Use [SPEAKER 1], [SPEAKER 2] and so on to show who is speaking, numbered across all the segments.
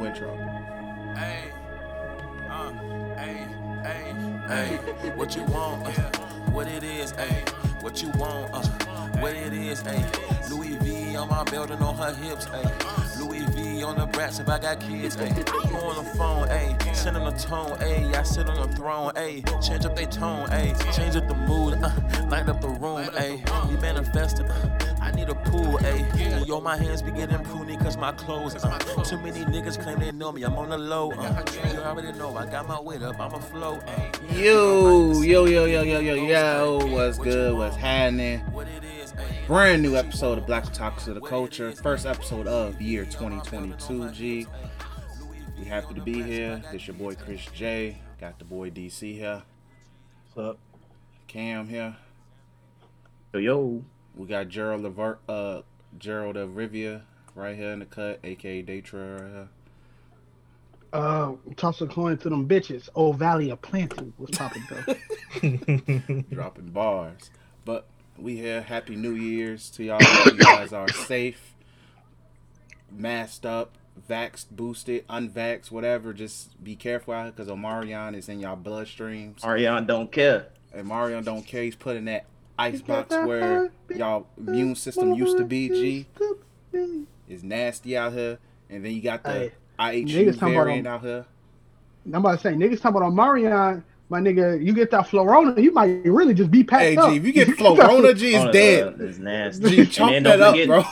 [SPEAKER 1] new intro.
[SPEAKER 2] Hey, uh, hey, hey, hey, what you want, uh, what it is, hey, what you want, uh, what it is, hey, Louis V on my belt and on her hips, hey, Louis V on the brats if I got kids, hey, you on the phone, hey, send them the tone, hey, I sit on the throne, hey, change up they tone, hey, change up the mood, uh, light up the room, hey, we manifested, uh, I need a pool, ayy. Yo, my hands be getting pruny cause my clothes. Uh, too many niggas claim they know me, I'm on the low. Uh, you already know I got my weight up, I'm a flow. Uh,
[SPEAKER 1] Yo, yo, yo, yo, yo, yo, yo, what's good? What's happening?
[SPEAKER 2] what it is.
[SPEAKER 1] Brand new episode of Black Otakus of the Culture. First episode of year 2022, G. We happy to be here. This your boy Chris J. Got the boy DC here.
[SPEAKER 3] What's up?
[SPEAKER 1] Cam here.
[SPEAKER 3] Yo, yo.
[SPEAKER 1] We got Gerald Lever- uh Gerald of Rivia right here in the cut, aka Daytra right here.
[SPEAKER 4] Uh, toss a coin to them bitches. Old Valley of Plenty was popping though.
[SPEAKER 1] dropping bars. But we here. Happy New Year's to y'all. You guys are safe, masked up, vaxxed, boosted, unvaxxed, whatever. Just be careful out because Omarion is in y'all bloodstreams.
[SPEAKER 3] Ariane don't care.
[SPEAKER 1] And Marion don't care. He's putting that ice box where y'all immune system used to be. G is nasty out here. And then you got the
[SPEAKER 4] Hey,
[SPEAKER 1] IHU
[SPEAKER 4] niggas talking about
[SPEAKER 1] variant out here.
[SPEAKER 4] I'm about to say, niggas talking about on Marion, my nigga, you get that Florona, you might really just be packed
[SPEAKER 1] Hey,
[SPEAKER 4] up.
[SPEAKER 1] G, if you get Florona, G,
[SPEAKER 3] Oh,
[SPEAKER 1] is dead.
[SPEAKER 3] uh, It's nasty.
[SPEAKER 1] G,
[SPEAKER 3] And
[SPEAKER 1] chop
[SPEAKER 3] then
[SPEAKER 1] that
[SPEAKER 3] don't
[SPEAKER 1] up,
[SPEAKER 3] forget,
[SPEAKER 1] bro.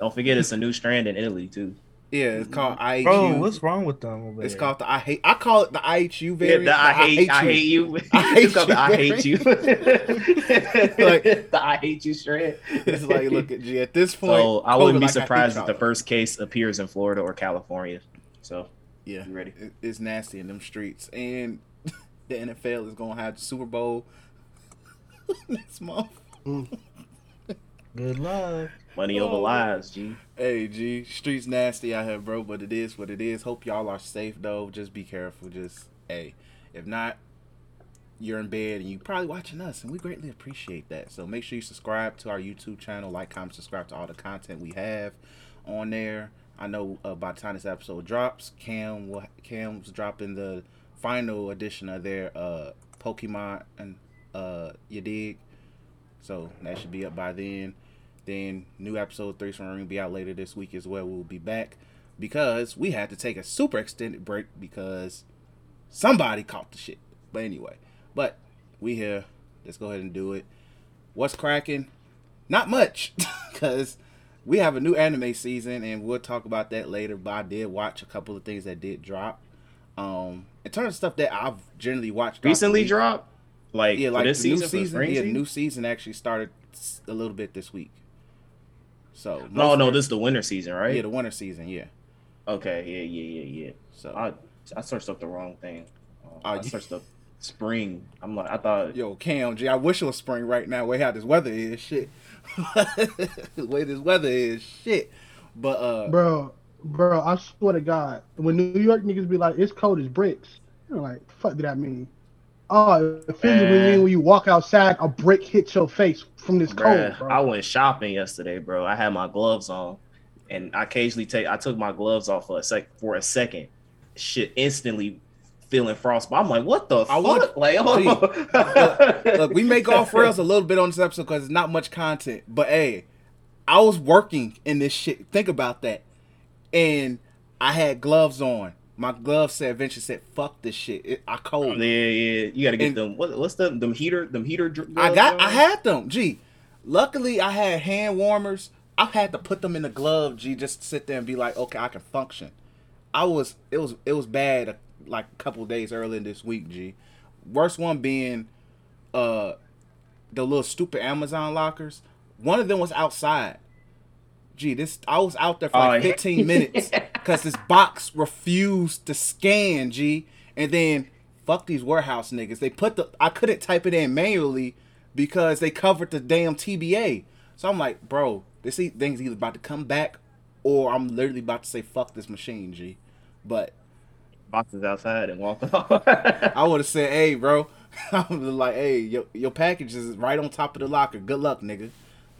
[SPEAKER 3] Don't forget, it's a new strand in Italy too.
[SPEAKER 1] Yeah, it's mm-hmm. called IHU.
[SPEAKER 5] Bro, what's wrong with them over
[SPEAKER 1] It's
[SPEAKER 5] there?
[SPEAKER 1] called the I hate. I call it the IHU
[SPEAKER 3] Yeah,
[SPEAKER 1] variant.
[SPEAKER 3] the I hate, I hate you.
[SPEAKER 1] I hate
[SPEAKER 3] It's called the
[SPEAKER 1] you.
[SPEAKER 3] I hate you.
[SPEAKER 1] Like-
[SPEAKER 3] the I hate you strand.
[SPEAKER 1] It's like, look at G. At this point,
[SPEAKER 3] So I wouldn't
[SPEAKER 1] COVID
[SPEAKER 3] be
[SPEAKER 1] like
[SPEAKER 3] surprised
[SPEAKER 1] hate
[SPEAKER 3] if the first case appears in Florida or California. So
[SPEAKER 1] Yeah,
[SPEAKER 3] you ready?
[SPEAKER 1] it- it's nasty in them streets, and the NFL is gonna have the Super Bowl next month. Mm.
[SPEAKER 5] Good luck.
[SPEAKER 3] Money over
[SPEAKER 1] Oh.
[SPEAKER 3] lies, G.
[SPEAKER 1] Hey, G, streets nasty out here, bro. But it is what it is. Hope y'all are safe though. Just be careful. Just hey, if not, you're in bed and you probably watching us, and we greatly appreciate that. So make sure you subscribe to our YouTube channel, like, comment, subscribe to all the content we have on there. I know uh, by the time this episode drops, Cam will Cam's dropping the final edition of their uh, Pokemon and uh, you dig. So that should be up by then. Then new episode three from Ring be out later this week as well. We'll be back because we had to take a super extended break because somebody caught the shit. But anyway, but we here. Let's go ahead and do it. What's cracking? Not much, because we have a new anime season, and we'll talk about that later. But I did watch a couple of things that did drop. Um, in terms of stuff that I've generally watched
[SPEAKER 3] Recently dropped. Like,
[SPEAKER 1] yeah, like
[SPEAKER 3] this
[SPEAKER 1] the new
[SPEAKER 3] season,
[SPEAKER 1] season. Yeah, new season actually started a little bit this week. So
[SPEAKER 3] No, no, this is the winter season, right?
[SPEAKER 1] yeah, the winter season, yeah.
[SPEAKER 3] Okay, yeah, yeah, yeah, yeah.
[SPEAKER 1] So
[SPEAKER 3] I I searched up the wrong thing. Uh,
[SPEAKER 1] Oh,
[SPEAKER 3] I searched up spring. I'm like, I thought.
[SPEAKER 1] yo, Cam, G, I wish it was spring right now. Way how this weather is, shit. the way this weather is, shit. But uh,
[SPEAKER 4] bro, bro, I swear to God, when New York niggas be like, it's cold as bricks, you're like, fuck did that mean? Oh, it physically
[SPEAKER 3] Man.
[SPEAKER 4] mean when you walk outside, a brick hits your face from this
[SPEAKER 3] Bruh,
[SPEAKER 4] cold, bro.
[SPEAKER 3] I went shopping yesterday, bro. I had my gloves on, and I occasionally take. I took my gloves off for a sec for a second. Shit, instantly feeling frostbite. I'm like, what the
[SPEAKER 1] I
[SPEAKER 3] fuck?
[SPEAKER 1] want-
[SPEAKER 3] like, hold
[SPEAKER 1] Gee,
[SPEAKER 3] on.
[SPEAKER 1] look, we make off rails a little bit on this episode because it's not much content. But hey, I was working in this shit. Think about that. And I had gloves on. My gloves said, eventually said, fuck this shit. It, I cold.
[SPEAKER 3] Yeah, yeah. You gotta get
[SPEAKER 1] And-
[SPEAKER 3] them. What, what's the them heater? Them heater. dr-
[SPEAKER 1] I got? I had them. Gee, luckily I had hand warmers. I had to put them in the glove, Gee, just to sit there and be like, okay, I can function. I was, it was, it was bad. uh, Like a couple days earlier this week, Gee, Worst one being, uh, the little stupid Amazon lockers. One of them was outside. Gee, this I was out there for
[SPEAKER 3] Oh,
[SPEAKER 1] like
[SPEAKER 3] yeah.
[SPEAKER 1] 15 minutes because this box refused to scan, G. And then fuck these warehouse niggas. They put the I couldn't type it in manually because they covered the damn TBA. So I'm like, bro, this thing's either about to come back or I'm literally about to say fuck this machine, G. But
[SPEAKER 3] boxes outside and walk off.
[SPEAKER 1] I would have said, hey, bro. I would have like, hey, your your package is right on top of the locker. Good luck, nigga.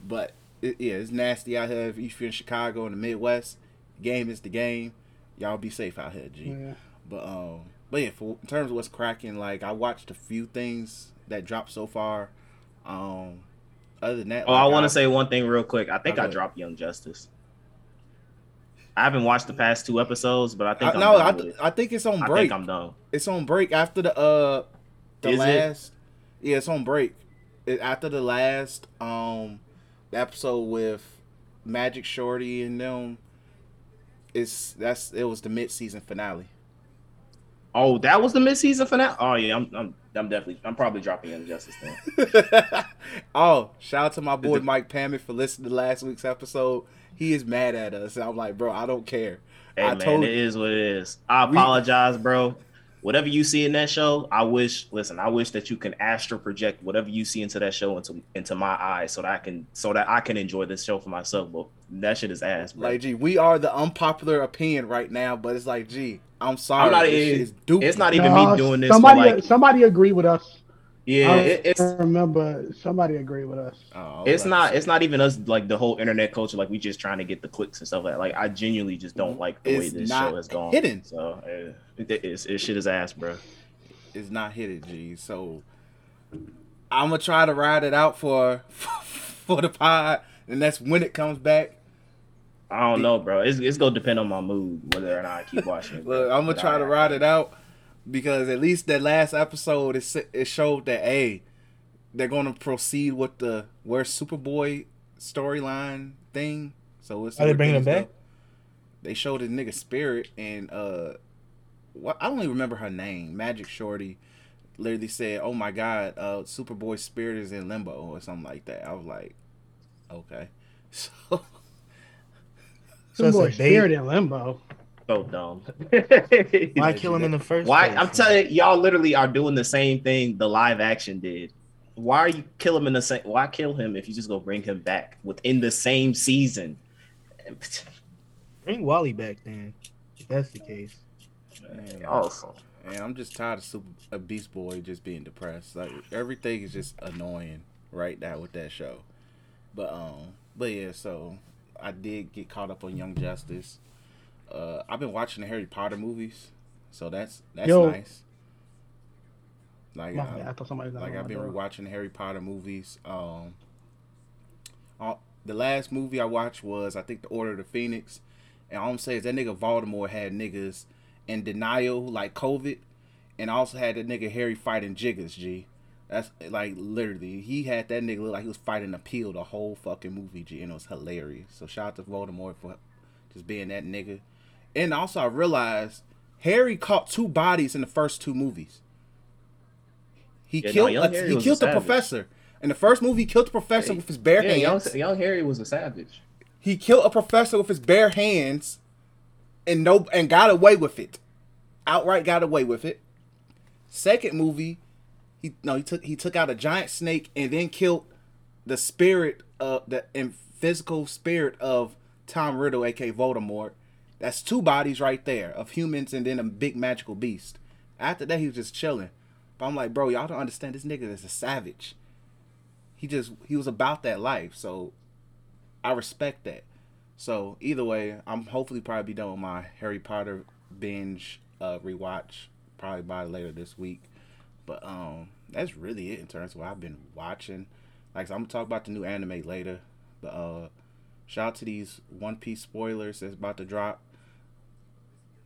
[SPEAKER 1] But it, yeah, it's nasty out here. If you're in Chicago in the Midwest, game is the game. y'all be safe out here, G.
[SPEAKER 4] Yeah.
[SPEAKER 1] But um, but yeah, for in terms of what's cracking, like I watched a few things that dropped so far. Um, other than that,
[SPEAKER 3] Oh, I want to say one thing real quick. I think
[SPEAKER 1] Oh,
[SPEAKER 3] I dropped Young Justice. I haven't watched the past two episodes, but I think
[SPEAKER 1] I,
[SPEAKER 3] I'm
[SPEAKER 1] no,
[SPEAKER 3] done
[SPEAKER 1] I,
[SPEAKER 3] with
[SPEAKER 1] th- I think it's on
[SPEAKER 3] I
[SPEAKER 1] break.
[SPEAKER 3] think I'm done.
[SPEAKER 1] It's on break after the uh the
[SPEAKER 3] Is it?
[SPEAKER 1] last. Yeah, it's on break. It, after the last um episode with Magic Shorty and them. It's that's it was the mid season finale.
[SPEAKER 3] Oh, that was the mid-season finale. Oh yeah, I'm, I'm, I'm definitely, I'm probably dropping Injustice Justice then.
[SPEAKER 1] oh, shout out to my boy Mike Pammy for listening to last week's episode. He is mad at us. I'm like, bro, I don't care.
[SPEAKER 3] Hey
[SPEAKER 1] I
[SPEAKER 3] man,
[SPEAKER 1] told
[SPEAKER 3] it
[SPEAKER 1] you.
[SPEAKER 3] is what it is. I
[SPEAKER 1] We-
[SPEAKER 3] apologize, bro. Whatever you see in that show, I wish. Listen, I wish that you can astral project whatever you see into that show into into my eyes, so that I can so that I can enjoy this show for myself. But that shit is ass, bro.
[SPEAKER 1] Like, gee, we are the unpopular opinion right now, but it's like, gee, I'm sorry.
[SPEAKER 3] I'm not
[SPEAKER 1] this
[SPEAKER 3] even-
[SPEAKER 1] shit is
[SPEAKER 3] it's not even
[SPEAKER 4] Nah,
[SPEAKER 3] me doing this.
[SPEAKER 4] Somebody,
[SPEAKER 3] like,
[SPEAKER 4] somebody agree with us.
[SPEAKER 3] Yeah,
[SPEAKER 4] I
[SPEAKER 3] it, it's
[SPEAKER 4] remember somebody agreed with us.
[SPEAKER 1] Oh,
[SPEAKER 3] it's not it's not even us like the whole internet culture like we just trying to get the clicks and stuff like that. like i genuinely just don't like the way this show has gone
[SPEAKER 1] hidden.
[SPEAKER 3] so uh, it, it's it shit is ass bro
[SPEAKER 1] it's not hit it, G. So I'm gonna try to ride it out for for the pod, and that's when it comes back.
[SPEAKER 3] i don't know bro it's, it's gonna depend on my mood whether or not i keep watching it,
[SPEAKER 1] Look. I'm gonna try to ride it out because at least that last episode it it showed that hey, they're gonna proceed with the where's Superboy storyline thing. So we'll
[SPEAKER 5] Are they bringing him back?
[SPEAKER 1] They showed the nigga Spirit and uh, what I don't even remember her name. Magic Shorty literally said, "Oh my God, uh, Superboy Spirit is in limbo or something like that." I was like, okay, so.
[SPEAKER 5] So it's a
[SPEAKER 4] spirit in limbo.
[SPEAKER 3] So dumb
[SPEAKER 5] Why kill him in the first
[SPEAKER 3] why
[SPEAKER 5] place?
[SPEAKER 3] i'm telling you, y'all literally are doing the same thing the live action did why are you kill him in the same why kill him if you just go bring him back within the same season
[SPEAKER 5] Bring Wally back then. If that's the case.
[SPEAKER 1] Man,
[SPEAKER 3] awesome
[SPEAKER 1] And I'm just tired of Super a Beast Boy just being depressed. Like everything is just annoying right now with that show. But um, but yeah, so I did get caught up on Young Justice. Uh, I've been watching the Harry Potter movies, so that's that's
[SPEAKER 4] Yo.
[SPEAKER 1] nice. Like
[SPEAKER 4] My
[SPEAKER 1] I-
[SPEAKER 4] bad, I thought somebody was
[SPEAKER 1] like I've been
[SPEAKER 4] door.
[SPEAKER 1] rewatching Harry Potter movies. Um, all, the last movie I watched was I think The Order of the Phoenix, and all I'm saying is that nigga Voldemort had niggas in denial like COVID, and also had that nigga Harry fighting Jiggers. G, that's like literally he had that nigga look like he was fighting a peel the whole fucking movie. G, and it was hilarious. So shout out to Voldemort for just being that nigga. And also I realized Harry caught two bodies in the first two movies. He
[SPEAKER 3] Yeah,
[SPEAKER 1] killed
[SPEAKER 3] young
[SPEAKER 1] a- he killed the
[SPEAKER 3] savage.
[SPEAKER 1] professor. In the first movie, he killed the professor
[SPEAKER 3] Hey,
[SPEAKER 1] with his bare
[SPEAKER 3] yeah, young,
[SPEAKER 1] hands.
[SPEAKER 3] young harry was a savage
[SPEAKER 1] He killed a professor with his bare hands, and no, and got away with it. Outright got away with it. Second movie, he no, he took he took out a giant snake and then killed the spirit of the and physical spirit of Tom Riddle, aka Voldemort. That's two bodies right there of humans and then a big magical beast. After that, he was just chilling. But I'm like, bro, y'all don't understand. This nigga is a savage. He just he was about that life. So I respect that. So either way, I'm hopefully probably be done with my Harry Potter binge uh rewatch probably by later this week. But um that's really it in terms of what I've been watching. Like so I'm gonna talk about the new anime later. But uh shout out to these One Piece spoilers that's about to drop.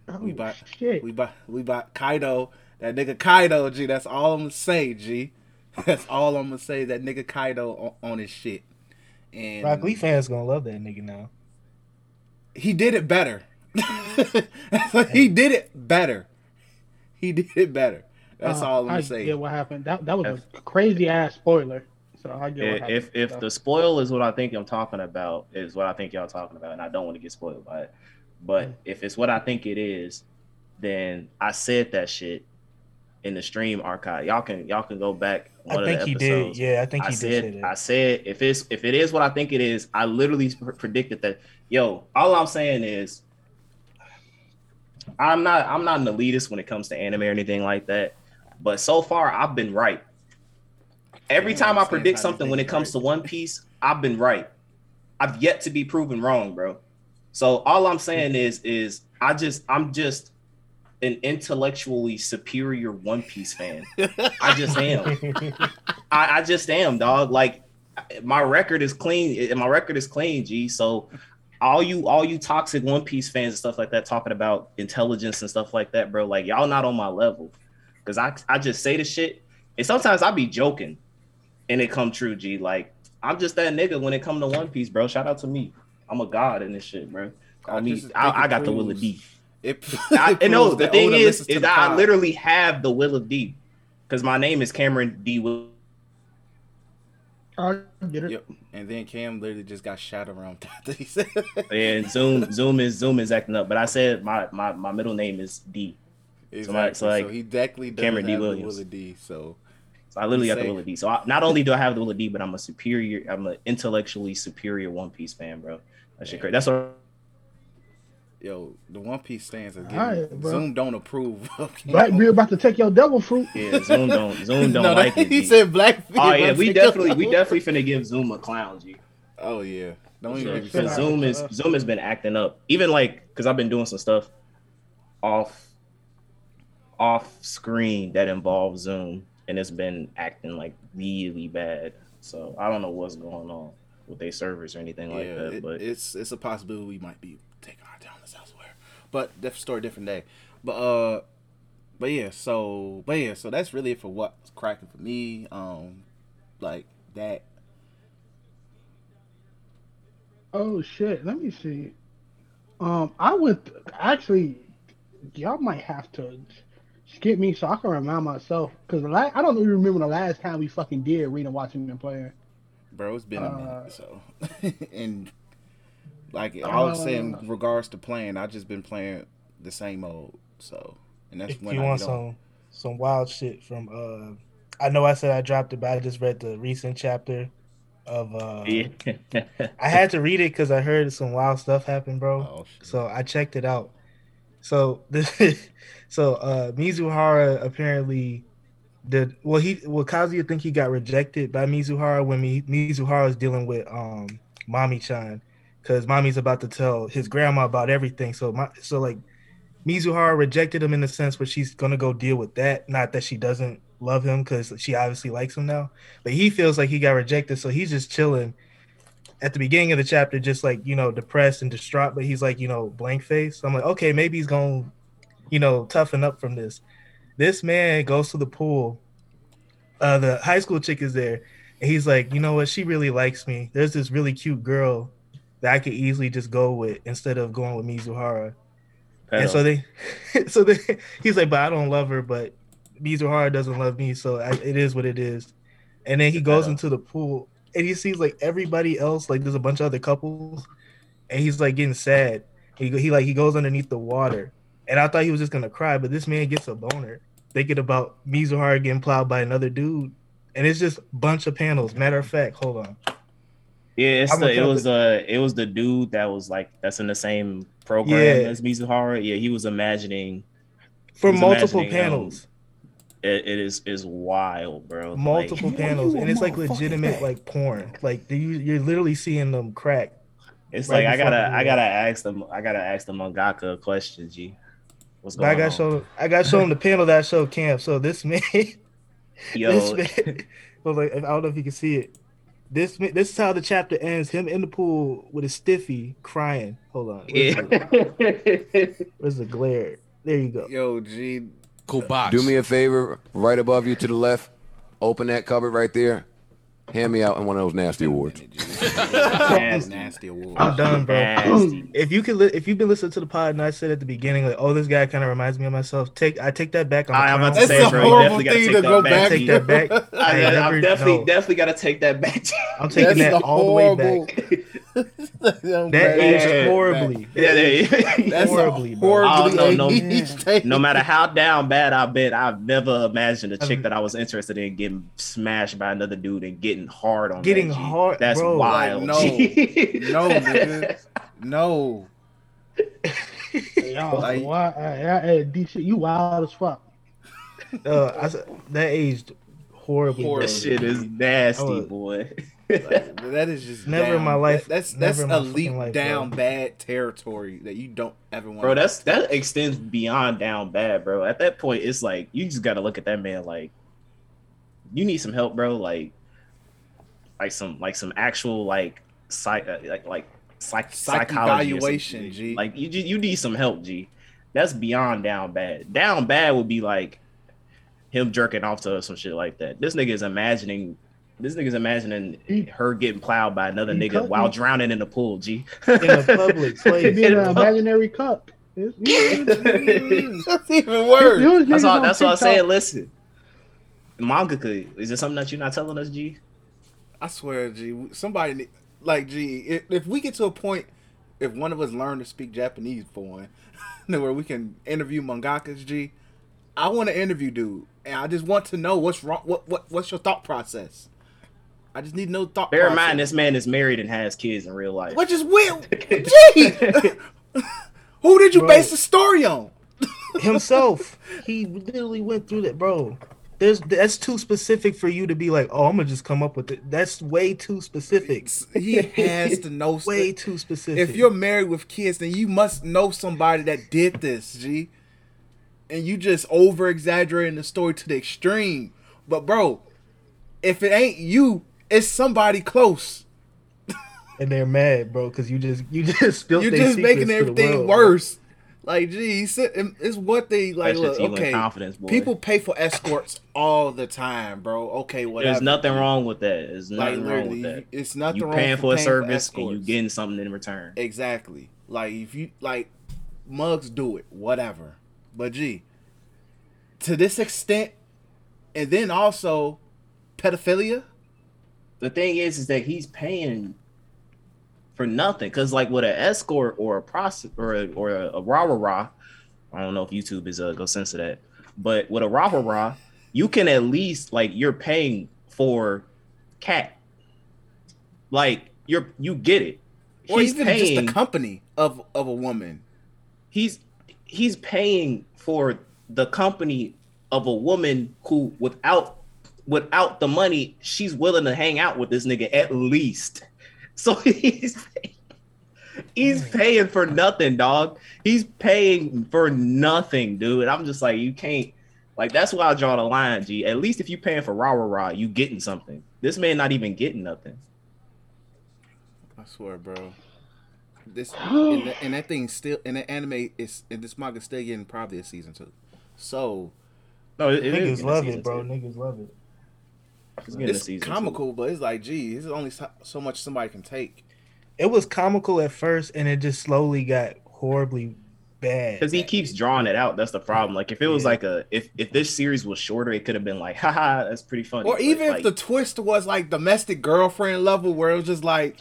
[SPEAKER 4] Oh,
[SPEAKER 1] we bought
[SPEAKER 4] shit.
[SPEAKER 1] we bought we bought Kaido. That nigga Kaido, G. That's all I'm gonna say, G. That's all I'm gonna say. That nigga Kaido on, on his shit. And
[SPEAKER 5] Rock Lee fans gonna love that nigga now.
[SPEAKER 1] he did it better. he did it better. He did it better. That's
[SPEAKER 4] Uh,
[SPEAKER 1] all I'm
[SPEAKER 4] I
[SPEAKER 1] gonna say.
[SPEAKER 4] get what happened. That that was a crazy ass spoiler. So I get what
[SPEAKER 3] if
[SPEAKER 4] happened.
[SPEAKER 3] if, if
[SPEAKER 4] So,
[SPEAKER 3] the spoil is what I think I'm talking about, is what I think y'all talking about, and I don't want to get spoiled by it. But mm. if it's what I think it is, then I said that shit in the stream archive. Y'all can y'all can go back. One
[SPEAKER 5] I think
[SPEAKER 3] of the
[SPEAKER 5] he
[SPEAKER 3] episodes.
[SPEAKER 5] did. Yeah, I think
[SPEAKER 3] I
[SPEAKER 5] he did
[SPEAKER 3] said,
[SPEAKER 5] that.
[SPEAKER 3] I said, if it's if it is what I think it is, I literally pr- predicted that. Yo, all I'm saying is, I'm not I'm not an elitist when it comes to anime or anything like that. But so far, I've been right. Every
[SPEAKER 1] Yeah,
[SPEAKER 3] time I predict something when it comes
[SPEAKER 1] right.
[SPEAKER 3] to One Piece, I've been right. I've yet to be proven wrong, bro. So all I'm saying is, is I just I'm just an intellectually superior One Piece fan. I just am. I, I just am, dog. Like my record is clean. Eh, my record is clean, G. So all you all you toxic One Piece fans and stuff like that talking about intelligence and stuff like that, bro. Like y'all not on my level. Cause I I just say the shit. And sometimes I be joking and it come true, G. Like I'm just that nigga when it come to One Piece, bro. Shout out to me. I'm a god in this shit, bro. Call
[SPEAKER 1] I
[SPEAKER 3] me. I, I
[SPEAKER 1] it
[SPEAKER 3] got the will of D.
[SPEAKER 1] It,
[SPEAKER 3] I,
[SPEAKER 1] it
[SPEAKER 3] and no, the thing
[SPEAKER 1] Oda
[SPEAKER 3] is, is
[SPEAKER 1] the
[SPEAKER 3] I
[SPEAKER 1] pod.
[SPEAKER 3] literally have the will of D, because my name is Cameron D. Will.
[SPEAKER 4] I get it.
[SPEAKER 1] Yep. And then Cam literally just got shot around after he said.
[SPEAKER 3] And Zoom, Zoom is Zoom is acting up. But I said my my, my middle name is D.
[SPEAKER 1] Exactly. So,
[SPEAKER 3] like,
[SPEAKER 1] he definitely does
[SPEAKER 3] Cameron D.
[SPEAKER 1] have the
[SPEAKER 3] Williams.
[SPEAKER 1] Will of D. So
[SPEAKER 3] So I literally got the will of D. So I, not only do I have the will of D, but I'm a superior. I'm an intellectually superior One Piece fan, bro. That shit crazy. That's what.
[SPEAKER 1] yo, the One Piece stands are getting
[SPEAKER 4] Alright, bro.
[SPEAKER 1] Zoom don't approve. of Cam.
[SPEAKER 4] Blackbeard about to take your devil fruit.
[SPEAKER 3] Yeah, Zoom don't Zoom don't
[SPEAKER 1] No,
[SPEAKER 3] like
[SPEAKER 1] that-
[SPEAKER 3] it.
[SPEAKER 1] He
[SPEAKER 3] G.
[SPEAKER 1] said Blackbeard.
[SPEAKER 3] oh yeah, we
[SPEAKER 1] to take your
[SPEAKER 3] definitely we
[SPEAKER 1] devil.
[SPEAKER 3] definitely finna give Zoom a clown, G.
[SPEAKER 1] Oh yeah. Don't even
[SPEAKER 3] So,
[SPEAKER 1] make me
[SPEAKER 3] so
[SPEAKER 1] feel
[SPEAKER 4] Shout out
[SPEAKER 3] Zoom is
[SPEAKER 4] us.
[SPEAKER 3] Zoom has been acting up, even like because I've been doing some stuff off off screen that involves Zoom, and it's been acting like really bad. So I don't know what's going on with their servers or anything like that.
[SPEAKER 1] it-
[SPEAKER 3] But
[SPEAKER 1] it's it's a possibility we might be taking our talents elsewhere. But different story, different day. But uh, but yeah, so but yeah, so that's really it for what's cracking for me. Um, like that.
[SPEAKER 4] Oh shit! Let me see. Um, I went actually. Y'all might have to skip me so I can remind myself because la- I don't even remember the last time we fucking did reading, watching, and playing.
[SPEAKER 1] Bro, it's been a
[SPEAKER 4] Uh,
[SPEAKER 1] minute, so and like I was saying,
[SPEAKER 4] Uh,
[SPEAKER 1] in regards to playing, I just been playing the same old. So and that's
[SPEAKER 5] if
[SPEAKER 1] when
[SPEAKER 5] you
[SPEAKER 1] I
[SPEAKER 5] want
[SPEAKER 1] get on.
[SPEAKER 5] some some wild shit from uh I know I said I dropped it, but I just read the recent chapter of uh
[SPEAKER 3] yeah,
[SPEAKER 5] I had to read it because I heard some wild stuff happen, bro.
[SPEAKER 1] Oh, shit.
[SPEAKER 5] So I checked it out. So this, so uh Mizuhara apparently did well. He well Kazuya think he got rejected by Mizuhara when Mi, Mizuhara is dealing with um Mami Chan because Mami's about to tell his grandma about everything. So my so like Mizuhara rejected him in the sense where she's gonna go deal with that. Not that she doesn't love him because she obviously likes him now, but he feels like he got rejected, so he's just chilling at the beginning of the chapter, just like you know, depressed and distraught, but he's like, you know, blank face. I'm like, okay, maybe he's gonna, you know, toughen up from this. This man goes to the pool. Uh, the high school chick is there, and he's like, you know what? She really likes me. There's this really cute girl that I could easily just go with instead of going with Mizuhara. And so they, so they, he's like, but I don't love her, but Mizuhara doesn't love me, so I, it is what it is. And then he goes into the pool, and he sees like everybody else, like there's a bunch of other couples, and he's like getting sad. He he like he goes underneath the water, and I thought he was just gonna cry, but this man gets a boner thinking about Mizuhara getting plowed by another dude, and it's just a bunch of panels. Matter of fact, hold on.
[SPEAKER 3] yeah, it's the,
[SPEAKER 5] gonna
[SPEAKER 3] it was uh it was the dude that was like that's in the same program
[SPEAKER 5] Yeah.
[SPEAKER 3] as Mizuhara. Yeah, he was imagining
[SPEAKER 5] For
[SPEAKER 3] He's
[SPEAKER 5] multiple
[SPEAKER 3] imagining, um,
[SPEAKER 5] panels.
[SPEAKER 3] it, it is is wild, bro.
[SPEAKER 5] Multiple
[SPEAKER 4] You-
[SPEAKER 5] panels, and it's like legitimate
[SPEAKER 4] fag.
[SPEAKER 5] like porn. Like you, you're literally seeing them crack.
[SPEAKER 3] It's
[SPEAKER 5] right
[SPEAKER 3] like I gotta, I gotta ask them, I gotta ask the mangaka a question, G. What's
[SPEAKER 5] But I got
[SPEAKER 3] on?
[SPEAKER 5] shown, I got shown the panel that I showed Camp. So this man,
[SPEAKER 3] Yo,
[SPEAKER 5] this man, well, like I don't know if you can see it. This ma- this is how the chapter ends. Him in the pool with a stiffy crying. Hold on, where's,
[SPEAKER 3] yeah.
[SPEAKER 5] the, where's the glare? There you go.
[SPEAKER 1] Yo, G,
[SPEAKER 6] Cool box.
[SPEAKER 7] Do me a favor, right above you to the left, open that cupboard right there. Hand me out in one of those nasty awards.
[SPEAKER 3] Nasty.
[SPEAKER 1] nasty award.
[SPEAKER 5] I'm done, bro.
[SPEAKER 3] Nasty.
[SPEAKER 5] If you could, li- if you've been listening to the pod, and I said at the beginning, like, oh, this guy kind of reminds me of myself. Take, I take that back. On
[SPEAKER 3] I am about to
[SPEAKER 5] clown.
[SPEAKER 1] That's
[SPEAKER 3] say,
[SPEAKER 1] a
[SPEAKER 3] bro,
[SPEAKER 1] horrible
[SPEAKER 3] definitely gotta
[SPEAKER 1] thing to go
[SPEAKER 3] back.
[SPEAKER 1] back.
[SPEAKER 5] Take that back.
[SPEAKER 3] I,
[SPEAKER 5] I
[SPEAKER 3] am
[SPEAKER 5] never-
[SPEAKER 3] definitely,
[SPEAKER 5] no.
[SPEAKER 3] definitely gotta take that back.
[SPEAKER 5] I'm taking
[SPEAKER 1] That's
[SPEAKER 5] that
[SPEAKER 1] the
[SPEAKER 5] all the way back.
[SPEAKER 1] that
[SPEAKER 5] That
[SPEAKER 3] Yeah.
[SPEAKER 5] aged horribly.
[SPEAKER 3] yeah, yeah.
[SPEAKER 1] That's
[SPEAKER 5] horribly,
[SPEAKER 1] horribly
[SPEAKER 3] Oh, no, no.
[SPEAKER 1] aged
[SPEAKER 3] no matter how down bad I've been, I've never imagined a chick that I was interested in getting smashed by another dude and getting hard on.
[SPEAKER 5] Getting
[SPEAKER 3] that,
[SPEAKER 5] hard,
[SPEAKER 3] That's
[SPEAKER 5] bro.
[SPEAKER 3] wild.
[SPEAKER 1] Like, no. No, nigga. No.
[SPEAKER 4] Y'all,
[SPEAKER 1] Like-
[SPEAKER 4] why, I, I, D shit, you wild as fuck.
[SPEAKER 5] Uh, I said, that aged horribly.
[SPEAKER 1] Horrible.
[SPEAKER 5] bro.
[SPEAKER 3] That shit is nasty,
[SPEAKER 5] Oh.
[SPEAKER 3] boy.
[SPEAKER 1] Like, that is just
[SPEAKER 5] Never in my life-
[SPEAKER 1] That's that's
[SPEAKER 5] in my
[SPEAKER 1] elite
[SPEAKER 5] fucking life,
[SPEAKER 1] down
[SPEAKER 5] bro.
[SPEAKER 1] bad territory that you don't ever want.
[SPEAKER 3] bro, that's that extends beyond down bad, bro. At that point, it's like you just gotta look at that man like you need some help, bro. Like, like some like some actual like psych uh, like like psych
[SPEAKER 1] Psych
[SPEAKER 3] psychology
[SPEAKER 1] evaluation. G.
[SPEAKER 3] Like you you need some help, G. That's beyond down bad. Down bad would be like him jerking off to some shit like that. This nigga is imagining. This nigga's imagining
[SPEAKER 4] He-
[SPEAKER 3] her getting plowed by another
[SPEAKER 4] he
[SPEAKER 3] nigga while
[SPEAKER 4] me.
[SPEAKER 3] drowning in the pool, G.
[SPEAKER 5] in a public
[SPEAKER 4] Could
[SPEAKER 5] place.
[SPEAKER 4] be an imaginary cup. It's- it's-
[SPEAKER 1] that's even worse.
[SPEAKER 3] That's all. That's what I'm saying. Listen, manga. Is there something that you're not telling us, G?
[SPEAKER 1] I swear, G. Somebody like G. If, if we get to a point, if one of us learn to speak Japanese for one, where we can interview mangakas, G. I want to interview dude, and I just want to know what's wrong. What what what's your thought process? I just need no thought.
[SPEAKER 3] Bear in mind, this man is married and has kids in real life.
[SPEAKER 1] Which is weird. Gee, who did you
[SPEAKER 5] Bro.
[SPEAKER 1] base the story on?
[SPEAKER 5] himself. He literally went through that, bro. There's that's too specific for you to be like, oh, I'm gonna just come up with it. That's way too specific.
[SPEAKER 1] He has to know.
[SPEAKER 5] Way too specific.
[SPEAKER 1] if you're married with kids, then you must know somebody that did this, G. And you just over exaggerating the story to the extreme. But bro, if it ain't you, it's somebody close.
[SPEAKER 5] and they're mad, bro, because you just you just spilled
[SPEAKER 1] You're just making everything worse. Like, geez, it's what they like. Look, okay,
[SPEAKER 3] confidence, boy.
[SPEAKER 1] people pay for escorts all the time, bro. Okay, whatever.
[SPEAKER 3] There's nothing wrong with that. There's
[SPEAKER 1] Like
[SPEAKER 3] nothing wrong with that.
[SPEAKER 1] it's nothing
[SPEAKER 3] You
[SPEAKER 1] wrong
[SPEAKER 3] paying for a service and you getting something in return.
[SPEAKER 1] Exactly. Like if you like mugs do it, whatever. But gee, to this extent, and then also pedophilia.
[SPEAKER 3] the thing is, is that he's paying for nothing. Cause like with an escort or a prostitute or a, or a, a rah rah rah, I don't know if YouTube is uh, go censor that, but with a rah rah rah, you can at least like you're paying for cat. Like you're you get it.
[SPEAKER 1] Or
[SPEAKER 3] He's
[SPEAKER 1] even
[SPEAKER 3] paying.
[SPEAKER 1] just the company of of a woman.
[SPEAKER 3] he's he's paying for the company of a woman who without without the money she's willing to hang out with this nigga at least so he's he's paying for nothing dog he's paying for nothing dude i'm just like you can't like that's why i draw the line g at least if you're paying for rah rah rah you getting something this man not even getting nothing
[SPEAKER 1] I swear, bro. This and, the, and that thing still and the anime is and this manga still getting probably a season two. So
[SPEAKER 3] no it, it is
[SPEAKER 5] Niggas love it, bro.
[SPEAKER 3] two.
[SPEAKER 5] Niggas love it.
[SPEAKER 3] It's
[SPEAKER 1] it's
[SPEAKER 3] season two.
[SPEAKER 1] comical, but it's like, gee, this is only so, so much somebody can take.
[SPEAKER 5] It was comical at first, and it just slowly got horribly bad.
[SPEAKER 3] because he keeps drawing it out. That's the problem. Like if it was
[SPEAKER 5] Yeah.
[SPEAKER 3] like a if if this series was shorter, it could have been like, haha, that's pretty funny.
[SPEAKER 1] Or
[SPEAKER 3] But,
[SPEAKER 1] even
[SPEAKER 3] like,
[SPEAKER 1] if the twist was like domestic girlfriend level, where it was just like,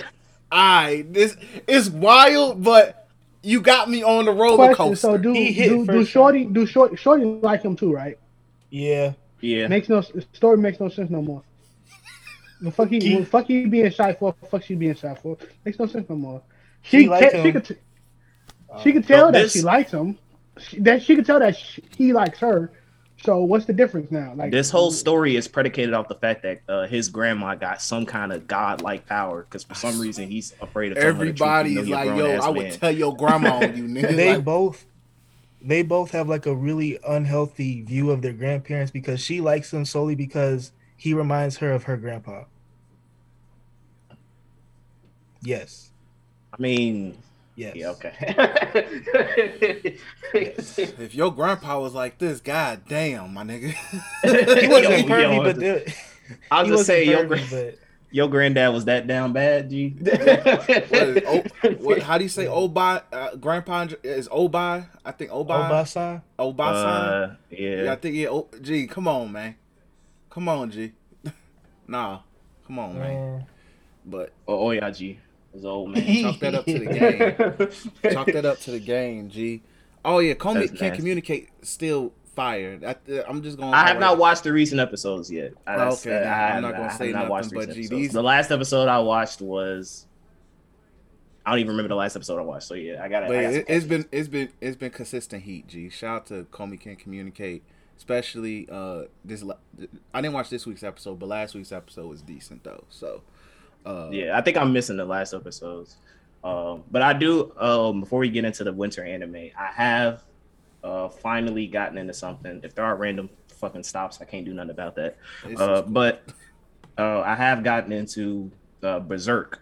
[SPEAKER 1] I this is wild, but you got me on the roller
[SPEAKER 4] Question:
[SPEAKER 1] coaster.
[SPEAKER 4] So do
[SPEAKER 5] He hit
[SPEAKER 4] do, do
[SPEAKER 5] first
[SPEAKER 4] shorty do short shorty like him too, right?
[SPEAKER 5] yeah,
[SPEAKER 3] yeah,
[SPEAKER 4] Makes no story makes no sense no more. The fuck he,
[SPEAKER 5] He-
[SPEAKER 4] the fuck he being shy for? Fuck she being shy for? Makes no sense no more.
[SPEAKER 5] She
[SPEAKER 4] She
[SPEAKER 5] like
[SPEAKER 4] te- she could t- she could tell that
[SPEAKER 3] this-
[SPEAKER 4] she likes him. She, that she could tell that sh he likes her. So what's the difference now? Like
[SPEAKER 3] this whole story is predicated off the fact that uh, his grandma got some kind of godlike power because for some reason he's afraid of telling her the truth,
[SPEAKER 1] Everybody is
[SPEAKER 3] though he a
[SPEAKER 1] like, yo,
[SPEAKER 3] grown-ass
[SPEAKER 1] I would
[SPEAKER 3] man.
[SPEAKER 1] tell your grandma on you, nigga.
[SPEAKER 5] they
[SPEAKER 1] Like,
[SPEAKER 5] both they both have like a really unhealthy view of their grandparents because she likes him solely because he reminds her of her grandpa. Yes.
[SPEAKER 3] I mean,
[SPEAKER 5] Yes.
[SPEAKER 3] yeah, okay.
[SPEAKER 1] if your grandpa was like this, god damn, my nigga.
[SPEAKER 5] He wasn't
[SPEAKER 3] Yo,
[SPEAKER 5] pervy,
[SPEAKER 3] yo,
[SPEAKER 5] but there,
[SPEAKER 3] I
[SPEAKER 5] he
[SPEAKER 3] was just
[SPEAKER 5] wasn't
[SPEAKER 3] saying, your,
[SPEAKER 5] pervy,
[SPEAKER 3] gra-
[SPEAKER 5] but
[SPEAKER 3] your granddad was that down bad, G.
[SPEAKER 1] What is- oh, what, how do you say Obi? Uh, grandpa is Obi. I think Obi.
[SPEAKER 5] Obasa.
[SPEAKER 1] Obai.
[SPEAKER 3] Uh,
[SPEAKER 1] yeah, I think yeah. Oh, G, come on, man. Come on, G. nah, come on, man.
[SPEAKER 5] Man.
[SPEAKER 1] But
[SPEAKER 3] Oh, oh yeah, G. His old man.
[SPEAKER 1] chalk that up to the game. Chalk that up to the game, G. Oh yeah,
[SPEAKER 3] Komi
[SPEAKER 1] can't
[SPEAKER 3] nasty.
[SPEAKER 1] communicate. Still fired. I, I'm just going.
[SPEAKER 3] I have not watched the recent episodes yet. I,
[SPEAKER 1] Oh, okay,
[SPEAKER 3] I,
[SPEAKER 1] I'm not gonna say
[SPEAKER 3] not watched
[SPEAKER 1] nothing, but
[SPEAKER 3] episodes.
[SPEAKER 1] these-
[SPEAKER 3] The last episode I watched was I don't even remember the last episode I watched. So yeah, I got
[SPEAKER 1] But it, it's been it's been it's been consistent heat. G. Shout out to Komi can communicate, especially uh this. I didn't watch this week's episode, but last week's episode was decent though. So, Uh,
[SPEAKER 3] Yeah, I think I'm missing the last episodes. Um, but I do. Um, before we get into the winter anime, I have uh, finally gotten into something. If there are random fucking stops, I can't do nothing about that. Uh, but uh, I have gotten into uh, Berserk.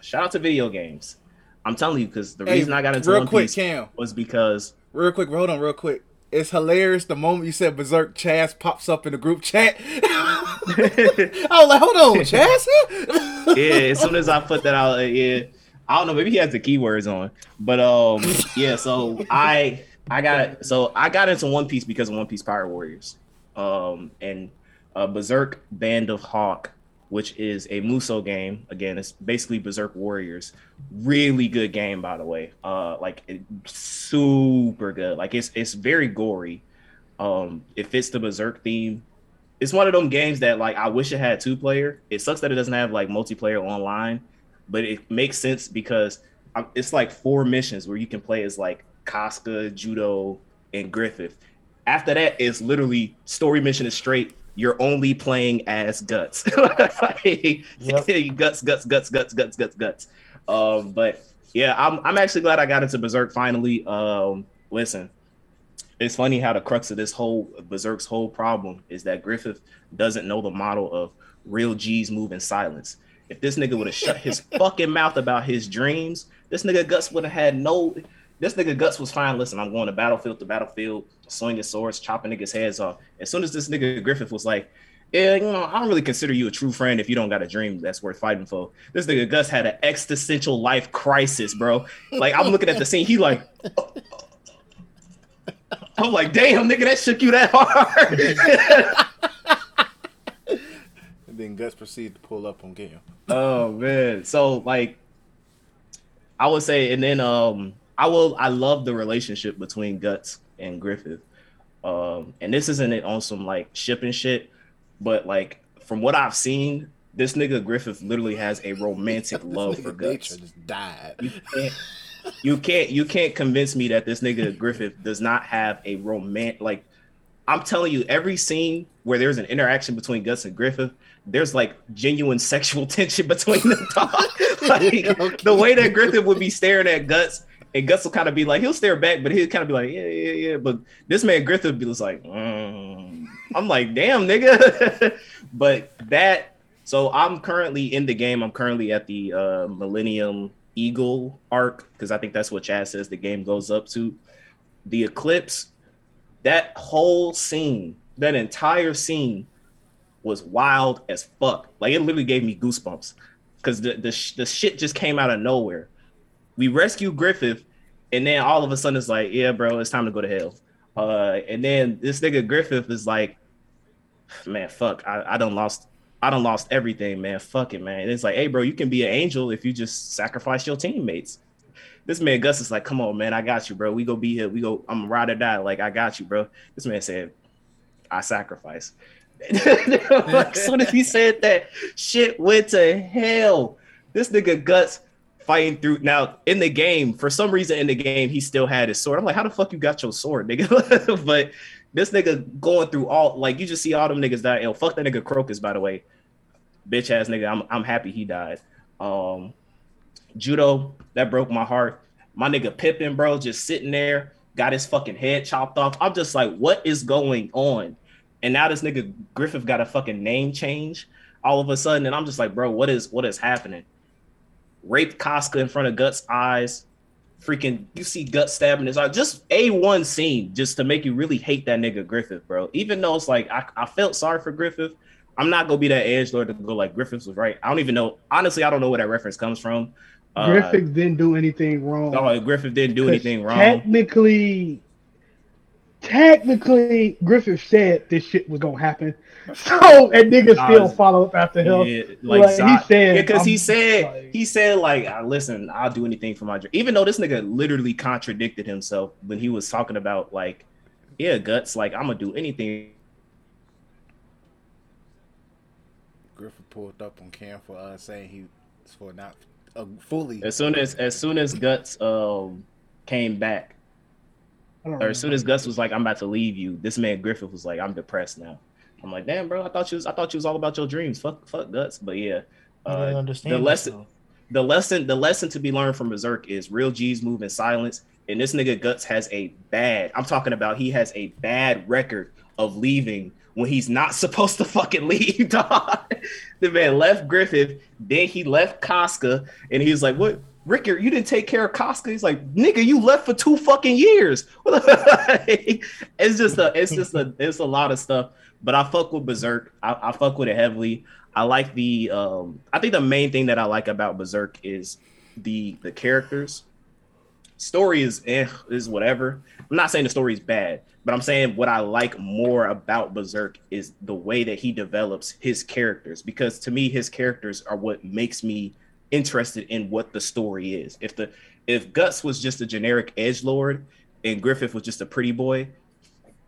[SPEAKER 3] Shout out to video games. I'm telling you, because the
[SPEAKER 1] Hey,
[SPEAKER 3] reason I got into
[SPEAKER 1] real
[SPEAKER 3] One
[SPEAKER 1] quick,
[SPEAKER 3] Piece
[SPEAKER 1] Cam.
[SPEAKER 3] was because
[SPEAKER 1] Real quick, hold on, real quick. It's hilarious. The moment you said Berserk, Chaz pops up in the group chat. I was like, hold on, Chaz?
[SPEAKER 3] yeah, as soon as I put that out, uh, yeah, I don't know, maybe he has the keywords on, but um, yeah. So I I got so I got into One Piece because of One Piece Pirate Warriors, um, and uh, Berserk Band of Hawk, which is a Musou game. Again, it's basically Berserk Warriors. Really good game, by the way. Uh, like it, super good. Like it's it's very gory. Um, it fits the Berserk theme it's one of them games that like I wish it had two player. It sucks that it doesn't have like multiplayer online, but it makes sense because um, it's like four missions where you can play as like Casca, Judeau, and Griffith. After that, it's literally story mission is straight. You're only playing as guts, Like, guts, guts, guts, guts, guts, guts, guts. Um, but yeah, I'm I'm actually glad I got into Berserk finally. Um, listen, it's funny how the crux of this whole Berserk's whole problem is that Griffith doesn't know the model of real G's move in silence. If this nigga would have shut his fucking mouth about his dreams, this nigga Guts would have had no. This nigga Guts was fine. Listen, I'm going to battlefield to battlefield, swinging swords, chopping niggas' heads off. As soon as this nigga Griffith was like, yeah, you know, I don't really consider you a true friend if you don't got a dream that's worth fighting for. This nigga Guts had an existential life crisis, bro. Like I'm looking at the scene, he like, I'm like, damn, nigga, that shook you that hard.
[SPEAKER 1] and then Guts proceeded to pull up on Cam.
[SPEAKER 3] oh man, so like, I would say, and then um, I will, I love the relationship between Guts and Griffith. Um, and this isn't it on some like shipping shit, but like from what I've seen, this nigga Griffith literally has a romantic love for Guts.
[SPEAKER 1] Just died.
[SPEAKER 3] You can't, you can't you can't convince me that this nigga Griffith does not have a romantic like I'm telling you, every scene where there's an interaction between Guts and Griffith, there's like genuine sexual tension between them. dog. like the way that Griffith would be staring at Guts, and Guts will kind of be like, he'll stare back, but he'll kind of be like, yeah, yeah, yeah. But this man Griffith be just like, mm. I'm like, damn, nigga. but that, so I'm currently in the game. I'm currently at the uh, Millennium Eagle arc because I think that's what Chad says the game goes up to. The eclipse, that whole scene, that entire scene was wild as fuck. Like it literally gave me goosebumps because the, the sh- the shit just came out of nowhere. We rescue Griffith, and then all of a sudden it's like, yeah, bro, it's time to go to hell. Uh, and then this nigga Griffith is like, man, fuck, I, I don't lost, I don't lost everything, man. Fuck it, man. And it's like, hey, bro, you can be an angel if you just sacrifice your teammates. This man Guts is like, come on, man, I got you, bro. We go be here. We go. I'm ride or die. Like I got you, bro. This man said, I sacrifice. like, soon as he said that, shit went to hell. This nigga Guts fighting through. Now in the game, for some reason in the game, he still had his sword. I'm like, how the fuck you got your sword, nigga? but this nigga going through all like you just see all them niggas die. Yo, fuck that nigga Corkus, by the way. Bitch ass nigga. I'm I'm happy he died. Um Judeau, that broke my heart. My nigga Pippin, bro, just sitting there, got his fucking head chopped off. I'm just like, what is going on? And now this nigga Griffith got a fucking name change all of a sudden, and I'm just like, bro, what is what is happening? Raped Casca in front of Guts' eyes. Freaking, you see Guts stabbing his eye. Just a one scene, just to make you really hate that nigga Griffith, bro. Even though it's like I, I felt sorry for Griffith, I'm not gonna be that edge lord to go like Griffith was right. I don't even know. Honestly, I don't know where that reference comes from. Uh,
[SPEAKER 4] Griffith didn't do anything wrong.
[SPEAKER 3] Oh, Griffith didn't do anything wrong.
[SPEAKER 4] Technically, technically, Griffith said this shit was gonna happen. So and niggas still follow up after him.
[SPEAKER 3] Yeah, like,
[SPEAKER 4] Like, he
[SPEAKER 3] Zod-
[SPEAKER 4] said,
[SPEAKER 3] yeah, because he said
[SPEAKER 4] like-
[SPEAKER 3] he said like, "Ah, listen, I'll do anything for my dream. Even though this nigga literally contradicted himself when he was talking about like, yeah, guts, like I'm gonna do anything.
[SPEAKER 1] Griffith pulled up on Cam for uh, saying he for not uh, fully.
[SPEAKER 3] As soon as as soon as guts um came back,
[SPEAKER 4] I don't
[SPEAKER 3] or as soon as Guts was like, "I'm about to leave you," this man Griffith was like, "I'm depressed now." I'm like, "Damn, bro, I thought you was I thought you was all about your dreams. Fuck, fuck Guts." But yeah,
[SPEAKER 5] I
[SPEAKER 3] Uh,
[SPEAKER 5] understand
[SPEAKER 3] the lesson, the lesson, the lesson to be learned from Berserk is real G's move in silence. And this nigga Guts has a bad. I'm talking about he has a bad record of leaving when he's not supposed to fucking leave. Dog. the man left Griffith, then he left Casca, and he was like, "What, Rickert? You didn't take care of Casca?" He's like, "Nigga, you left for two fucking years." it's just a, it's just a, it's a lot of stuff. But I fuck with Berserk. I, I fuck with it heavily. I like the, um, I think the main thing that I like about Berserk is the the characters. Story is eh, is whatever. I'm not saying the story is bad, but I'm saying what I like more about Berserk is the way that he develops his characters. Because to me, his characters are what makes me interested in what the story is. If the if Guts was just a generic edge lord and Griffith was just a pretty boy,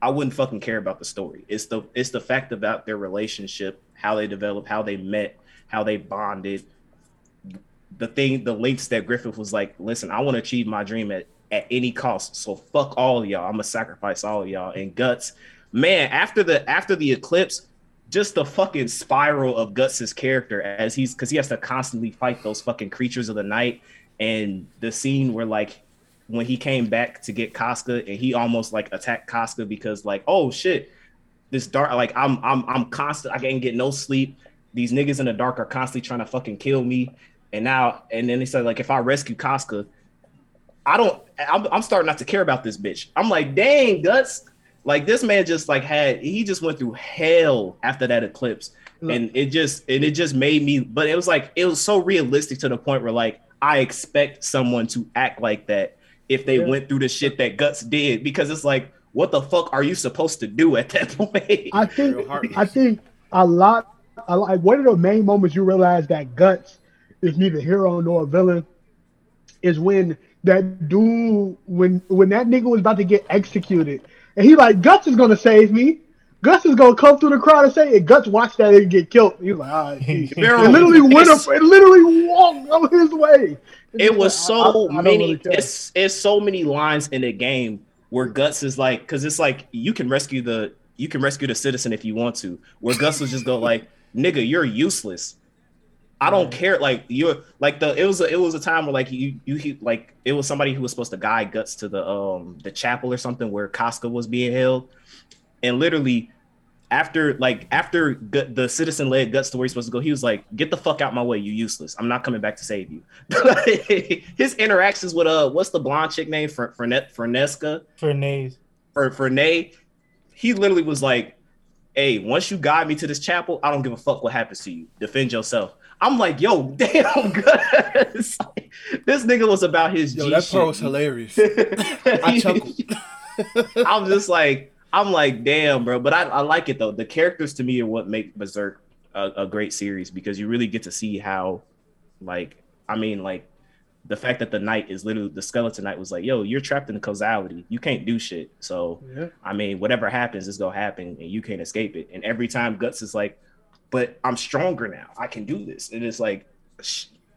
[SPEAKER 3] I wouldn't fucking care about the story. It's the it's the fact about their relationship, how they developed, how they met, how they bonded. The thing, the links that Griffith was like, listen, I want to achieve my dream at, at any cost. So fuck all y'all. I'm gonna sacrifice all y'all. And Guts, man, after the after the eclipse, just the fucking spiral of Guts's character as he's because he has to constantly fight those fucking creatures of the night. And the scene where like when he came back to get Casca and he almost like attacked Casca because like, oh shit, this dark like I'm I'm I'm constant, I can't get no sleep. These niggas in the dark are constantly trying to fucking kill me. And now and then they said like if I rescue Casca, I don't I'm, I'm starting not to care about this bitch. I'm like, dang, guts. Like this man just like had he just went through hell after that eclipse. And it just and it just made me, but it was like it was so realistic to the point where like I expect someone to act like that if they
[SPEAKER 4] Yeah.
[SPEAKER 3] went through the shit that Guts did, because it's like, what the fuck are you supposed to do at that point?
[SPEAKER 4] I think I think a lot, a lot. One of the main moments you realize that Guts is neither hero nor villain is when that dude when when that nigga was about to get executed, and he like Guts is gonna save me. Guts is gonna come through the crowd and say it. Guts watched that and get killed. He's like, all right. It literally went
[SPEAKER 3] it's-
[SPEAKER 4] up. It literally walked on his way.
[SPEAKER 3] it was
[SPEAKER 4] I-
[SPEAKER 3] so
[SPEAKER 4] I- I don't
[SPEAKER 3] many
[SPEAKER 4] really
[SPEAKER 3] it's it's so many lines in the game where guts is like because it's like you can rescue the you can rescue the citizen if you want to where guts was just go like nigga you're useless i don't care like you're like the it was a, it was a time where like you you he, like it was somebody who was supposed to guide guts to the um the chapel or something where casca was being held. And literally after like after Gut- the citizen led guts to where he's supposed to go he was like get the fuck out my way you useless. I'm not coming back to save you. His interactions with uh what's the blonde chick name? For Fernet Fernesca
[SPEAKER 5] for nays.
[SPEAKER 3] for for Nay, he literally was like, Hey, once you guide me to this chapel, I don't give a fuck what happens to you. Defend yourself. I'm like, yo, damn good. this nigga was about his
[SPEAKER 1] Yo,
[SPEAKER 3] G
[SPEAKER 1] that part was hilarious. I chuckled.
[SPEAKER 3] I'm just like, I'm like, damn, bro. But I, I like it though. The characters to me are what make Berserk a, a great series because you really get to see how, like, I mean, like, the fact that the knight is literally the skeleton knight was like, yo, you're trapped in the causality. You can't do shit. So,
[SPEAKER 4] Yeah.
[SPEAKER 3] I mean, whatever happens is gonna happen, and you can't escape it. And every time Guts is like, but I'm stronger now. I can do this. And it's like,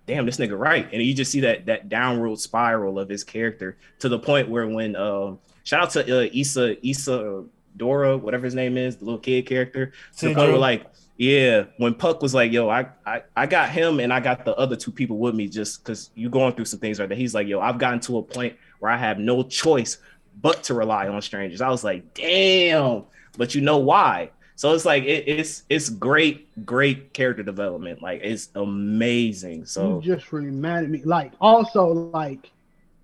[SPEAKER 3] damn, this nigga right. And you just see that that downward spiral of his character to the point where when um shout out to uh, Issa Issa Dora, whatever his name is, the little kid character, to the point where like, yeah, when Puck was like, yo, I, I I got him and I got the other two people with me just because you going through some things right there. He's like, yo, I've gotten to a point where I have no choice but to rely on strangers. I was like, damn, but you know why? So it's like it, it's it's great, great character development. Like it's amazing. So
[SPEAKER 4] you just reminded me. Like also like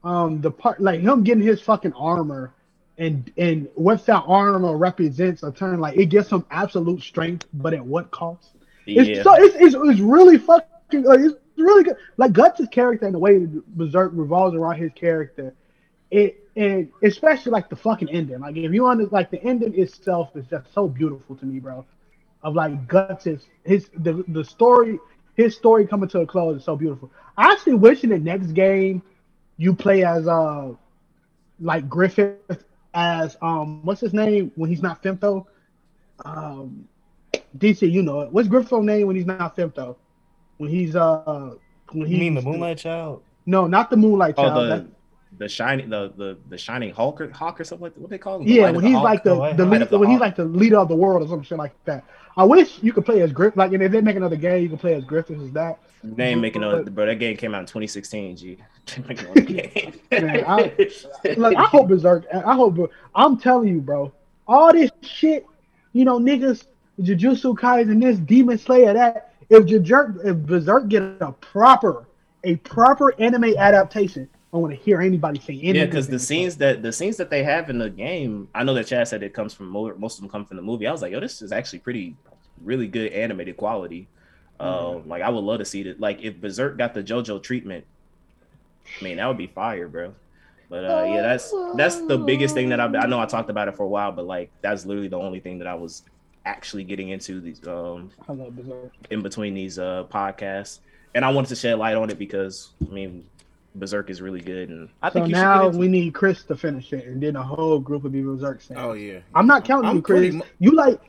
[SPEAKER 4] um the part like him getting his fucking armor and and what that armor represents a turn like it gives him absolute strength, but at what cost?
[SPEAKER 3] yeah,
[SPEAKER 4] It's so it's, it's, it's really fucking like it's really good. Like Guts' character and the way Berserk revolves around his character, it and especially like the fucking ending. Like if you want like the ending itself is just so beautiful to me, bro. Of like Guts is his the the story his story coming to a close is so beautiful. I actually wish in the next game you play as uh like Griffith as um what's his name when he's not Femto? Um DC, you know it. What's Griffith's name when he's not Femto? When he's uh when
[SPEAKER 5] You mean the Moonlight Child?
[SPEAKER 4] No, not the Moonlight
[SPEAKER 3] Oh,
[SPEAKER 4] Child.
[SPEAKER 3] the-
[SPEAKER 4] That-
[SPEAKER 3] the shining the the the shining Hulk or Hawk or something like that. What they call him? The
[SPEAKER 4] Yeah, when he's
[SPEAKER 3] Hawk?
[SPEAKER 4] like the, the
[SPEAKER 3] Light
[SPEAKER 4] lead,
[SPEAKER 3] of the
[SPEAKER 4] when he's like the leader of the world or some shit like that. I wish you could play as Griff. Like, and if they make another game, you can play as Griffith as that.
[SPEAKER 3] They ain't making
[SPEAKER 4] another,
[SPEAKER 3] bro. That game came out in 2016. G. They making no game.
[SPEAKER 4] Man, I- Like, I hope Berserk. I hope. I'm telling you, bro. All this shit, you know, niggas, Jujutsu Kaisen, this Demon Slayer, that. If Berserk, if Berserk get a proper, a proper anime adaptation, I want to hear anybody say anything.
[SPEAKER 3] Yeah, because the scenes that the scenes that they have in the game, I know that Chad said it comes from most of them come from the movie. I was like, yo, this is actually pretty, really good animated quality. Um, like I would love to see it. Like if Berserk got the JoJo treatment, I mean that would be fire, bro. But uh, yeah, that's that's the biggest thing that I I know I talked about it for a while, but like that's literally the only thing that I was actually getting into these um
[SPEAKER 4] I love Berserk.
[SPEAKER 3] in between these uh podcasts, and I wanted to shed light on it because I mean Berserk is really good, and I
[SPEAKER 4] So
[SPEAKER 3] think you should
[SPEAKER 4] now
[SPEAKER 3] get into
[SPEAKER 4] we need Chris to finish it, and then a whole group of be Berserk saying.
[SPEAKER 1] Oh yeah.
[SPEAKER 4] I'm not counting
[SPEAKER 1] I'm
[SPEAKER 4] you, Chris.
[SPEAKER 1] pretty mu-
[SPEAKER 4] you like?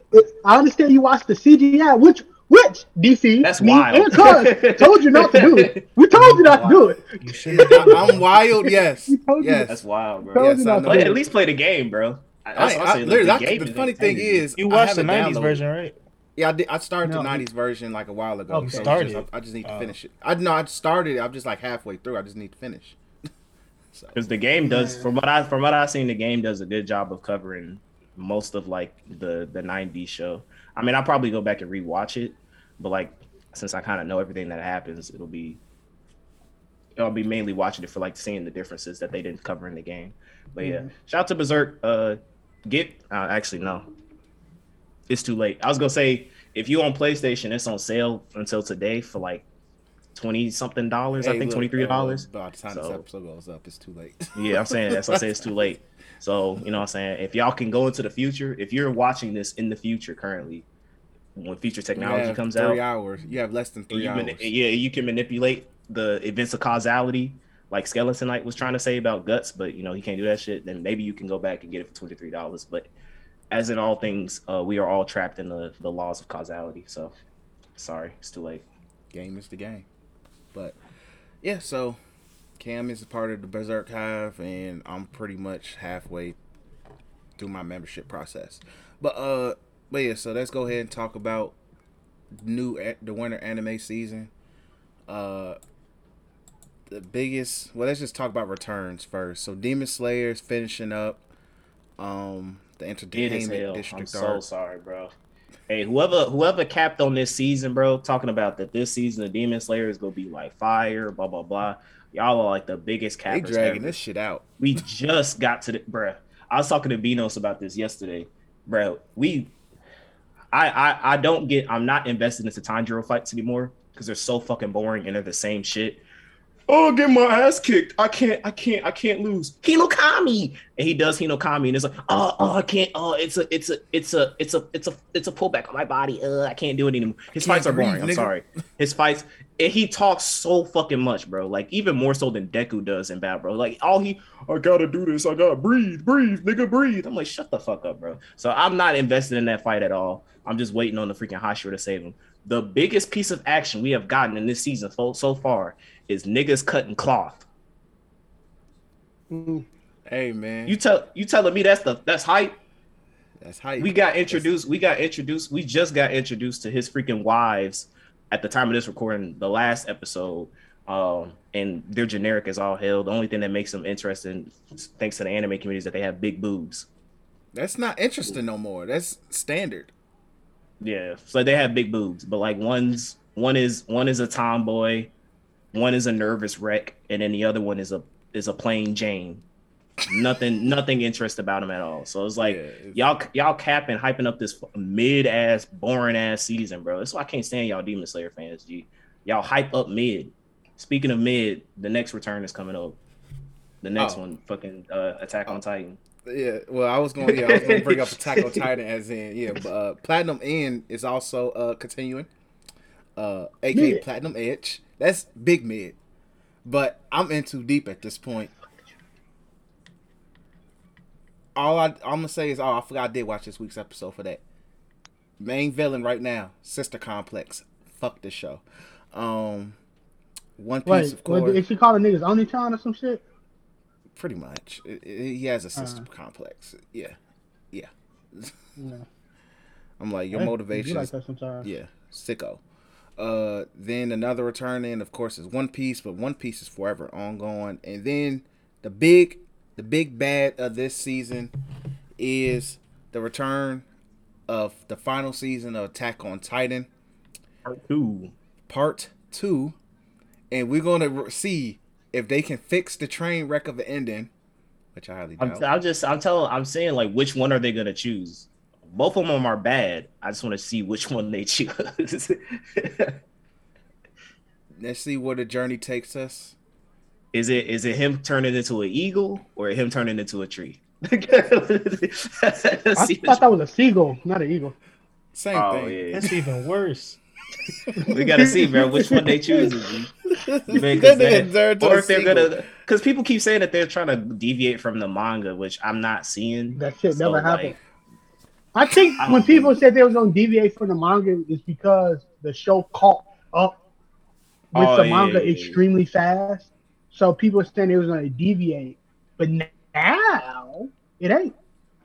[SPEAKER 4] I understand you watched the CGI, which which DC
[SPEAKER 3] That's
[SPEAKER 4] me
[SPEAKER 3] wild.
[SPEAKER 4] and Cuz told you not to do it. We told you not to do it.
[SPEAKER 5] You should.
[SPEAKER 1] I, am wild. Yes.
[SPEAKER 4] We told you
[SPEAKER 1] Yes.
[SPEAKER 3] That's wild, bro.
[SPEAKER 1] Yes,
[SPEAKER 4] not.
[SPEAKER 3] Play, at least play the game, bro. I-
[SPEAKER 1] I,
[SPEAKER 3] That's what
[SPEAKER 1] I,
[SPEAKER 3] I say.
[SPEAKER 1] literally,
[SPEAKER 3] the,
[SPEAKER 1] that's- the funny thing is,
[SPEAKER 5] You watched the '90s
[SPEAKER 1] downloaded
[SPEAKER 5] version, right?
[SPEAKER 1] Yeah, I, did, I started
[SPEAKER 4] No.
[SPEAKER 1] the '90s version like a while ago.
[SPEAKER 5] Oh, you
[SPEAKER 1] so
[SPEAKER 5] started
[SPEAKER 1] just- I, I just need to
[SPEAKER 5] Oh.
[SPEAKER 1] finish it. I no, I started it. I'm just like halfway through. I just need to finish. so
[SPEAKER 3] because the game does from what I from what I've seen, the game does a good job of covering most of like the the '90s show. I mean, I'll probably go back and rewatch it, but like since I kind of know everything that happens, it'll be I'll be mainly watching it for like seeing the differences that they didn't cover in the game. But yeah, shout out to Berserk. Uh, get uh, actually no, it's too late. I was gonna say if you on PlayStation, it's on sale until today for like twenty something dollars. I think twenty three dollars.
[SPEAKER 1] uh, By the time this episode goes up, it's too late.
[SPEAKER 3] Yeah, I'm saying that's why I say it's too late. So, you know what I'm saying? If y'all can go into the future, if you're watching this in the future currently, when future technology comes
[SPEAKER 1] three
[SPEAKER 3] out,
[SPEAKER 1] hours. You have less than three hours.
[SPEAKER 3] mani- yeah, you can manipulate the events of causality, like Skeleton Knight was trying to say about guts, but you know, he can't do that shit, then maybe you can go back and get it for twenty three dollars. But as in all things, uh, we are all trapped in the, the laws of causality. So sorry, it's too late.
[SPEAKER 1] game is the game. But yeah, so Cam is a part of the Berserk Hive, and I'm pretty much halfway through my membership process. But uh, but yeah, so let's go ahead and talk about new the winter anime season. Uh, the biggest. Well, let's just talk about returns first. So Demon Slayer is finishing up. Um, the entertainment
[SPEAKER 3] hell. I'm so
[SPEAKER 1] arc.
[SPEAKER 3] sorry, bro. Hey, whoever whoever capped on this season, bro, talking about that this season of Demon Slayer is gonna be like fire, blah blah blah. Y'all are like the biggest
[SPEAKER 1] They dragging
[SPEAKER 3] ever.
[SPEAKER 1] this shit out.
[SPEAKER 3] We just got to the bruh. I was talking to Benos about this yesterday, bro. We, I, I, I don't get. I'm not invested into Tanjiro fights anymore because they're so fucking boring and they're the same shit. Oh, get my ass kicked. I can't. I can't. I can't lose. Hinokami, and he does Hinokami, and it's like, oh, oh, I can't. Oh, it's a, it's a, it's a, it's a, it's a, it's a pullback on my body. Uh, I can't do it anymore. His
[SPEAKER 1] Can't
[SPEAKER 3] fights are boring.
[SPEAKER 1] breathe,
[SPEAKER 3] I'm
[SPEAKER 1] nigga.
[SPEAKER 3] sorry. His fights. And he talks so fucking much, bro. Like even more so than Deku does in Bad, bro. Like all he, I gotta do this. I gotta breathe, breathe, nigga, breathe. I'm like, shut the fuck up, bro. So I'm not invested in that fight at all. I'm just waiting on the freaking Hashira to save him. The biggest piece of action we have gotten in this season so, so far is niggas cutting cloth.
[SPEAKER 4] Mm,
[SPEAKER 1] Hey man,
[SPEAKER 3] You tell you telling me that's the that's hype.
[SPEAKER 1] that's hype.
[SPEAKER 3] We got introduced. We got introduced. We just got introduced to his freaking wives at the time of this recording, the last episode. Um, and they're generic as all hell. The only thing that makes them interesting, thanks to the anime community, is that they have big boobs.
[SPEAKER 1] That's not interesting no more. That's standard.
[SPEAKER 3] Yeah, so they have big boobs, but like one's one is one is a tomboy, one is a nervous wreck, and then the other one is a is a plain Jane. Nothing, nothing interest about him at all. So it's like
[SPEAKER 1] Yeah,
[SPEAKER 3] y'all y'all capping, hyping up this mid ass, boring ass season, bro. That's why I can't stand y'all Demon Slayer fans. G, y'all hype up mid. Speaking of mid, the next return is coming up. The next
[SPEAKER 1] Oh.
[SPEAKER 3] one, fucking uh, Attack on Titan.
[SPEAKER 1] Yeah, well, I was going. Yeah, I was going to bring up Attack on Titan as in yeah, but uh, Platinum End is also uh continuing. Uh, aka
[SPEAKER 4] Mid.
[SPEAKER 1] Platinum Edge. That's big mid, but I'm in too deep at this point. All I I'm gonna say is, oh, I forgot I did watch this week's episode for that. Main villain right now, Sister Complex. Fuck this show. Um, One Piece,
[SPEAKER 4] Wait,
[SPEAKER 1] of course.
[SPEAKER 4] is she calling niggas Oni-chan or some shit?
[SPEAKER 1] pretty much. It- it- he has a system complex. Yeah, yeah.
[SPEAKER 4] Yeah.
[SPEAKER 1] I'm like your motivation.
[SPEAKER 4] Like
[SPEAKER 1] is-
[SPEAKER 4] that sometimes.
[SPEAKER 1] Yeah, sicko. Uh, then another return in, of course, is One Piece, but One Piece is forever ongoing. And then the big, the big bad of this season is the return of the final season of Attack on Titan,
[SPEAKER 3] Part two.
[SPEAKER 1] Part Two, and we're gonna see if they can fix the train wreck of the ending, which I highly
[SPEAKER 3] I'm,
[SPEAKER 1] doubt.
[SPEAKER 3] I'm just I'm telling I'm saying like which one are they gonna choose? Both of them are bad. I just want to see which one they choose.
[SPEAKER 1] Let's see where the journey takes us.
[SPEAKER 3] is it is it him turning into an eagle or him turning into a tree?
[SPEAKER 4] I thought that was a seagull, not an eagle.
[SPEAKER 1] Same
[SPEAKER 3] oh
[SPEAKER 1] thing.
[SPEAKER 3] yeah,
[SPEAKER 5] That's even worse.
[SPEAKER 3] we gotta see, bro, which one they choose. Man, 'cause
[SPEAKER 1] That nigga
[SPEAKER 3] that-
[SPEAKER 1] turned to
[SPEAKER 3] or if they're gonna, because people keep saying that they're trying to deviate from the manga, which I'm not seeing.
[SPEAKER 4] That shit
[SPEAKER 3] So,
[SPEAKER 4] never happened.
[SPEAKER 3] like,
[SPEAKER 4] I think
[SPEAKER 3] I
[SPEAKER 4] when people said they was gonna deviate from the manga, it's because the show caught up with
[SPEAKER 3] Oh,
[SPEAKER 4] the manga
[SPEAKER 3] yeah, yeah.
[SPEAKER 4] extremely fast. So people were saying it was gonna deviate, but now it ain't.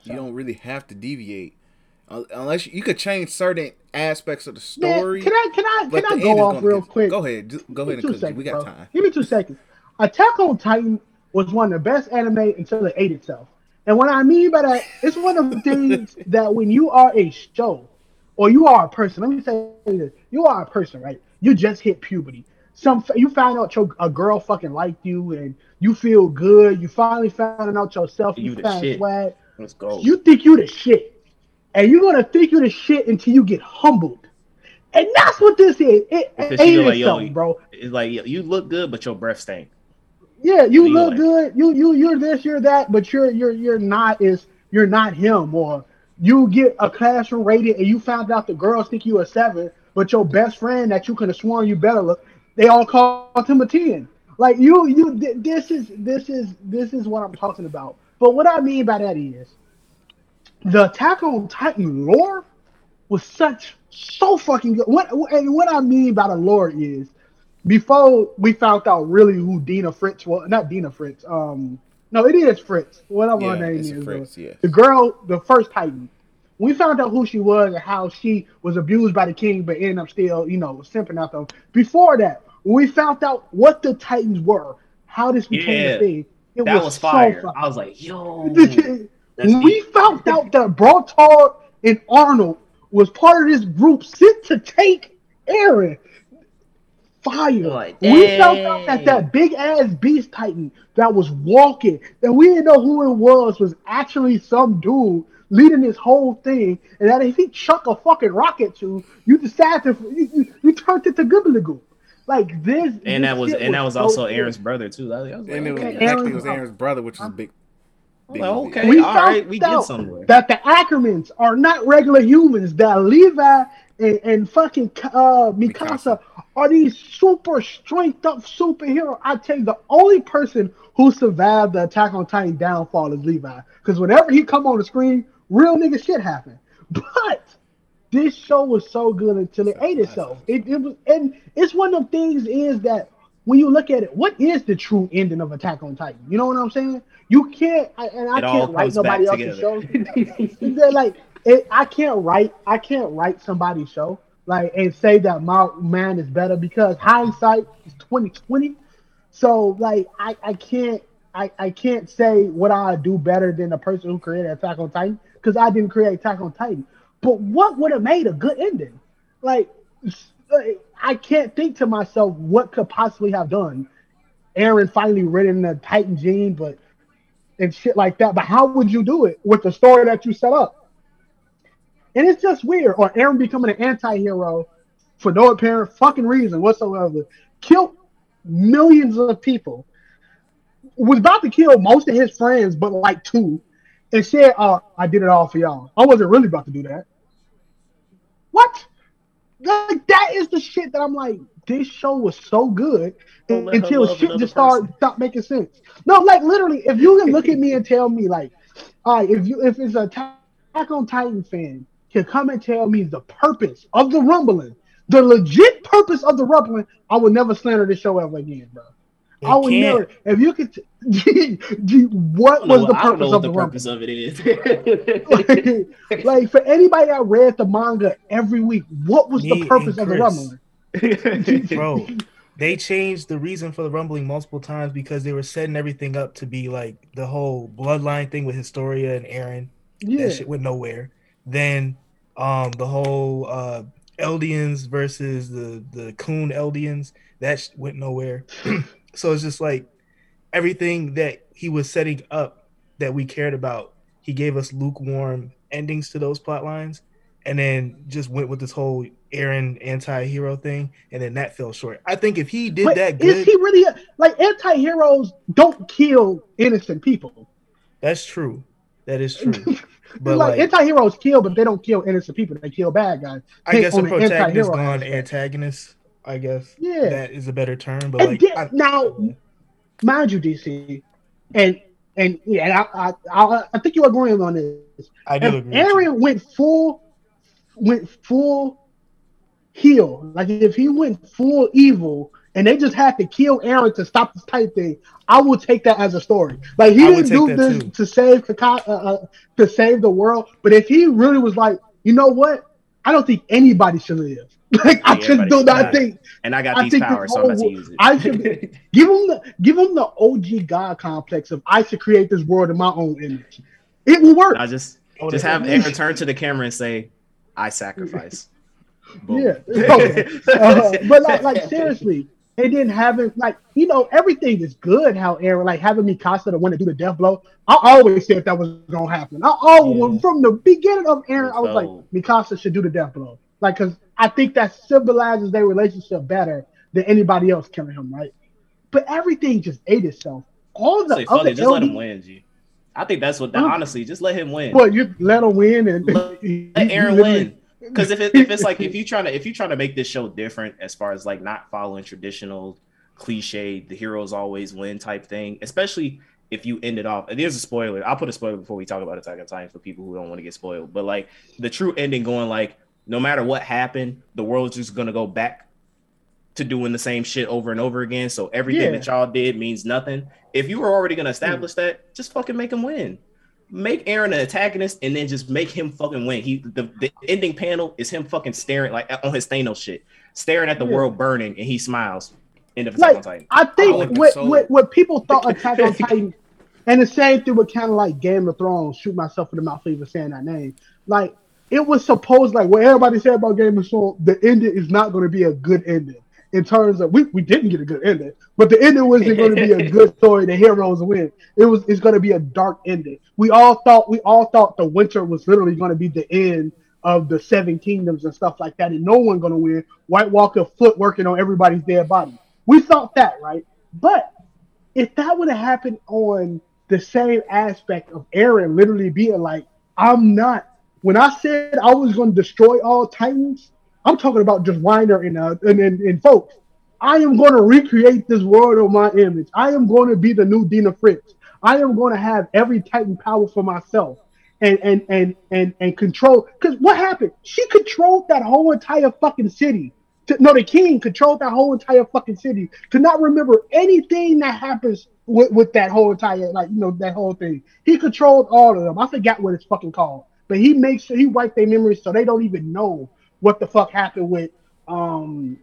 [SPEAKER 1] you don't really have to deviate unless you, you could change certain aspects of the
[SPEAKER 4] Man,
[SPEAKER 1] story.
[SPEAKER 4] can I can I can I go
[SPEAKER 1] end
[SPEAKER 4] off real
[SPEAKER 1] be-
[SPEAKER 4] quick?
[SPEAKER 1] Go ahead, just go ahead
[SPEAKER 4] Give
[SPEAKER 1] and
[SPEAKER 4] two
[SPEAKER 1] cook. We got
[SPEAKER 4] bro.
[SPEAKER 1] time.
[SPEAKER 4] Give me two seconds. Attack on Titan was one of the best anime until it ate itself. And what I mean by that, it's one of the things that when you are a show or you are a person, let me say this: you are a person, right? You just hit puberty. Some you find out your a girl fucking liked you and you feel good. You finally found out yourself. You,
[SPEAKER 3] You the shit.
[SPEAKER 4] swag.
[SPEAKER 3] let's go.
[SPEAKER 4] You think you the shit, and you're gonna think you the shit until you get humbled. And that's what this is. It,
[SPEAKER 3] Because
[SPEAKER 4] it
[SPEAKER 3] you
[SPEAKER 4] ate
[SPEAKER 3] feel yo,
[SPEAKER 4] bro.
[SPEAKER 3] it's like yo, you look good, but your breath stank.
[SPEAKER 4] Yeah, you look
[SPEAKER 3] like-
[SPEAKER 4] good. You you you're this, you're that, but you're you're you're not is you're not him. Or you get a classroom rated and you found out the girls think you a seven, but your best friend that you could have sworn you better look, they all called him a ten. Like you you th- this is this is this is what I'm talking about. But what I mean by that is the Attack on Titan lore was such so fucking good. What and what I mean by the lore is before we found out really who Dina Fritz was, not Dina Fritz. Um, no, it is Fritz. Whatever
[SPEAKER 1] Yeah,
[SPEAKER 4] her name
[SPEAKER 1] it's
[SPEAKER 4] is.
[SPEAKER 1] Fritz, yeah.
[SPEAKER 4] The girl, the first Titan. We found out who she was and how she was abused by the king, but ended up still, you know, simping out them. Before that, when we found out what the Titans were, how this became
[SPEAKER 3] Yeah,
[SPEAKER 4] a thing, it
[SPEAKER 3] That was
[SPEAKER 4] so
[SPEAKER 3] fire. I was like, yo,
[SPEAKER 4] when we found out that Brotar and Arnold was part of this group sent to take Eren. Fire.
[SPEAKER 3] Like,
[SPEAKER 4] we found out that that big ass beast titan that was walking, that we didn't know who it was, was actually some dude leading this whole thing, and that if he chuck a fucking rocket to you, decide to you, you, you turned it to Goobly Like this,
[SPEAKER 3] and
[SPEAKER 4] this
[SPEAKER 3] that was
[SPEAKER 4] shit
[SPEAKER 3] and that was
[SPEAKER 4] so
[SPEAKER 3] also
[SPEAKER 4] good.
[SPEAKER 3] Eren's brother too. I was like,
[SPEAKER 1] And it was actually was Eren's brother, which was big. big
[SPEAKER 3] Well,
[SPEAKER 1] reveal.
[SPEAKER 3] okay.
[SPEAKER 4] we
[SPEAKER 3] all
[SPEAKER 4] found
[SPEAKER 3] right, we get somewhere.
[SPEAKER 4] That the Ackermans are not regular humans. That Levi and, and fucking uh, Mikasa,
[SPEAKER 1] Mikasa.
[SPEAKER 4] Are these super strength up superhero. I tell you, the only person who survived the Attack on Titan downfall is Levi. Because whenever he come on the screen, real nigga shit happen. But this show was so good until it ate itself. It, it was, and it's one of the things is that when you look at it, what is the true ending of Attack on Titan? You know what I'm saying? You can't, I- and I
[SPEAKER 3] It
[SPEAKER 4] can't write nobody else's
[SPEAKER 3] together.
[SPEAKER 4] They're like, it, I can't write, I can't write somebody's show like and say that my man is better because hindsight is 2020. So like, I, I can't, I, I can't say what I do better than the person who created Attack on Titan because I didn't create Attack on Titan. But what would have made a good ending? Like, I can't think to myself what could possibly have done. Eren finally ridden the Titan gene, but and shit like that. But how would you do it with the story that you set up? And it's just weird. Or Eren becoming an anti-hero for no apparent fucking reason whatsoever. Killed millions of people. Was about to kill most of his friends, but like two. And said, "Oh, I did it all for y'all. I wasn't really about to do that." What? Like that is the shit that I'm like. This show was so good until shit just started stop making sense. No, like literally, if you can look at me and tell me like, all right, if you if it's a Attack on Titan fan can come and tell me the purpose of the rumbling, the legit purpose of the rumbling, I will never slander this show ever again, bro.
[SPEAKER 5] It
[SPEAKER 4] I would
[SPEAKER 5] can't.
[SPEAKER 4] never. If you could, G, G, what
[SPEAKER 3] I don't know
[SPEAKER 4] was the
[SPEAKER 3] what- I
[SPEAKER 4] purpose
[SPEAKER 3] know
[SPEAKER 4] of
[SPEAKER 3] what
[SPEAKER 4] the
[SPEAKER 3] the
[SPEAKER 4] rumble?
[SPEAKER 3] purpose of it is.
[SPEAKER 4] like for anybody that read the manga every week, what was
[SPEAKER 5] Me
[SPEAKER 4] the purpose of the rumbling?
[SPEAKER 5] bro. They changed the reason for the rumbling multiple times because they were setting everything up to be like the whole bloodline thing with Historia and Eren.
[SPEAKER 4] Yeah,
[SPEAKER 5] That shit went nowhere. Then um the whole uh Eldians versus the the Coon Eldians that sh- went nowhere. so it's just like everything that he was setting up that we cared about. He gave us lukewarm endings to those plot lines, and then just went with this whole Eren anti-hero thing, and then that fell short. I think if he did
[SPEAKER 4] but
[SPEAKER 5] that
[SPEAKER 4] is
[SPEAKER 5] good,
[SPEAKER 4] he really a, like anti-heroes? Don't kill innocent people.
[SPEAKER 5] that's true. That is true.
[SPEAKER 4] like,
[SPEAKER 5] But like,
[SPEAKER 4] anti-heroes kill, but they don't kill innocent people. They kill bad guys.
[SPEAKER 5] I guess a protagonist gone antagonist. I guess
[SPEAKER 4] Yeah.
[SPEAKER 5] that is a better term. But
[SPEAKER 4] And
[SPEAKER 5] like,
[SPEAKER 4] then-
[SPEAKER 5] I-
[SPEAKER 4] now, mind you, DC, and and yeah, and I, I I I think you're agreeing on this.
[SPEAKER 5] I do
[SPEAKER 4] If
[SPEAKER 5] agree.
[SPEAKER 4] Eren went full, went full heel. Like if he went full evil, and they just had to kill Eren to stop this type thing, I will take that as a story. Like he
[SPEAKER 5] I
[SPEAKER 4] didn't do this
[SPEAKER 5] too.
[SPEAKER 4] to save Kaka, uh, uh, to save the world. But if he really was like, you know what, I don't think anybody should live. Like I
[SPEAKER 3] Yeah,
[SPEAKER 4] just do
[SPEAKER 3] should
[SPEAKER 4] not
[SPEAKER 3] die.
[SPEAKER 4] think
[SPEAKER 3] and I got
[SPEAKER 4] I
[SPEAKER 3] these powers, so I'm about to use it.
[SPEAKER 4] I should give him the give him the OG God complex of I should create this world in my own image. It will work.
[SPEAKER 3] I just
[SPEAKER 5] Oh,
[SPEAKER 3] just have Eren turn to the camera and say, "I sacrifice." Boom.
[SPEAKER 4] Yeah. Uh, but like, like seriously, they didn't have it. Like you know, everything is good. How Eren like having Mikasa to want to do the death blow. I always said that was gonna happen. I always
[SPEAKER 5] Yeah.
[SPEAKER 4] from the beginning of Eren, I was like, Mikasa should do the death blow. Like, cause I think that symbolizes their relationship better than anybody else killing him, right? But everything just ate itself. All the
[SPEAKER 3] Say,
[SPEAKER 4] other
[SPEAKER 3] it, just let him win, G. I think that's what.
[SPEAKER 4] Huh?
[SPEAKER 3] Honestly, just let him win.
[SPEAKER 4] Well, you let him win and
[SPEAKER 3] Let let Eren win. Because if, it, if it's like if you trying to if you trying to make this show different as far as like not following traditional cliche the heroes always win type thing, especially if you end it off. And there's a spoiler. I'll put a spoiler before we talk about Attack on Titan for people who don't want to get spoiled. But like the true ending going like no matter what happened, the world's just gonna go back to doing the same shit over and over again. So everything
[SPEAKER 4] Yeah.
[SPEAKER 3] that y'all did means nothing. If you were already gonna hmm. establish that, just fucking make them win make Eren an antagonist and then just make him fucking win. He the, the ending panel is him fucking staring like on his Thanos shit, staring at the
[SPEAKER 4] Yeah.
[SPEAKER 3] world burning, and he smiles. End of Attack on
[SPEAKER 4] like
[SPEAKER 3] Titan.
[SPEAKER 4] I
[SPEAKER 1] I
[SPEAKER 4] think
[SPEAKER 1] like
[SPEAKER 4] what,
[SPEAKER 1] soul.
[SPEAKER 4] what what people thought Attack on Titan, and the same thing with kind of like Game of Thrones. Shoot myself in the mouth for even saying that name. Like it was supposed like what everybody said about Game of Thrones. The ending is not going to be a good ending in terms of we, we didn't get a good ending, but the ending wasn't going to be a good story. The heroes win. It was it's going to be a dark ending. We all thought we all thought the winter was literally going to be the end of the Seven Kingdoms and stuff like that, and no one going to win. White Walker foot working on everybody's dead body. We thought that, right? But if that would have happened on the same aspect of Eren literally being like, I'm not. When I said I was going to destroy all Titans, I'm talking about just Reiner and uh, and, and, and folks. I am going to recreate this world on my image. I am going to be the new Dina Fritz. I am going to have every Titan power for myself and and and and and control. Because what happened? She controlled that whole entire fucking city. No, the king controlled that whole entire fucking city. To not remember anything that happens with, with that whole entire, like you know, that whole thing. He controlled all of them. I forgot what it's fucking called, but he makes sure he wiped their memories so they don't even know what the fuck happened with um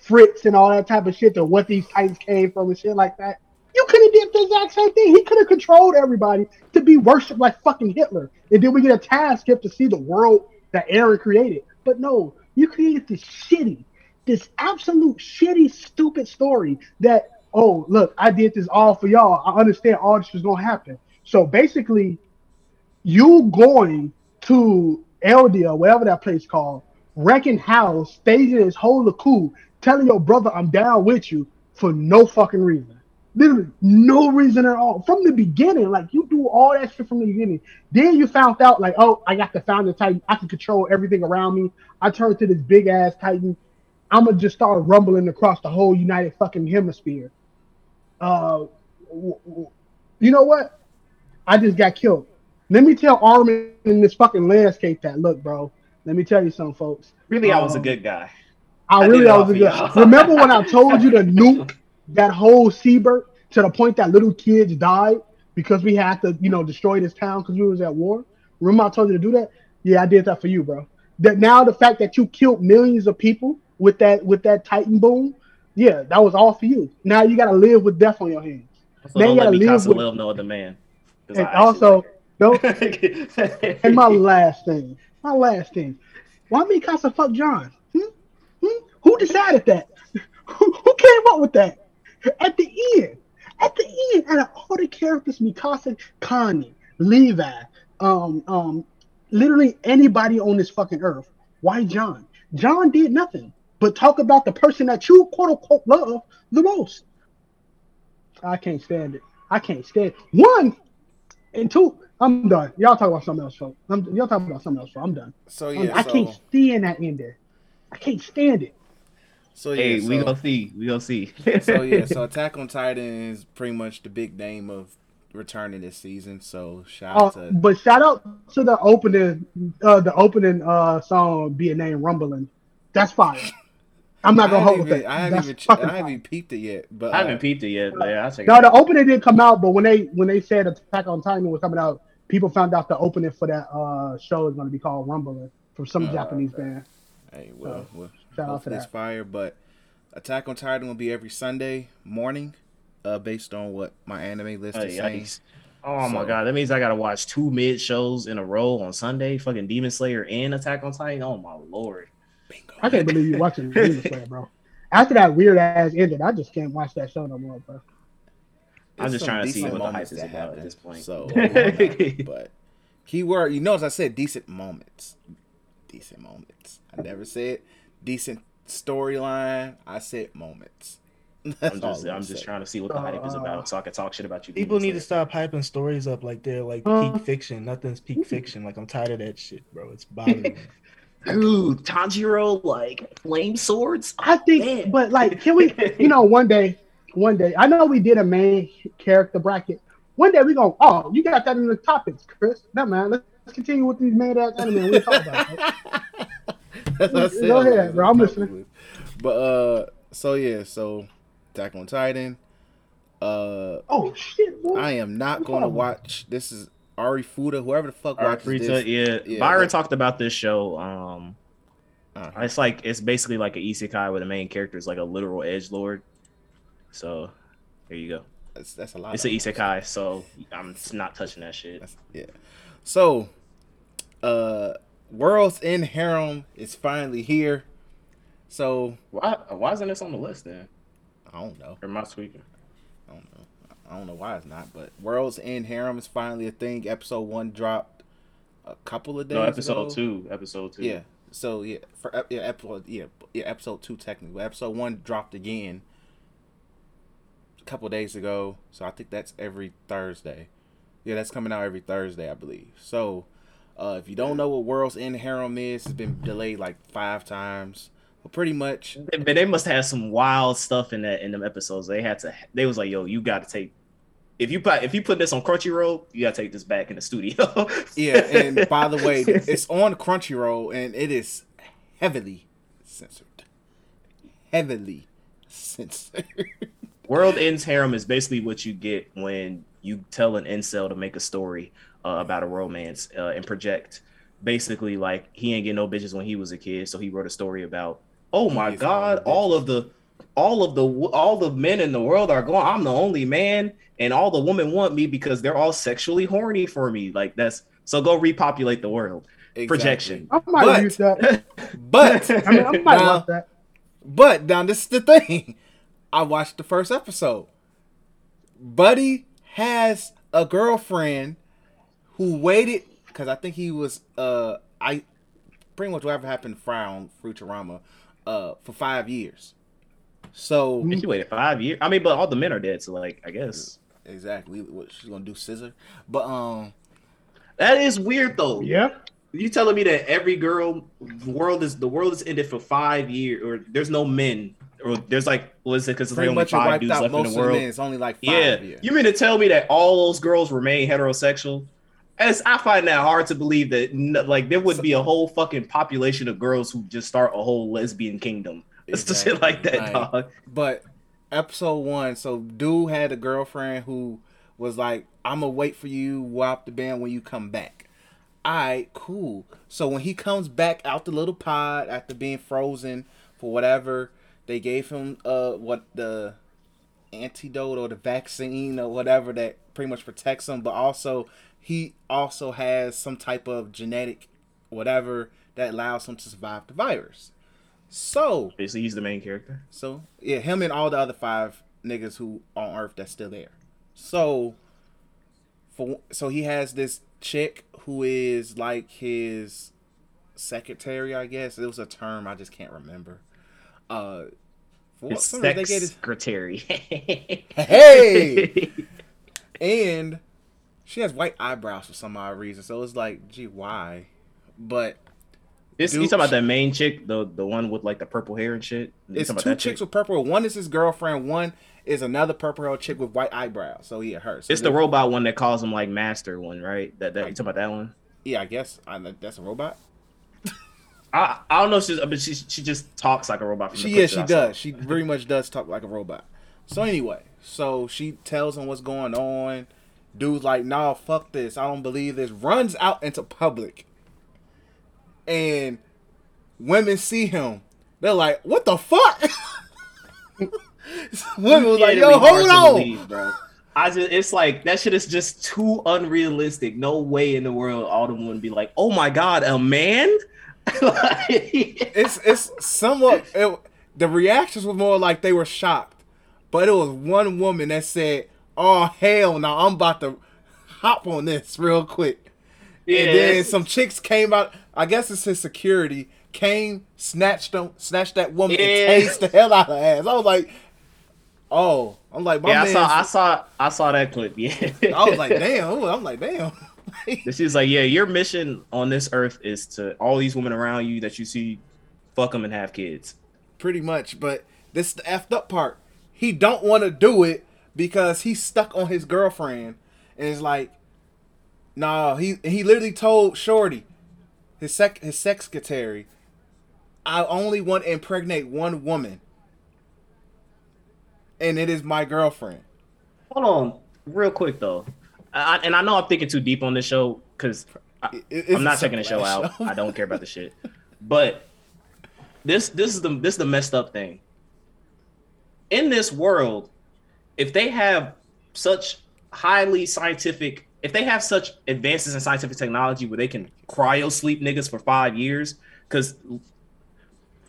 [SPEAKER 4] Fritz and all that type of shit, or what these titans came from and shit like that. You could have did the exact same thing. He could have controlled everybody to be worshipped like fucking Hitler, and then we get a task gift to see the world that Eren created. But no, you created this shitty, this absolute shitty, stupid story that oh look, I did this all for y'all. I understand all this was gonna happen. So basically, you going to Eldia, whatever that place called, wrecking house, staging his whole coup, telling your brother I'm down with you for no fucking reason. Literally, no reason at all. From the beginning, like you do all that shit from the beginning. Then you found out, like, oh, I got the founder titan. I can control everything around me. I turned to this big ass titan. I'm gonna just start rumbling across the whole United fucking hemisphere. Uh, you know what? I just got killed. Let me tell Armin in this fucking landscape that look, bro. Let me tell you something, folks.
[SPEAKER 3] Really, I was a
[SPEAKER 4] Um,
[SPEAKER 3] good guy.
[SPEAKER 4] I
[SPEAKER 3] I
[SPEAKER 4] really I was a good.
[SPEAKER 3] y'all.
[SPEAKER 4] Remember when I told you to nuke that whole Siebert to the point that little kids died because we had to, you know, destroy this town because we was at war. Remember I told you to do that? Yeah, I did that for you, bro. That now the fact that you killed millions of people with that with that Titan boom, yeah, that was all for you. Now you gotta live with death on your hands.
[SPEAKER 3] So
[SPEAKER 4] Now
[SPEAKER 3] don't
[SPEAKER 4] you gotta live with-
[SPEAKER 3] no other man.
[SPEAKER 4] And also, don't and my last thing, my last thing. Why Mikasa fuck Jean? Hmm? Hmm? Who decided that? Who, who came up with that? At the end, at the end, out of all the characters, Mikasa, Connie, Levi, um, um, literally anybody on this fucking earth. Why Jean? Jean did nothing but talk about the person that you quote unquote love the most. I can't stand it. I can't stand it. One and two. I'm done. Y'all talk about something else, folks. I'm, y'all talk about something else, folks. I'm done.
[SPEAKER 1] So
[SPEAKER 4] I'm-
[SPEAKER 1] yeah,
[SPEAKER 4] I can't stand that in there. I can't stand it.
[SPEAKER 1] so yeah,
[SPEAKER 3] Hey,
[SPEAKER 1] so,
[SPEAKER 3] we gonna see. We gonna see.
[SPEAKER 1] so yeah, so Attack on Titan is pretty much the big name of returning this season. So shout
[SPEAKER 4] Uh,
[SPEAKER 1] out to
[SPEAKER 4] but shout out to the opening, uh, the opening uh, song being named "Rumbling." That's fire. I'm not gonna hold
[SPEAKER 1] haven't
[SPEAKER 4] with
[SPEAKER 1] even,
[SPEAKER 4] that.
[SPEAKER 1] I haven't
[SPEAKER 4] That's
[SPEAKER 1] even, ch- I haven't
[SPEAKER 4] fire.
[SPEAKER 1] even peeped it yet. But
[SPEAKER 3] I
[SPEAKER 1] uh,
[SPEAKER 3] haven't peeped it yet. But yeah, I'll check
[SPEAKER 4] No,
[SPEAKER 3] out.
[SPEAKER 4] the opening didn't come out, but when they when they said Attack on Titan was coming out, people found out the opening for that uh, show is going to be called "Rumbling" from some
[SPEAKER 1] Oh,
[SPEAKER 4] Japanese
[SPEAKER 1] okay.
[SPEAKER 4] band.
[SPEAKER 1] Hey, well,
[SPEAKER 4] So,
[SPEAKER 1] well
[SPEAKER 4] shout out to
[SPEAKER 1] hopefully it's
[SPEAKER 4] that.
[SPEAKER 1] fire. But Attack on Titan will be every Sunday morning, uh, based on what my anime list
[SPEAKER 3] Oh,
[SPEAKER 1] is saying.
[SPEAKER 3] yikes. Oh my god, that means I gotta watch two mid shows in a row on Sunday. Fucking Demon Slayer and Attack on Titan. Oh my lord.
[SPEAKER 1] Bingo.
[SPEAKER 4] I can't believe you watching Demon Slayer, bro. After that weird ass ending, I just can't watch that show no more, bro.
[SPEAKER 3] I'm just trying to see what the hype is about at this point.
[SPEAKER 1] So, why not? but keyword, you notice I said decent moments. Decent moments. I never said decent storyline. I said moments. That's
[SPEAKER 3] I'm just,
[SPEAKER 1] I'm
[SPEAKER 3] I'm just trying to see what the hype is
[SPEAKER 4] Uh,
[SPEAKER 3] about, so I can talk shit about you.
[SPEAKER 5] People
[SPEAKER 3] Demon
[SPEAKER 5] need to stop hyping stories up like they're like
[SPEAKER 4] Uh.
[SPEAKER 5] peak fiction. Nothing's peak fiction. Like I'm tired of that shit, bro. It's bothering me.
[SPEAKER 3] Dude, Tanjiro like flame swords.
[SPEAKER 4] I think,
[SPEAKER 3] Man.
[SPEAKER 4] but like, can we, you know, one day, one day, I know we did a main character bracket. One day we go, oh, you got that in the topics, Chris. No, man, let's, let's continue with these main ass anime we talk about. it.
[SPEAKER 1] That's what I said.
[SPEAKER 4] Go ahead, bro, I'm listening.
[SPEAKER 1] But uh, so yeah, so Attack on Titan. Uh,
[SPEAKER 4] Oh shit, boy.
[SPEAKER 1] I am not going to watch. This is Arifureta, whoever the fuck
[SPEAKER 3] Alright,
[SPEAKER 1] watches
[SPEAKER 3] free
[SPEAKER 1] this.
[SPEAKER 3] yeah,
[SPEAKER 1] yeah,
[SPEAKER 3] Byron
[SPEAKER 1] but-
[SPEAKER 3] talked about this show. Um,
[SPEAKER 1] Uh,
[SPEAKER 3] it's like it's basically like an isekai where the main character is like a literal edge lord. So there you go.
[SPEAKER 1] that's, that's a lot.
[SPEAKER 3] It's an isekai, so I'm not touching that shit.
[SPEAKER 1] That's, yeah. So, uh, World's End Harem is finally here. So
[SPEAKER 3] Why? Why isn't this on the list then?
[SPEAKER 1] I don't know.
[SPEAKER 3] Or am I tweaking?
[SPEAKER 1] I don't know. I don't know why it's not. But World's End Harem is finally a thing. Episode one dropped a couple of days.
[SPEAKER 3] No, episode
[SPEAKER 1] ago.
[SPEAKER 3] two. Episode two.
[SPEAKER 1] Yeah. So yeah, for yeah, episode yeah, yeah, episode two technically. Episode one dropped again couple days ago. So I think that's every Thursday. Yeah, that's coming out every Thursday, I believe. So uh, if you don't know what World's End Harem is, it's been delayed like five times. But pretty much,
[SPEAKER 3] But they must have some wild stuff in that in them episodes. They had to. They was like, "Yo, you got to take." If you put if you put this on Crunchyroll, you gotta take this back in the studio.
[SPEAKER 1] yeah. And by the way, it's on Crunchyroll, and it is heavily censored. Heavily censored.
[SPEAKER 3] World's End Harem is basically what you get when you tell an incel to make a story uh, about a romance uh, and project. Basically, like he ain't get no bitches when he was a kid, so he wrote a story about. Oh my
[SPEAKER 1] gets all
[SPEAKER 3] God!
[SPEAKER 1] the
[SPEAKER 3] All of the, all of the, all the men in the world are going. I'm the only man, and all the women want me because they're all sexually horny for me. Like that's so. Go repopulate the world. Projection.
[SPEAKER 4] I might
[SPEAKER 1] But-
[SPEAKER 4] use that.
[SPEAKER 1] But
[SPEAKER 4] I mean, I might
[SPEAKER 1] now-
[SPEAKER 4] watch that.
[SPEAKER 1] But now this is the thing. I watched the first episode. Buddy has a girlfriend who waited because I think he was uh I pretty much whatever happened to Fry on Futurama uh for five years. So
[SPEAKER 3] And you waited five years. I mean, but all the men are dead, so like, I guess
[SPEAKER 1] exactly what she's gonna do scissor. But um
[SPEAKER 3] that is weird though.
[SPEAKER 4] Yeah.
[SPEAKER 3] You telling me that every girl the world is the world is ended for five years, or there's no men, or there's like what is it? Because there's only five dudes left in the world.
[SPEAKER 1] men. It's only like five.
[SPEAKER 3] yeah.
[SPEAKER 1] Yeah.
[SPEAKER 3] you mean to tell me that all those girls remain heterosexual? As I find that hard to believe that like there would be a whole fucking population of girls who just start a whole lesbian kingdom. It's just shit like that,
[SPEAKER 1] Right.
[SPEAKER 3] dog.
[SPEAKER 1] But episode one. So dude had a girlfriend who was like, "I'm gonna wait for you while the band when you come back." Alright, cool. So when he comes back out the little pod after being frozen for whatever, they gave him uh what the antidote or the vaccine or whatever that pretty much protects him, but also he also has some type of genetic whatever that allows him to survive the virus. So
[SPEAKER 3] Basically, he's the main character.
[SPEAKER 1] so yeah, him and all the other five niggas who on Earth that's still there. So for so he has this chick who is like his secretary, I guess. It was a term I just can't remember. Uh, for
[SPEAKER 3] His
[SPEAKER 1] reason they
[SPEAKER 3] secretary.
[SPEAKER 1] Hey! and she has white eyebrows for some odd reason. So it's like, gee, why? But
[SPEAKER 3] This you talking about the main chick, the the one with like the purple hair and shit. You
[SPEAKER 1] it's two chicks
[SPEAKER 3] chick?
[SPEAKER 1] with purple. One is his girlfriend. One is another purple hair chick with white eyebrows. So yeah, her. So
[SPEAKER 3] It's the robot one that calls him like master one, right? That, that you talking about that one?
[SPEAKER 1] Yeah, I guess I, that's a robot.
[SPEAKER 3] I I don't know she's but she she just talks like a robot. From
[SPEAKER 1] She yeah, she
[SPEAKER 3] that I saw.
[SPEAKER 1] does. She very much does talk like a robot. So anyway, so she tells him what's going on. Dude's like, nah, fuck this. I don't believe this. Runs out into public. And women see him. They're like, what the fuck? women was like, yo, hold on.
[SPEAKER 3] believe, bro. I just it's like that shit is just too unrealistic. No way in the world all them would be like, oh my god, a man. Like-
[SPEAKER 1] It's it's somewhat it, the reactions were more like they were shocked. But it was one woman that said, Oh hell now I'm about to hop on this real quick.
[SPEAKER 3] yeah,
[SPEAKER 1] and then some chicks came out. I guess it's his security came, snatched them, snatched that woman,
[SPEAKER 3] Yeah.
[SPEAKER 1] and tased the hell out of her ass. I was like, oh, I'm like, my
[SPEAKER 3] yeah, I saw I saw I saw that clip. Yeah,
[SPEAKER 1] I was like, damn. I'm like, damn.
[SPEAKER 3] And she's like, yeah, your mission on this earth is to all these women around you that you see, fuck them and have kids.
[SPEAKER 1] Pretty much, but this is the effed up part. He don't want to do it because he's stuck on his girlfriend, and it's like, nah. He he literally told Shorty, his sec his secretary, I only want to impregnate one woman, and it is my girlfriend.
[SPEAKER 3] Hold on, real quick though, I, and I know I'm thinking too deep on this show because I'm not checking the show out.
[SPEAKER 1] show.
[SPEAKER 3] I don't care about the shit. But this this is the this is the messed up thing. In this world, if they have such highly scientific, if they have such advances in scientific technology where they can cryo sleep niggas for five years, because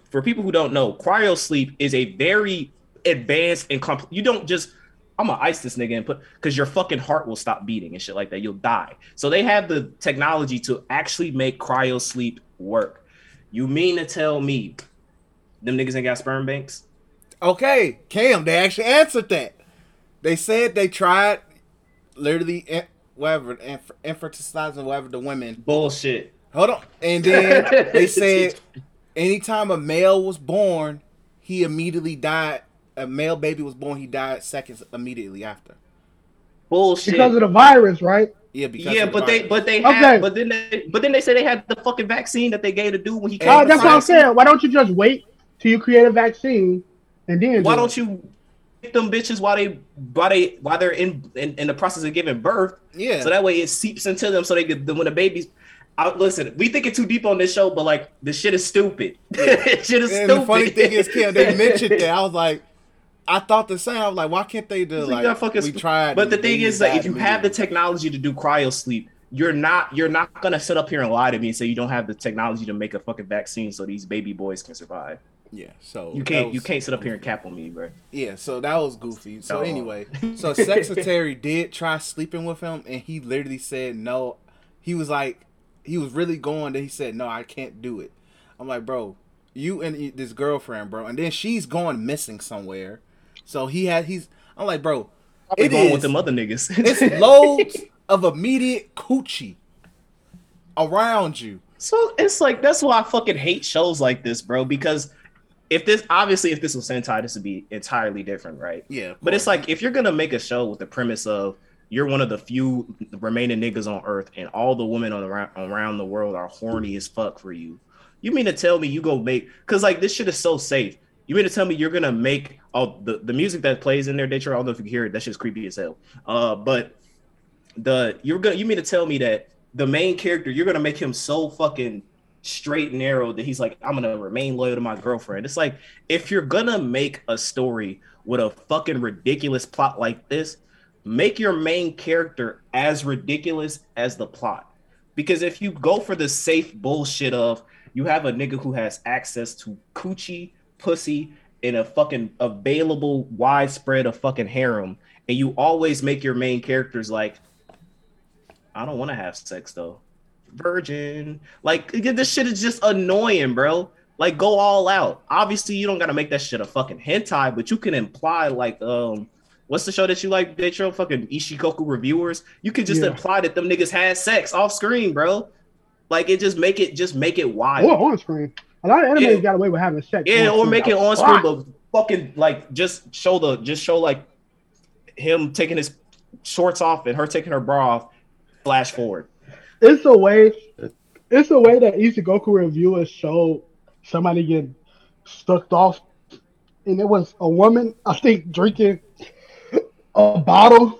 [SPEAKER 3] for people who don't know, cryo sleep is a very advanced and compl- you don't just I'm gonna ice this nigga and put because your fucking heart will stop beating and shit like that. You'll die. So they have the technology to actually make cryo sleep work. You mean to tell me them niggas ain't got sperm banks?
[SPEAKER 1] Okay, Cam, they actually answered that. They said they tried literally whatever inf- infertilizing whatever the women.
[SPEAKER 3] Bullshit.
[SPEAKER 1] Hold on, and then they said anytime a male was born, he immediately died. A male baby was born, he died seconds immediately after.
[SPEAKER 3] Bullshit.
[SPEAKER 4] because of the virus, right?
[SPEAKER 1] Yeah, because
[SPEAKER 3] yeah,
[SPEAKER 1] of the
[SPEAKER 3] but they but they
[SPEAKER 4] Okay.
[SPEAKER 3] had but then they but then they say they had the fucking vaccine that they gave to do when he came.
[SPEAKER 4] Uh, that's what I'm saying. Why don't you just wait till you create a vaccine and then?
[SPEAKER 3] Why
[SPEAKER 4] do
[SPEAKER 3] don't
[SPEAKER 4] it?
[SPEAKER 3] you get them bitches while they while they while they're in in, in the process of giving birth?
[SPEAKER 1] yeah.
[SPEAKER 3] So that way it seeps into them so they get when the babies. I, listen, we thinking too deep on this show, but like the shit is stupid. this shit is
[SPEAKER 1] and
[SPEAKER 3] stupid.
[SPEAKER 1] the funny thing is, Cam, they mentioned that. I was like, I thought the same. I was like, why can't they do
[SPEAKER 3] like,
[SPEAKER 1] like,
[SPEAKER 3] fucking
[SPEAKER 1] we tried?
[SPEAKER 3] But the thing is like, if you have the technology to do cryo sleep, you're not you're not gonna sit up here and lie to me and say you don't have the technology to make a fucking vaccine so these baby boys can survive.
[SPEAKER 1] yeah, so
[SPEAKER 3] You can't
[SPEAKER 1] was-
[SPEAKER 3] you can't sit up here and cap on me, bro.
[SPEAKER 1] Yeah, so that was goofy. So
[SPEAKER 3] No.
[SPEAKER 1] anyway, so secretary did try sleeping with him, and he literally said no. He was like, he was really going. That he said no, I can't do it. I'm like, bro, you and this girlfriend, bro, and then she's going missing somewhere. So he had he's. I'm like, bro,
[SPEAKER 3] Probably
[SPEAKER 1] it
[SPEAKER 3] going
[SPEAKER 1] is-
[SPEAKER 3] with them other niggas.
[SPEAKER 1] it's loads of immediate coochie around you.
[SPEAKER 3] So it's like that's why I fucking hate shows like this, bro. Because if this obviously if this was Sentai, this would be entirely different, right?
[SPEAKER 1] Yeah,
[SPEAKER 3] But it's like if you're gonna make a show with the premise of you're one of the few remaining niggas on Earth, and all the women on around around the world are horny as fuck for you. You mean to tell me you go make? Cause like this shit is so safe. You mean to tell me you're gonna make all the, the music that plays in there, Daytro, I don't know if you can hear it, that's just creepy as hell. Uh but the you're gonna you mean to tell me that the main character, you're gonna make him so fucking straight and narrow that he's like, I'm gonna remain loyal to my girlfriend. It's like if you're gonna make a story with a fucking ridiculous plot like this, make your main character as ridiculous as the plot. Because if you go for the safe bullshit of you have a nigga who has access to coochie, pussy, in a fucking available widespread of fucking harem, and you always make your main characters like, I don't want to have sex though. Virgin. Like this shit is just annoying, bro. Like go all out. Obviously, you don't gotta make that shit a fucking hentai, but you can imply like um what's the show that you like, Daytro? Fucking Ishuzoku reviewers. You can just
[SPEAKER 4] Yeah.
[SPEAKER 3] imply that them niggas had sex off screen, bro. Like it just make it just make it wild.
[SPEAKER 4] Or on screen. A lot of anime
[SPEAKER 3] Yeah.
[SPEAKER 4] got away with having sex.
[SPEAKER 3] Yeah, or it on screen, but fucking like just show the just show like him taking his shorts off and her taking her bra off. Flash forward.
[SPEAKER 4] It's a way. It's a way that Ishuzoku reviewers show somebody getting stuck off, and it was a woman. I think drinking a bottle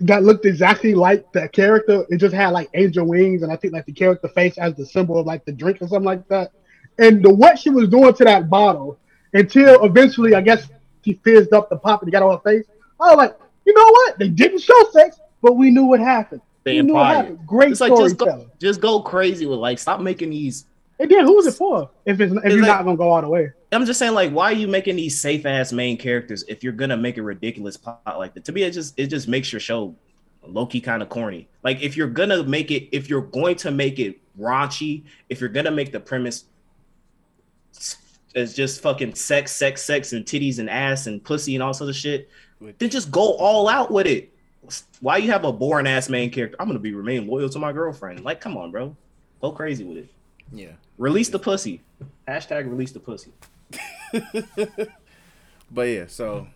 [SPEAKER 4] that looked exactly like that character. It just had like angel wings, and I think like the character face as the symbol of like the drink or something like that. And the what she was doing to that bottle until eventually, I guess she fizzed up the pop and got on her face. I was like, you know what? They didn't show sex, but we knew what happened.
[SPEAKER 3] They
[SPEAKER 4] we knew what
[SPEAKER 3] implied
[SPEAKER 4] happened. Great
[SPEAKER 3] It's like just go, just go crazy with like stop making these.
[SPEAKER 4] And then who's it for? If it's if
[SPEAKER 3] It's
[SPEAKER 4] you're
[SPEAKER 3] like-
[SPEAKER 4] not gonna go all the way.
[SPEAKER 3] I'm just saying like why are you making these safe ass main characters if you're gonna make a ridiculous plot like that? To me, it just it just makes your show low key kind of corny. Like if you're gonna make it, if you're going to make it raunchy, if you're gonna make the premise as just fucking sex, sex, sex, and titties and ass and pussy and all sorts of shit, then just go all out with it. Why you have a boring ass main character? I'm gonna be remain loyal to my girlfriend. Like, come on, bro, go crazy with it.
[SPEAKER 1] Yeah.
[SPEAKER 3] Release the pussy. Hashtag release the pussy.
[SPEAKER 1] But yeah, so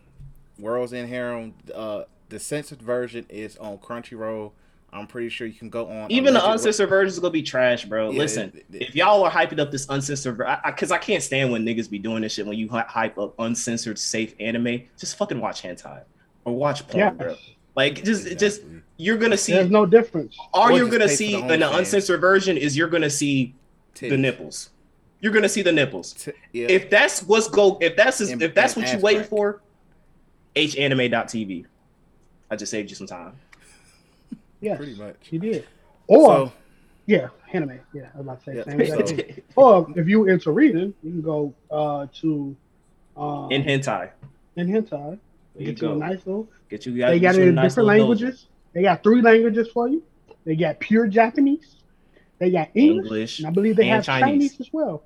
[SPEAKER 1] World's End Harem, uh, the censored version is on Crunchyroll. I'm pretty sure you can go on.
[SPEAKER 3] Even the uncensored version is gonna be trash, bro.
[SPEAKER 1] Yeah,
[SPEAKER 3] Listen,
[SPEAKER 1] it- it-
[SPEAKER 3] if y'all are hyping up this uncensored, ver- I, because I, can't stand when niggas be doing this shit. When you hype up uncensored, safe anime, just fucking watch hentai or watch porn,
[SPEAKER 4] Yeah.
[SPEAKER 3] bro. Like, just, just you're gonna see.
[SPEAKER 4] There's no difference.
[SPEAKER 3] all
[SPEAKER 1] Or
[SPEAKER 3] you're gonna see
[SPEAKER 1] the
[SPEAKER 3] in the uncensored version is you're gonna see the nipples. You're gonna see the nipples.
[SPEAKER 1] T- yeah.
[SPEAKER 3] If that's what's go, if that's
[SPEAKER 1] And-
[SPEAKER 3] if that's what you
[SPEAKER 1] ass
[SPEAKER 3] waiting
[SPEAKER 1] crack.
[SPEAKER 3] for, hanime.tv. I just saved you some time.
[SPEAKER 4] Yes,
[SPEAKER 1] pretty much.
[SPEAKER 4] you did. Or
[SPEAKER 1] So
[SPEAKER 4] yeah, anime. Yeah, I was about to say.
[SPEAKER 1] Yeah,
[SPEAKER 4] same
[SPEAKER 1] so-
[SPEAKER 4] or if you into reading, you can go uh, to um,
[SPEAKER 3] nhentai.
[SPEAKER 4] in hentai.
[SPEAKER 3] You
[SPEAKER 4] Get you a nice little.
[SPEAKER 3] Get you
[SPEAKER 4] They got
[SPEAKER 3] you
[SPEAKER 4] it in
[SPEAKER 3] nice
[SPEAKER 4] different
[SPEAKER 3] little
[SPEAKER 4] languages. They got three languages for you. They got pure Japanese. They got English,
[SPEAKER 3] English,
[SPEAKER 4] and I believe they
[SPEAKER 3] and
[SPEAKER 4] have
[SPEAKER 3] Chinese.
[SPEAKER 4] Chinese. as well.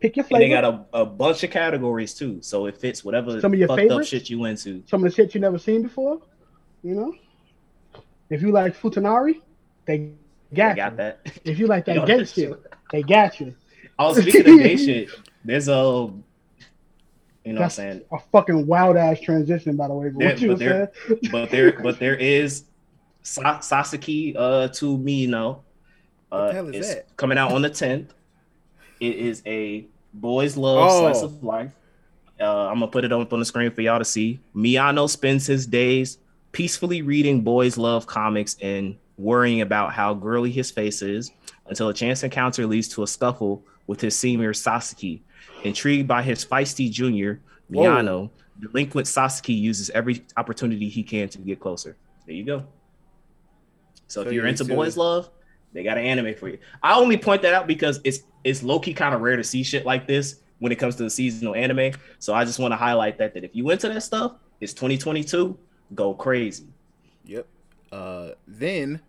[SPEAKER 4] Pick your
[SPEAKER 3] And
[SPEAKER 4] flavor.
[SPEAKER 3] they got a, a bunch of categories too, so it fits whatever
[SPEAKER 4] Some of your
[SPEAKER 3] fucked up shit you into.
[SPEAKER 4] some of the shit you never seen before. You know, if you like Futanari, they got,
[SPEAKER 3] I got
[SPEAKER 4] you.
[SPEAKER 3] that.
[SPEAKER 4] If you like
[SPEAKER 3] You
[SPEAKER 4] that
[SPEAKER 3] know,
[SPEAKER 4] gay shit, they got you.
[SPEAKER 3] Oh, speaking of gay shit, there's a, you know, what I'm saying,
[SPEAKER 4] a fucking wild ass transition, by the way. But
[SPEAKER 3] Yeah,
[SPEAKER 4] what you
[SPEAKER 3] but
[SPEAKER 4] were
[SPEAKER 3] they're-
[SPEAKER 4] saying?
[SPEAKER 3] but there, but there is Sa- Sasaki uh to me, you know,
[SPEAKER 1] What
[SPEAKER 3] uh,
[SPEAKER 1] the hell is
[SPEAKER 3] it's
[SPEAKER 1] that?
[SPEAKER 3] coming out on the 10th. It is a boys love
[SPEAKER 1] Oh.
[SPEAKER 3] slice of life. Uh, I'm gonna put it up on the screen for y'all to see. Miyano spends his days peacefully reading boys love comics and worrying about how girly his face is until a chance encounter leads to a scuffle with his senior Sasaki. Intrigued by his feisty junior,
[SPEAKER 1] Whoa.
[SPEAKER 3] Miyano, delinquent Sasaki uses every opportunity he can to get closer. There you go. So,
[SPEAKER 1] So
[SPEAKER 3] if you're into
[SPEAKER 1] into-
[SPEAKER 3] boys love, they got an anime for you. I only point that out because it's it's low key kind of rare to see shit like this when it comes to the seasonal anime. So I just want to highlight that that if you into that stuff, it's 2022. Go crazy.
[SPEAKER 1] Yep. Uh, then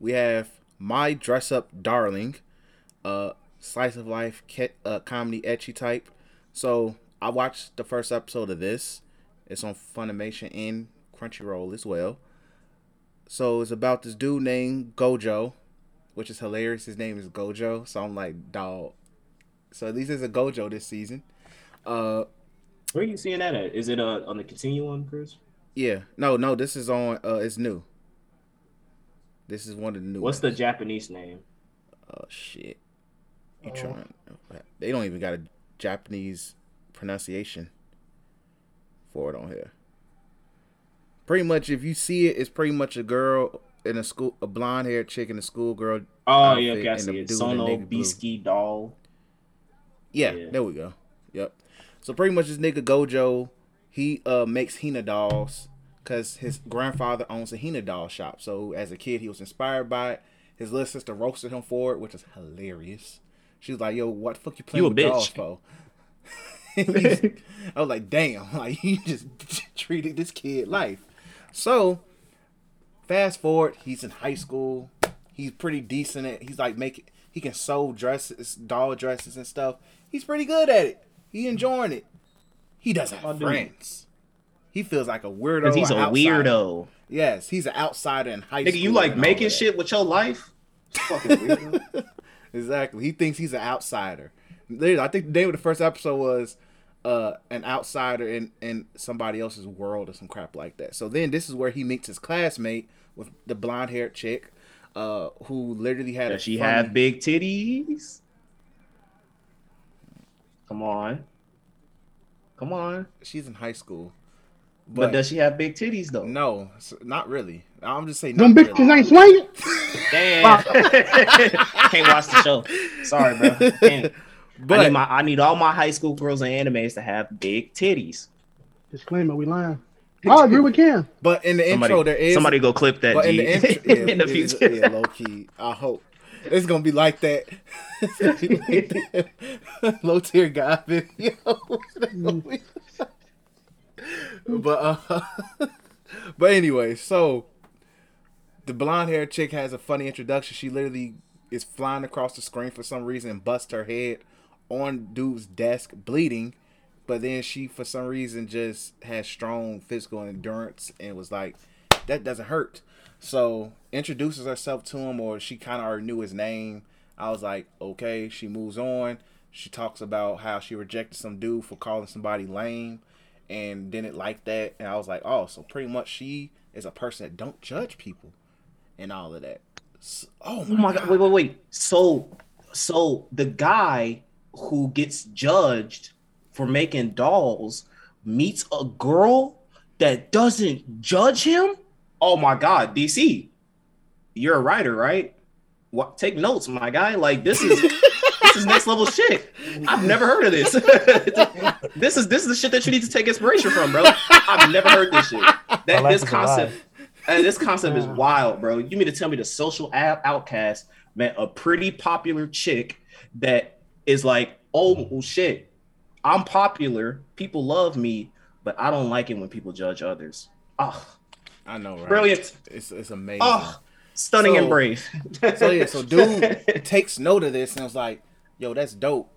[SPEAKER 1] we have My Dress Up Darling, uh, slice of life ke- uh, comedy ecchi type. So I watched the first episode of this. It's on Funimation and Crunchyroll as well. So it's about this dude named Gojo, which is hilarious. His name is Gojo, so I'm like, dog. So at least there's a Gojo this season. Uh,
[SPEAKER 3] Where are you seeing that at? Is it uh, on the continuum, Chris?
[SPEAKER 1] Yeah, no, no, this is on. Uh, it's new. This is one of the new.
[SPEAKER 3] What's the. Japanese name?
[SPEAKER 1] Oh shit! You
[SPEAKER 4] Oh.
[SPEAKER 1] trying? They don't even got a Japanese pronunciation for it on here. Pretty much, if you see it, it's pretty much a girl in a school, a blonde haired chick in a schoolgirl.
[SPEAKER 3] Oh yeah,
[SPEAKER 1] outfit
[SPEAKER 3] okay, I see it.
[SPEAKER 1] dude
[SPEAKER 3] Sono
[SPEAKER 1] navy.
[SPEAKER 3] Bisque doll.
[SPEAKER 1] Yeah,
[SPEAKER 3] Yeah.
[SPEAKER 1] there we go. Yep. So pretty much this nigga Gojo, he uh makes Hina dolls because his grandfather owns a Hina doll shop. So as a kid, he was inspired by it. His little sister roasted him for it, which is hilarious. She was like, "Yo, what the fuck you playing
[SPEAKER 3] You a
[SPEAKER 1] with dolls
[SPEAKER 3] bitch.
[SPEAKER 1] for?" I was like, "Damn!" Like he just treated this kid life. So fast forward, he's in high school. He's pretty decent at. He's like making. He can sew dresses, doll dresses and stuff. He's pretty good at it. He enjoying it. He doesn't have
[SPEAKER 3] dude.
[SPEAKER 1] friends. He feels like a weirdo.
[SPEAKER 3] Because he's a
[SPEAKER 1] outsider.
[SPEAKER 3] weirdo.
[SPEAKER 1] Yes, he's an outsider in high school.
[SPEAKER 3] Nigga, you like making shit with your life? Fucking weirdo.
[SPEAKER 1] Exactly. He thinks he's an outsider. I think the name of the first episode was uh, an outsider in, in somebody else's world or some crap like that. So then this is where he meets his classmate with the blonde haired chick, uh, who literally had a
[SPEAKER 3] Does she
[SPEAKER 1] funny-
[SPEAKER 3] have big titties? Come on. Come on.
[SPEAKER 1] she's in high school.
[SPEAKER 3] But, does she have big titties though?
[SPEAKER 1] no, not really. I'm just saying.
[SPEAKER 4] Them
[SPEAKER 1] not
[SPEAKER 4] bitches
[SPEAKER 1] really.
[SPEAKER 4] ain't swinging.
[SPEAKER 3] Damn. Can't watch the show. Sorry, bro. Can't. I
[SPEAKER 1] But
[SPEAKER 3] need my I need all my high school girls and animes to have big titties.
[SPEAKER 4] Disclaimer, we lying. I agree with Cam.
[SPEAKER 1] but in the
[SPEAKER 3] Somebody,
[SPEAKER 1] intro there is
[SPEAKER 3] somebody go clip that
[SPEAKER 1] But in the intro, yeah,
[SPEAKER 3] in the future.
[SPEAKER 1] yeah, low key. I hope it's gonna be like that. Like. Low tier guy video. but uh, but anyway, so the blonde haired chick has a funny introduction. She literally is flying across the screen for some reason and busts her head on dude's desk, bleeding. But then she, for some reason, just has strong physical endurance and was like, that doesn't hurt. So introduces herself to him, or she kind of already knew his name. I was like, okay. She moves on. She talks about how she rejected some dude for calling somebody lame and didn't like that. And I was like, oh, so pretty much she is a person that don't judge people and all of that. S- Oh my,
[SPEAKER 3] Oh my god! Wait, wait, wait. So, so the guy who gets judged for making dolls meets a girl that doesn't judge him. Oh my god, DC, you're a writer, right? What? Take notes, my guy. Like this is this is next level shit. I've never heard of this. this is this is the shit that you need to take inspiration from, bro. I've never heard this shit. That this concept. And this concept is wild, bro. You mean to tell me the social out- outcast met a pretty popular chick that is like, oh shit, I'm popular, people love me, but I don't like it when people judge others. Oh,
[SPEAKER 1] I know, right?
[SPEAKER 3] brilliant.
[SPEAKER 1] It's it's amazing.
[SPEAKER 3] Oh, stunning
[SPEAKER 1] So-
[SPEAKER 3] and brave.
[SPEAKER 1] So yeah, so dude takes note of this and was like, "Yo, that's dope,"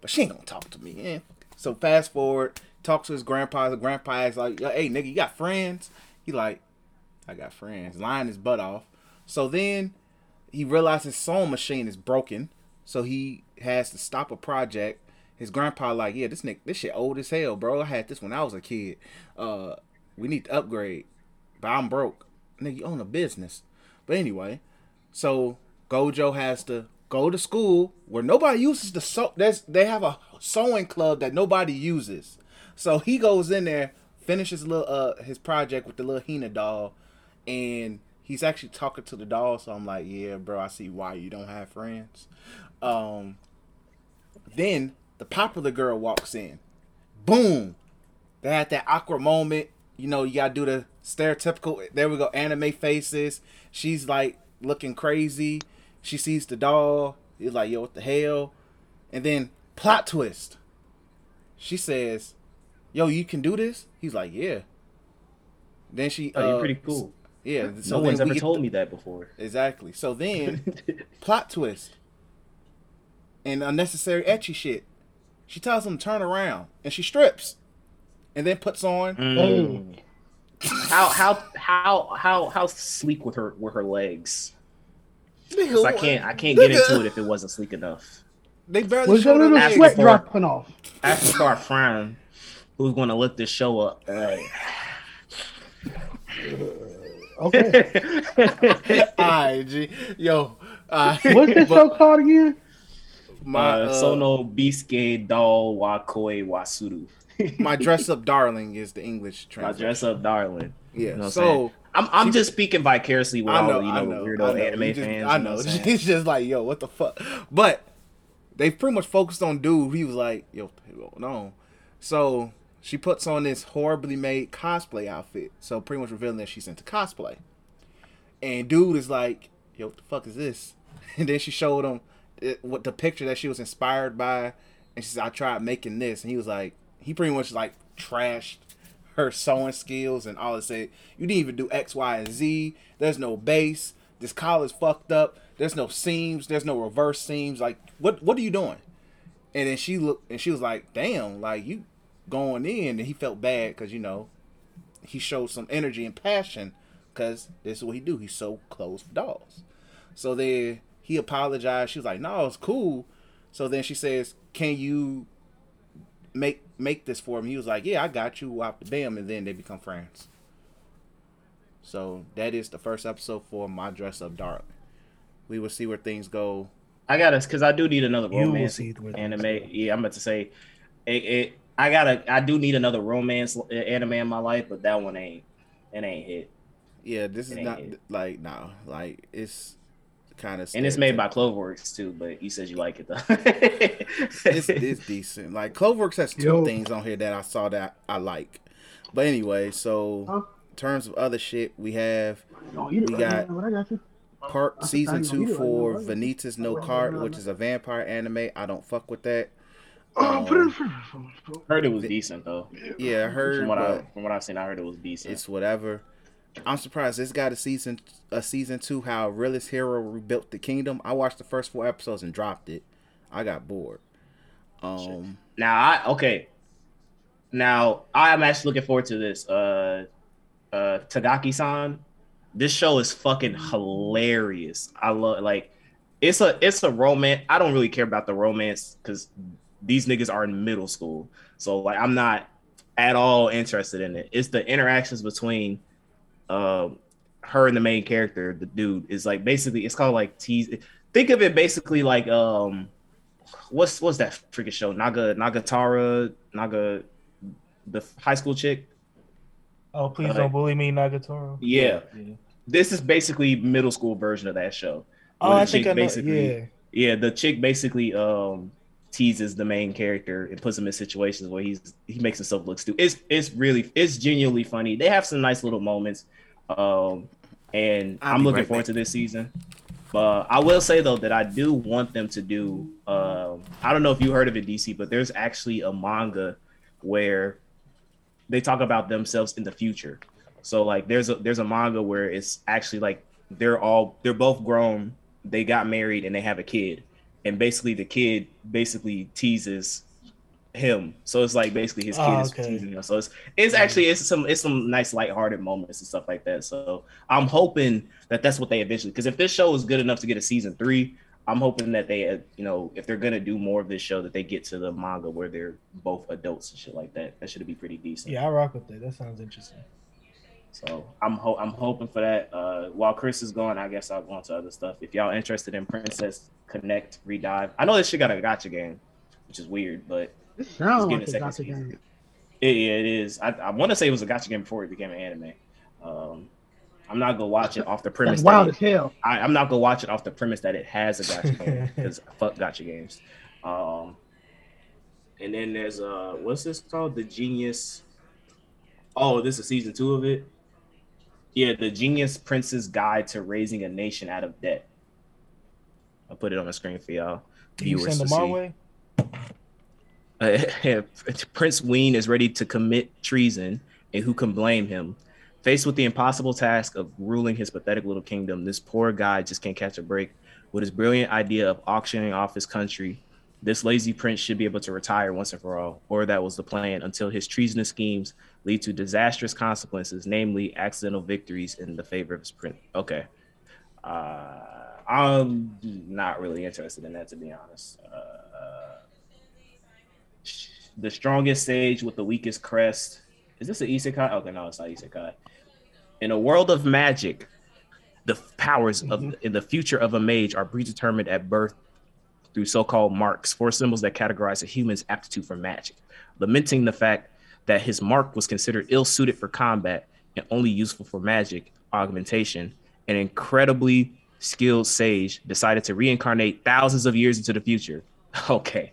[SPEAKER 1] but she ain't gonna talk to me. Yeah. So fast forward, talks to his grandpa. His grandpa is like, Yo, "Hey, nigga, you got friends?" He like, "I got friends." Lying his butt off. So then he realizes his sewing machine is broken, so he has to stop a project. His grandpa like, "Yeah, this nigga, this shit old as hell, bro. I had this when I was a kid. Uh, we need to upgrade, but I'm broke. Nigga, you own a business." But anyway, so Gojo has to go to school where nobody uses the sew. There's they have a sewing club that nobody uses. So he goes in there, finishes little uh his project with the little Hina doll, and he's actually talking to the doll. So I'm like, yeah, bro, I see why you don't have friends. Um, then the popular girl walks in. Boom. They had that awkward moment. You know, you gotta do the stereotypical. There we go, anime faces. She's like looking crazy. She sees the doll. He's like, yo, what the hell? And then plot twist. She says, "Yo, you can do this." He's like, "Yeah." Then she,
[SPEAKER 3] Oh, you're
[SPEAKER 1] uh,
[SPEAKER 3] pretty cool.
[SPEAKER 1] Yeah. So
[SPEAKER 3] no one's ever told
[SPEAKER 1] the-
[SPEAKER 3] me that before.
[SPEAKER 1] Exactly. So then, plot twist and unnecessary ecchi shit. She tells him to turn around, and she strips, and then puts on.
[SPEAKER 3] Mm. How how how how how sleek with her with her legs? 'Cause I can't I can't get into it if it wasn't sleek enough.
[SPEAKER 1] They barely
[SPEAKER 4] Was
[SPEAKER 1] showed
[SPEAKER 4] that little
[SPEAKER 1] legs.
[SPEAKER 4] sweat
[SPEAKER 3] for-
[SPEAKER 4] dropping off?
[SPEAKER 3] I have to start frying. Who's going to look this show up?
[SPEAKER 4] Okay.
[SPEAKER 1] Alright, G. Yo. Uh,
[SPEAKER 4] What's this
[SPEAKER 1] but-
[SPEAKER 4] show called again?
[SPEAKER 1] My
[SPEAKER 3] uh,
[SPEAKER 1] uh,
[SPEAKER 3] Sono Bisque Doll Wakoi Wasuru.
[SPEAKER 1] My dress up darling is the English translation.
[SPEAKER 3] My dress up darling.
[SPEAKER 1] Yeah.
[SPEAKER 3] You know I'm
[SPEAKER 1] so?
[SPEAKER 3] I'm I'm
[SPEAKER 1] She-
[SPEAKER 3] just speaking vicariously with all
[SPEAKER 1] know,
[SPEAKER 3] the, you know,
[SPEAKER 1] know,
[SPEAKER 3] weirdo
[SPEAKER 1] know.
[SPEAKER 3] anime
[SPEAKER 1] just-
[SPEAKER 3] fans.
[SPEAKER 1] I
[SPEAKER 3] you
[SPEAKER 1] know.
[SPEAKER 3] I'm saying?
[SPEAKER 1] It's just like, yo, what the fuck? But they pretty much focused on dude. He was like, yo, what the hell going on? So she puts on this horribly made cosplay outfit. So pretty much revealing that she's into cosplay. And dude is like, yo, what the fuck is this? And then she showed him it, what the picture that she was inspired by. And she said, I tried making this. And he was like, he pretty much like trashed her sewing skills and all it said you didn't even do X, Y, and Z. There's no base. This collar's fucked up. There's no seams. There's no reverse seams. Like what what are you doing? And then she looked and she was like, damn, like you going in and he felt bad because you know he showed some energy and passion because this is what he do. He sew clothes for dolls. So then he apologized. She was like, no, it's cool. So then she says, can you make make this for him. He was like, "Yeah, I got you." Out the bam, and then they become friends. So that is the first episode for my dress up dark. We will see where things go.
[SPEAKER 3] I gotta, cause I do need another
[SPEAKER 5] You will
[SPEAKER 3] romance
[SPEAKER 5] see
[SPEAKER 3] anime.
[SPEAKER 5] go.
[SPEAKER 3] Yeah, I'm about to say, it, it. I gotta, I do need another romance uh, anime in my life, but that one ain't, it ain't hit.
[SPEAKER 1] Yeah, this is not
[SPEAKER 3] it.
[SPEAKER 1] like no, like it's kind of
[SPEAKER 3] And it's made by Cloverworks too, but you said you like it though.
[SPEAKER 1] it's, it's decent. Like Cloverworks has two
[SPEAKER 4] Yo.
[SPEAKER 1] things on here that I saw that I like. But anyway, so
[SPEAKER 4] Huh?
[SPEAKER 1] in terms of other shit, we have
[SPEAKER 4] No,
[SPEAKER 1] We got-
[SPEAKER 4] But I got you.
[SPEAKER 1] part
[SPEAKER 4] I
[SPEAKER 1] season
[SPEAKER 4] think I know
[SPEAKER 1] two for
[SPEAKER 4] right?
[SPEAKER 1] Vanitas No
[SPEAKER 4] Right, Karte,
[SPEAKER 1] which is a vampire anime. I don't fuck with that.
[SPEAKER 4] Oh, put it in
[SPEAKER 1] Um,
[SPEAKER 4] front of me.
[SPEAKER 3] heard it was decent though.
[SPEAKER 1] Yeah, I heard,
[SPEAKER 3] From what I, from what I've seen, I heard it was decent.
[SPEAKER 1] it's whatever. I'm surprised this got a season a season two. How realist hero rebuilt the kingdom. I watched the first four episodes and dropped it. I got bored. Um,
[SPEAKER 3] Now I okay. Now I'm actually looking forward to this. Uh uh Takagi-san. This show is fucking hilarious. I love like it's a it's a romance. I don't really care about the romance because these niggas are in middle school. So like I'm not at all interested in it. It's the interactions between um her and the main character, the dude, is like basically it's called like tease. Think of it basically like um what's what's that freaking show? Naga Nagatoro Naga the high school chick.
[SPEAKER 5] Oh, please
[SPEAKER 3] Uh,
[SPEAKER 5] don't bully me, Nagatoro.
[SPEAKER 3] Yeah. This is basically middle school version of that show.
[SPEAKER 5] Oh, I think I know.
[SPEAKER 3] basically-
[SPEAKER 5] Yeah.
[SPEAKER 3] Yeah, the chick basically um teases the main character and puts him in situations where he's he makes himself look stupid. It's it's really it's genuinely funny. They have some nice little moments. Um and
[SPEAKER 1] I'll
[SPEAKER 3] I'm looking
[SPEAKER 1] right
[SPEAKER 3] forward
[SPEAKER 1] back.
[SPEAKER 3] to this season. But I will say though that I do want them to do um I don't know if you heard of it DC, but there's actually a manga where they talk about themselves in the future. So like there's a there's a manga where it's actually like they're all they're both grown, they got married and they have a kid. And basically the kid basically teases him. So it's like basically his kid
[SPEAKER 5] Oh,
[SPEAKER 3] is
[SPEAKER 5] okay.
[SPEAKER 3] teasing him. So it's it's actually it's some it's some nice lighthearted moments and stuff like that. So I'm hoping that that's what they eventually because if this show is good enough to get a season three, I'm hoping that they, uh, you know, if they're gonna do more of this show, that they get to the manga where they're both adults and shit like that. That should be pretty decent.
[SPEAKER 5] Yeah, I rock with that. That sounds interesting.
[SPEAKER 3] So I'm ho- I'm hoping for that. Uh, while Chris is gone, I guess I'll go on to other stuff. If y'all interested in Princess Connect Redive, I know this shit got a gacha game, which is weird, but
[SPEAKER 4] Like
[SPEAKER 3] a
[SPEAKER 4] a gacha
[SPEAKER 3] season.
[SPEAKER 4] game.
[SPEAKER 3] it, yeah, it is. I, I want to say it was a gacha game before it became an anime. Um, I'm not gonna watch it off the premise.
[SPEAKER 4] That's wild
[SPEAKER 3] that
[SPEAKER 4] as hell.
[SPEAKER 3] I, I'm not gonna watch it off the premise that it has a gacha game because fuck gacha games. Um, and then there's uh, what's this called? The Genius. Oh, this is season two of it. Yeah, the Genius Prince's Guide to Raising a Nation Out of Debt. I'll put it on the screen for y'all
[SPEAKER 5] Can you
[SPEAKER 3] viewers
[SPEAKER 5] send
[SPEAKER 3] to
[SPEAKER 5] them our way?
[SPEAKER 3] Uh, Prince Wein is ready to commit treason, and who can blame him? Faced with the impossible task of ruling his pathetic little kingdom, this poor guy just can't catch a break. With his brilliant idea of auctioning off his country, this lazy prince should be able to retire once and for all, or that was the plan, until his treasonous schemes lead to disastrous consequences, namely accidental victories in the favor of his prince. Okay. Uh, I'm not really interested in that, to be honest. Uh, the strongest sage with the weakest crest. Is this an isekai? Okay, no, it's not isekai. In a world of magic, the powers of mm-hmm. in the future of a mage are predetermined at birth through so-called marks, four symbols that categorize a human's aptitude for magic, lamenting the fact that his mark was considered ill-suited for combat and only useful for magic augmentation. An incredibly skilled sage decided to reincarnate thousands of years into the future. Okay.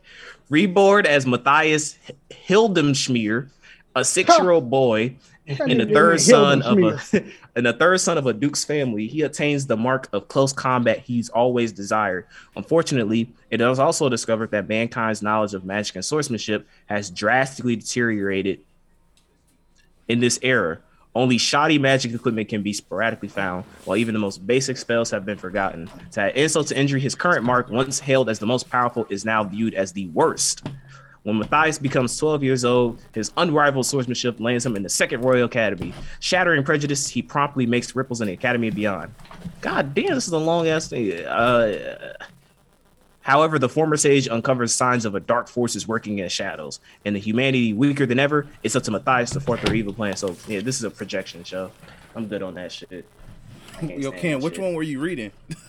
[SPEAKER 3] Reborn as Matthias Hildesheimer, a six-year-old boy and the third son of a and the third son of a duke's family, he attains the mark of close combat he's always desired. Unfortunately, it is also discovered that mankind's knowledge of magic and swordsmanship has drastically deteriorated in this era. Only shoddy magic equipment can be sporadically found, while even the most basic spells have been forgotten. To add insult to injury, his current mark, once hailed as the most powerful, is now viewed as the worst. When Matthias becomes 12 years old, his unrivaled swordsmanship lands him in the Second Royal Academy. Shattering prejudice, he promptly makes ripples in the Academy and beyond. God damn, this is a long ass thing. Uh, However, the former sage uncovers signs of a dark forces working in shadows, and the humanity weaker than ever. It's up to Matthias to thwart their evil plan. So, yeah, this is a projection show. I'm good on that shit. Can't
[SPEAKER 1] Yo, Ken, which
[SPEAKER 3] shit.
[SPEAKER 1] one were you reading?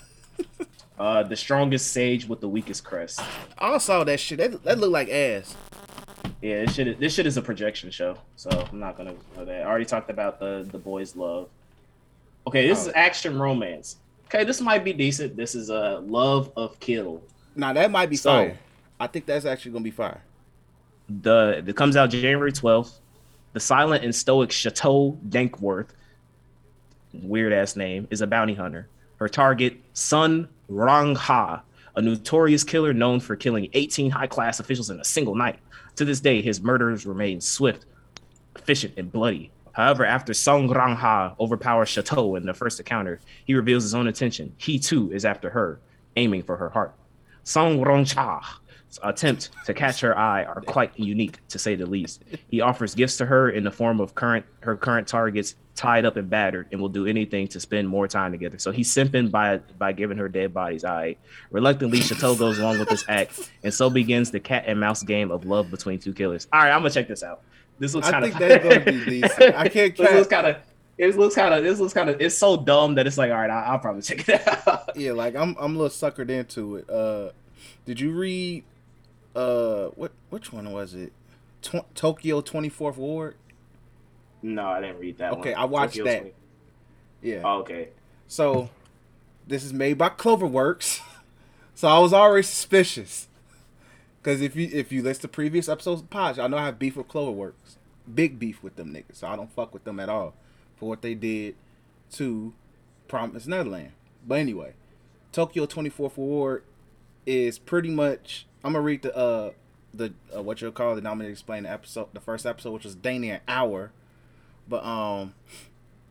[SPEAKER 3] Uh, the strongest sage with the weakest crest.
[SPEAKER 1] I saw that shit. That, that looked like ass.
[SPEAKER 3] Yeah, this shit. Is, this shit is a projection show, so I'm not gonna go there. I already talked about the the boys' love. Okay, this is action romance. Okay, this might be decent. This is a love of kill.
[SPEAKER 1] Now that might be
[SPEAKER 3] So-
[SPEAKER 1] fire. I think that's actually gonna be fire.
[SPEAKER 3] The it comes out January 12th. The silent and stoic Chateau Dankworth, weird ass name, is a bounty hunter. Her target, Sun Rangha, a notorious killer known for killing 18 high class officials in a single night. To this day, his murders remain swift, efficient, and bloody. However, after Song Rangha overpowers Chateau in the first encounter, he reveals his own intention. He too is after her, aiming for her heart. Song Rongcha's attempt to catch her eye are quite unique, to say the least. He offers gifts to her in the form of current her current targets tied up and battered, and will do anything to spend more time together. So he's simping by by giving her dead bodies. Eye. Reluctantly, Chateau goes along with this act, and so begins the cat and mouse game of love between two killers. All right, I'm gonna check this out. This looks
[SPEAKER 1] I
[SPEAKER 3] kind of.
[SPEAKER 1] think that's gonna be decent. I can't
[SPEAKER 3] This looks kind of. It looks kind of. This looks kind of. It's so dumb that it's like, all right, I, I'll probably check it out.
[SPEAKER 1] Yeah, like I'm I'm a little suckered into it. Uh, did you read? Uh, what which one was it? Tw- Tokyo Twenty Fourth Ward.
[SPEAKER 3] no, I didn't read that one.
[SPEAKER 1] Okay, I watched
[SPEAKER 3] Tokyo
[SPEAKER 1] that.
[SPEAKER 3] 20
[SPEAKER 1] Yeah.
[SPEAKER 3] Oh, okay.
[SPEAKER 1] So, this is made by Cloverworks. So I was already suspicious. Cause if you if you list the previous episodes of Podge, I know I have beef with Cloverworks. Big beef with them niggas. So I don't fuck with them at all for what they did to Promise Neverland. But anyway, Tokyo 24th Ward is pretty much I'm gonna read the uh the uh, what you'll call the I'm explain the episode, the first episode, which was Dania an hour. But um,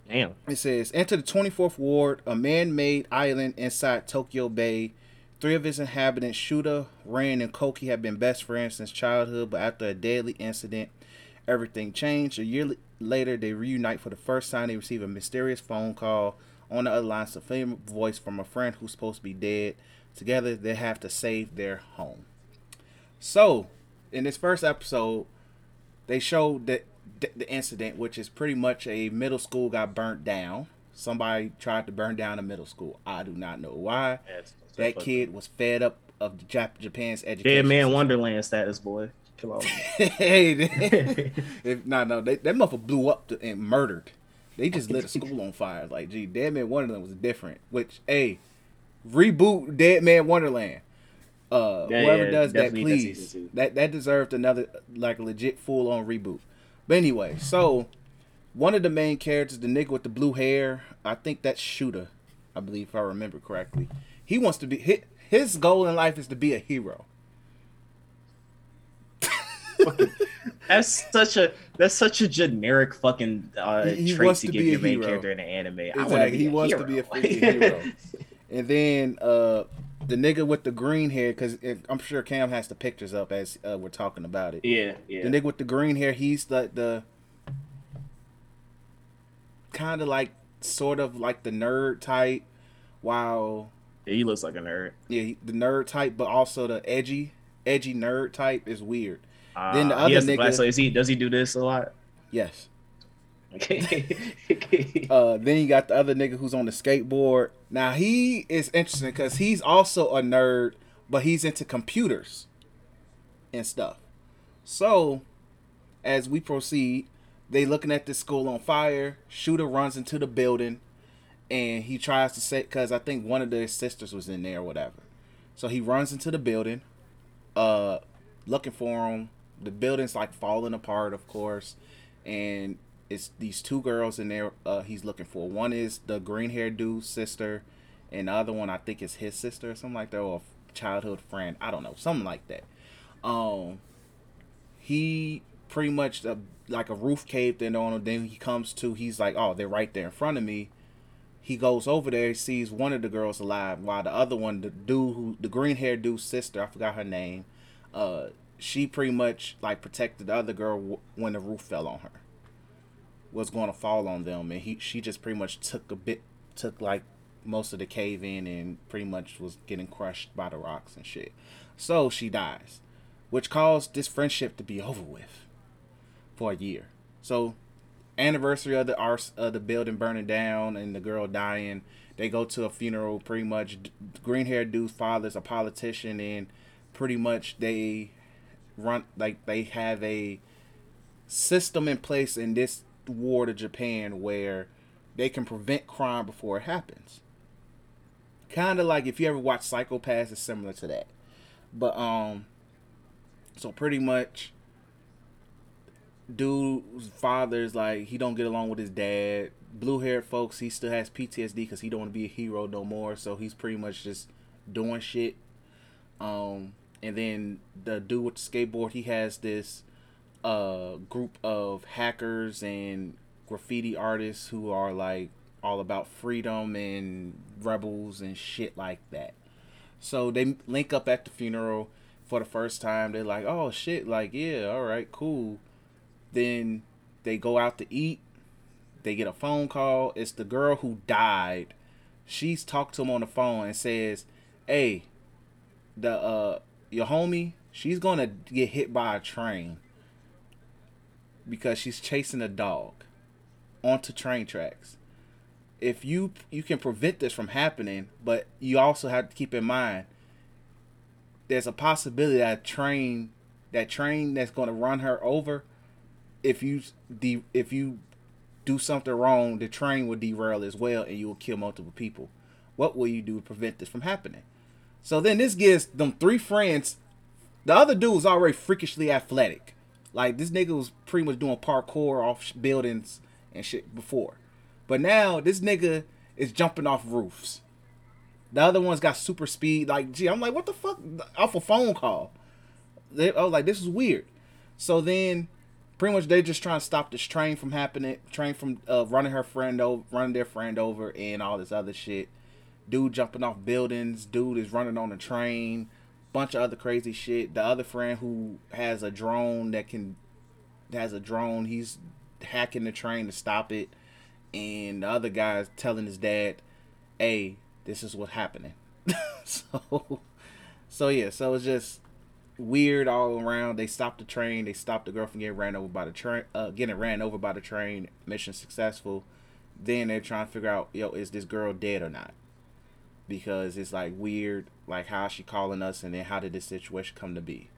[SPEAKER 3] Damn.
[SPEAKER 1] it says, enter the 24th ward, a man-made island inside Tokyo Bay. Three of its inhabitants, Shuta, Ren, and Koki, have been best friends since childhood, but after a deadly incident, everything changed. A year l- later, they reunite for the first time. They receive a mysterious phone call. On the other line, a familiar voice from a friend who's supposed to be dead. Together, they have to save their home. So, in this first episode, they showed that the incident, which is pretty much a middle school got burnt down. Somebody tried to burn down a middle school. I do not know why.
[SPEAKER 3] That's-
[SPEAKER 1] That kid was fed up of Jap- Japan's
[SPEAKER 3] Dead
[SPEAKER 1] education.
[SPEAKER 3] man. Wonderland status, boy. Come on.
[SPEAKER 1] hey, if, no, no, they, that motherfucker blew up to, and murdered. They just lit a school on fire. Like, gee, Dead Man Wonderland was different. Which, hey, reboot Dead Man Wonderland. Uh,
[SPEAKER 3] Yeah,
[SPEAKER 1] whoever
[SPEAKER 3] yeah,
[SPEAKER 1] does that,
[SPEAKER 3] definitely that season
[SPEAKER 1] please. That that deserved another like legit full on reboot. But anyway, so one of the main characters, the nigga with the blue hair, I think that's Shuta. I believe if I remember correctly. He wants to be his, his goal in life is to be a hero.
[SPEAKER 3] That's such a that's such a generic fucking uh,
[SPEAKER 1] He- he
[SPEAKER 3] trait to
[SPEAKER 1] to
[SPEAKER 3] give your main
[SPEAKER 1] hero.
[SPEAKER 3] character in an anime. I want to
[SPEAKER 1] Exactly.
[SPEAKER 3] be
[SPEAKER 1] He
[SPEAKER 3] a
[SPEAKER 1] wants
[SPEAKER 3] hero.
[SPEAKER 1] to be a freaking hero. And then uh the nigga with the green hair, because I'm sure Cam has the pictures up as uh, we're talking about it.
[SPEAKER 3] yeah, yeah.
[SPEAKER 1] The nigga with the green hair, he's the the kind of like sort of like the nerd type, while
[SPEAKER 3] Yeah, he looks like a nerd.
[SPEAKER 1] yeah, he- the nerd type, but also the edgy edgy nerd type is weird.
[SPEAKER 3] Uh,
[SPEAKER 1] Then the
[SPEAKER 3] he
[SPEAKER 1] other
[SPEAKER 3] the
[SPEAKER 1] nigga-
[SPEAKER 3] black- so is he? Does he do this a lot?
[SPEAKER 1] Yes.
[SPEAKER 3] Okay.
[SPEAKER 1] Uh, then you got the other nigga who's on the skateboard. Now he is interesting because he's also a nerd, but he's into computers and stuff. So, as we proceed, they looking at this school on fire. Shuta runs into the building, and he tries to say because I think one of their sisters was in there or whatever. So he runs into the building, uh, looking for him. The building's like falling apart, of course, and it's these two girls in there. Uh, he's looking for. One is the green haired dude's sister, and the other one I think is his sister or something like that, or a childhood friend. I don't know, something like that. Um, he pretty much uh, like a roof caved in on him. Then he comes to, he's like, oh, they're right there in front of me. He goes over there, sees one of the girls alive, while the other one, the dude who, the green haired dude's sister, I forgot her name, uh, she pretty much like protected the other girl w- when the roof fell on her. Was going to fall on them, and he, she just pretty much took a bit, took like most of the cave in, and pretty much was getting crushed by the rocks and shit. So she dies, which caused this friendship to be over with for a year. So anniversary of the arse of the building burning down and the girl dying. They go to a funeral. Pretty much, green haired dude's father's a politician, and pretty much they run like they have a system in place in this war to Japan where they can prevent crime before it happens. Kind of like if you ever watch Psycho-Pass, it's similar to that. But um, so pretty much dude's father's like he don't get along with his dad. Blue haired folks, he still has PTSD because he don't want to be a hero no more. So he's pretty much just doing shit. Um, and then the dude with the skateboard, he has this uh group of hackers and graffiti artists who are like all about freedom and rebels and shit like that. So they link up at the funeral for the first time. They're like, "Oh shit, like yeah, all right, cool." Then they go out to eat. They get a phone call. It's the girl who died. She's talked to him on the phone and says, "Hey, the uh your homie, she's gonna get hit by a train because she's chasing a dog onto train tracks. If you you can prevent this from happening, but you also have to keep in mind there's a possibility that train that train that's going to run her over if you de- if you do something wrong, the train will derail as well, and you will kill multiple people. What will you do to prevent this from happening? So then this gives them three friends. The other dude was already freakishly athletic. Like this nigga was pretty much doing parkour off buildings and shit before. But now this nigga is jumping off roofs. The other one's got super speed. Like, gee, I'm like, what the fuck? Off a phone call. They, I was like, this is weird. So then pretty much they just trying to stop this train from happening, train from uh, running her friend over, running their friend over, and all this other shit. Dude jumping off buildings. Dude is running on a train. Bunch of other crazy shit. The other friend who has a drone that can has a drone. He's hacking the train to stop it, and the other guy's telling his dad, "Hey, this is what's happening." so, so yeah. So it's just weird all around. They stopped the train. They stopped the girl from getting ran over by the train. Uh, getting ran over by the train. Mission successful. Then they're trying to figure out, yo, is this girl dead or not? Because it's like weird, like how she calling us, and then how did this situation come to be?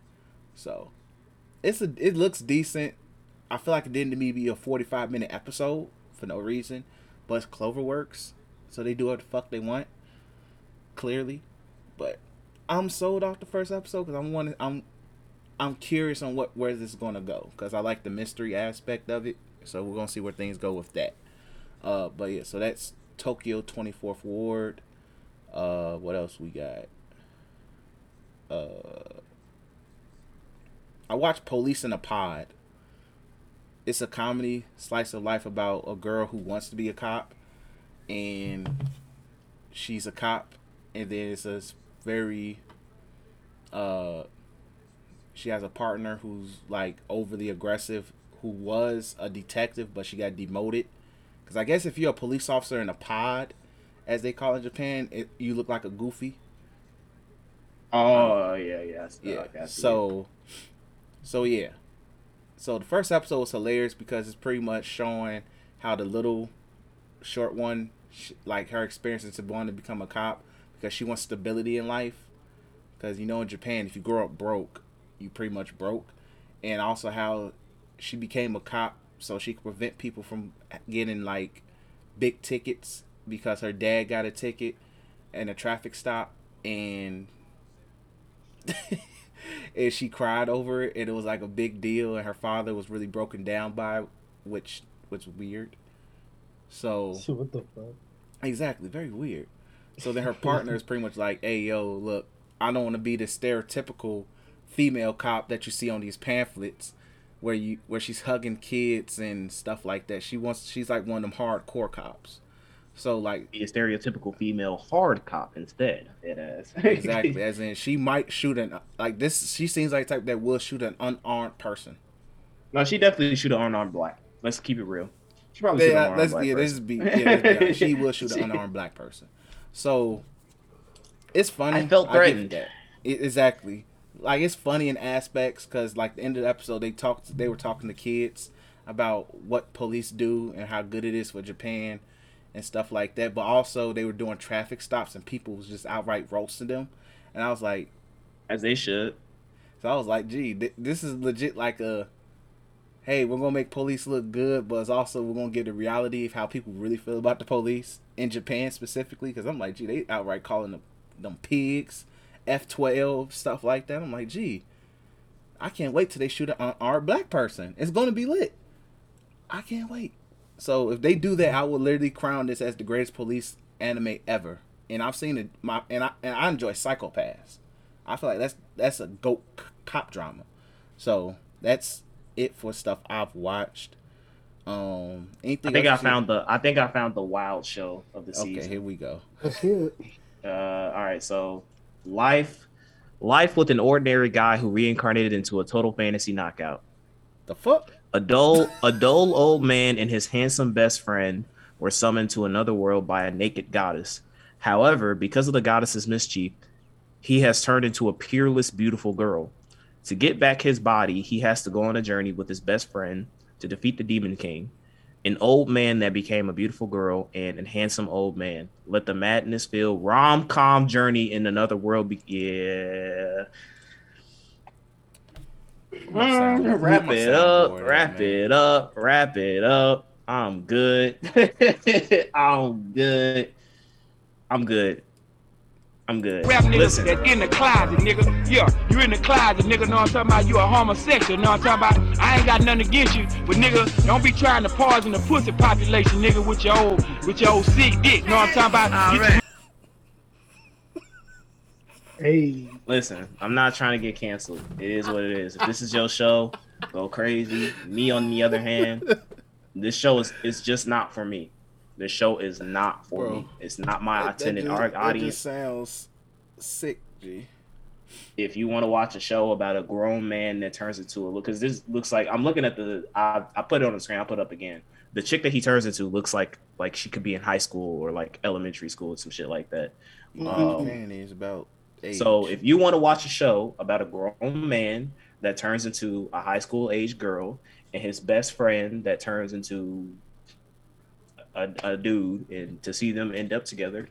[SPEAKER 1] So, it's a it looks decent. I feel like it didn't to be a forty five minute episode for no reason, but it's CloverWorks, so they do what the fuck they want. Clearly, but I'm sold off the first episode because I'm wanting, I'm I'm curious on what where this is gonna go because I like the mystery aspect of it. So we're gonna see where things go with that. Uh, but yeah, so that's Tokyo 24th Ward. Uh, what else we got? Uh, I watched Police in a Pod. It's a comedy slice of life about a girl who wants to be a cop, and she's a cop, and then it's a very uh she has a partner who's like overly aggressive who was a detective but she got demoted because i guess if you're a police officer in a pod as they call it in japan it, you look like a goofy.
[SPEAKER 3] Oh yeah, yeah,
[SPEAKER 1] yeah
[SPEAKER 3] I it.
[SPEAKER 1] so so yeah. So the first episode was hilarious because it's pretty much showing how the little short one sh- like her experiences to wanting to become a cop because she wants stability in life. Because you know in Japan if you grow up broke, you pretty much broke, and also how she became a cop so she could prevent people from getting like big tickets because her dad got a ticket and a traffic stop and and she cried over it and it was like a big deal and her father was really broken down by it, which was weird. So
[SPEAKER 5] So what the fuck?
[SPEAKER 1] exactly very weird. So then her partner is pretty much like hey yo look i don't want to be the stereotypical female cop that you see on these pamphlets where you where she's hugging kids and stuff like that. She wants she's like one of them hardcore cops so like
[SPEAKER 3] Be a stereotypical female hard cop instead. It is
[SPEAKER 1] exactly as in she might shoot an like this she seems like type that will shoot an unarmed person
[SPEAKER 3] no, she definitely shoot an unarmed black. Let's keep it real. She probably shoot an unarmed
[SPEAKER 1] let's
[SPEAKER 3] black
[SPEAKER 1] yeah,
[SPEAKER 3] person.
[SPEAKER 1] be, yeah, let's be she will shoot an unarmed black person so it's funny
[SPEAKER 3] I felt threatened.
[SPEAKER 1] that. It- exactly like it's funny in aspects because like the end of the episode they talked they were talking to kids about what police do and how good it is for japan and stuff like that but also they were doing traffic stops and people was just outright roasting them and i was like
[SPEAKER 3] As they should.
[SPEAKER 1] so i was like gee th- this is legit like a hey we're gonna make police look good but it's also we're gonna give the reality of how people really feel about the police in japan specifically because i'm like gee they outright calling them, them pigs F12 stuff like that. I'm like, gee, I can't wait till they shoot an our black person. It's gonna be lit. I can't wait. So if they do that, I will literally crown this as the greatest police anime ever. And I've seen it. My and I and I enjoy Psycho-Pass. I feel like that's that's a goat c- cop drama. So that's it for stuff I've watched. Um, anything
[SPEAKER 3] I think I
[SPEAKER 1] else you-
[SPEAKER 3] found the I think I found the wild show of the
[SPEAKER 1] Okay,
[SPEAKER 3] season.
[SPEAKER 1] Okay, here we go.
[SPEAKER 4] Let's hear it.
[SPEAKER 3] Uh, all right, so life, life with an ordinary guy who reincarnated into a total fantasy knockout.
[SPEAKER 1] The fuck?
[SPEAKER 3] A dull, a dull old man and his handsome best friend were summoned to another world by a naked goddess. However, because of the goddess's mischief, he has turned into a peerless, beautiful girl. To get back his body, he has to go on a journey with his best friend to defeat the Demon King, an old man that became a beautiful girl, and a handsome old man. Let the madness filled rom com journey in another world be. Yeah.
[SPEAKER 1] My sound-
[SPEAKER 3] Mm, wrap it up,
[SPEAKER 1] soundboard,
[SPEAKER 3] wrap
[SPEAKER 1] man.
[SPEAKER 3] it up, wrap it up. I'm good. I'm good. I'm good. I'm good.
[SPEAKER 6] Rap niggas
[SPEAKER 3] Listen,
[SPEAKER 6] that in the closet, nigga. Yeah, you in the closet, nigga. Know what I'm talking about? You a homosexual. Know what I'm talking about? I ain't got nothing against you, but nigga, don't be trying to poison the pussy population, nigga, with your old, with your old sick dick. Know what I'm talking about? Get
[SPEAKER 4] Hey,
[SPEAKER 3] listen. I'm not trying to get canceled. It is what it is. If this is your show, go crazy. Me, on the other hand, this show is it's just not for me. This show is not for
[SPEAKER 1] Bro,
[SPEAKER 3] me. It's not my
[SPEAKER 1] That- that
[SPEAKER 3] intended
[SPEAKER 1] just-
[SPEAKER 3] audience.
[SPEAKER 1] sounds sick, G.
[SPEAKER 3] if you want to watch a show about a grown man that turns into a look because this looks like I'm looking at the I, I put it on the screen, I'll put it up again. The chick that he turns into looks like like she could be in high school or like elementary school or some shit like that.
[SPEAKER 1] Know
[SPEAKER 3] Um,
[SPEAKER 1] Japan is about age.
[SPEAKER 3] So if you want to watch a show about a grown man that turns into a high school age girl and his best friend that turns into a, a dude and to see them end up together,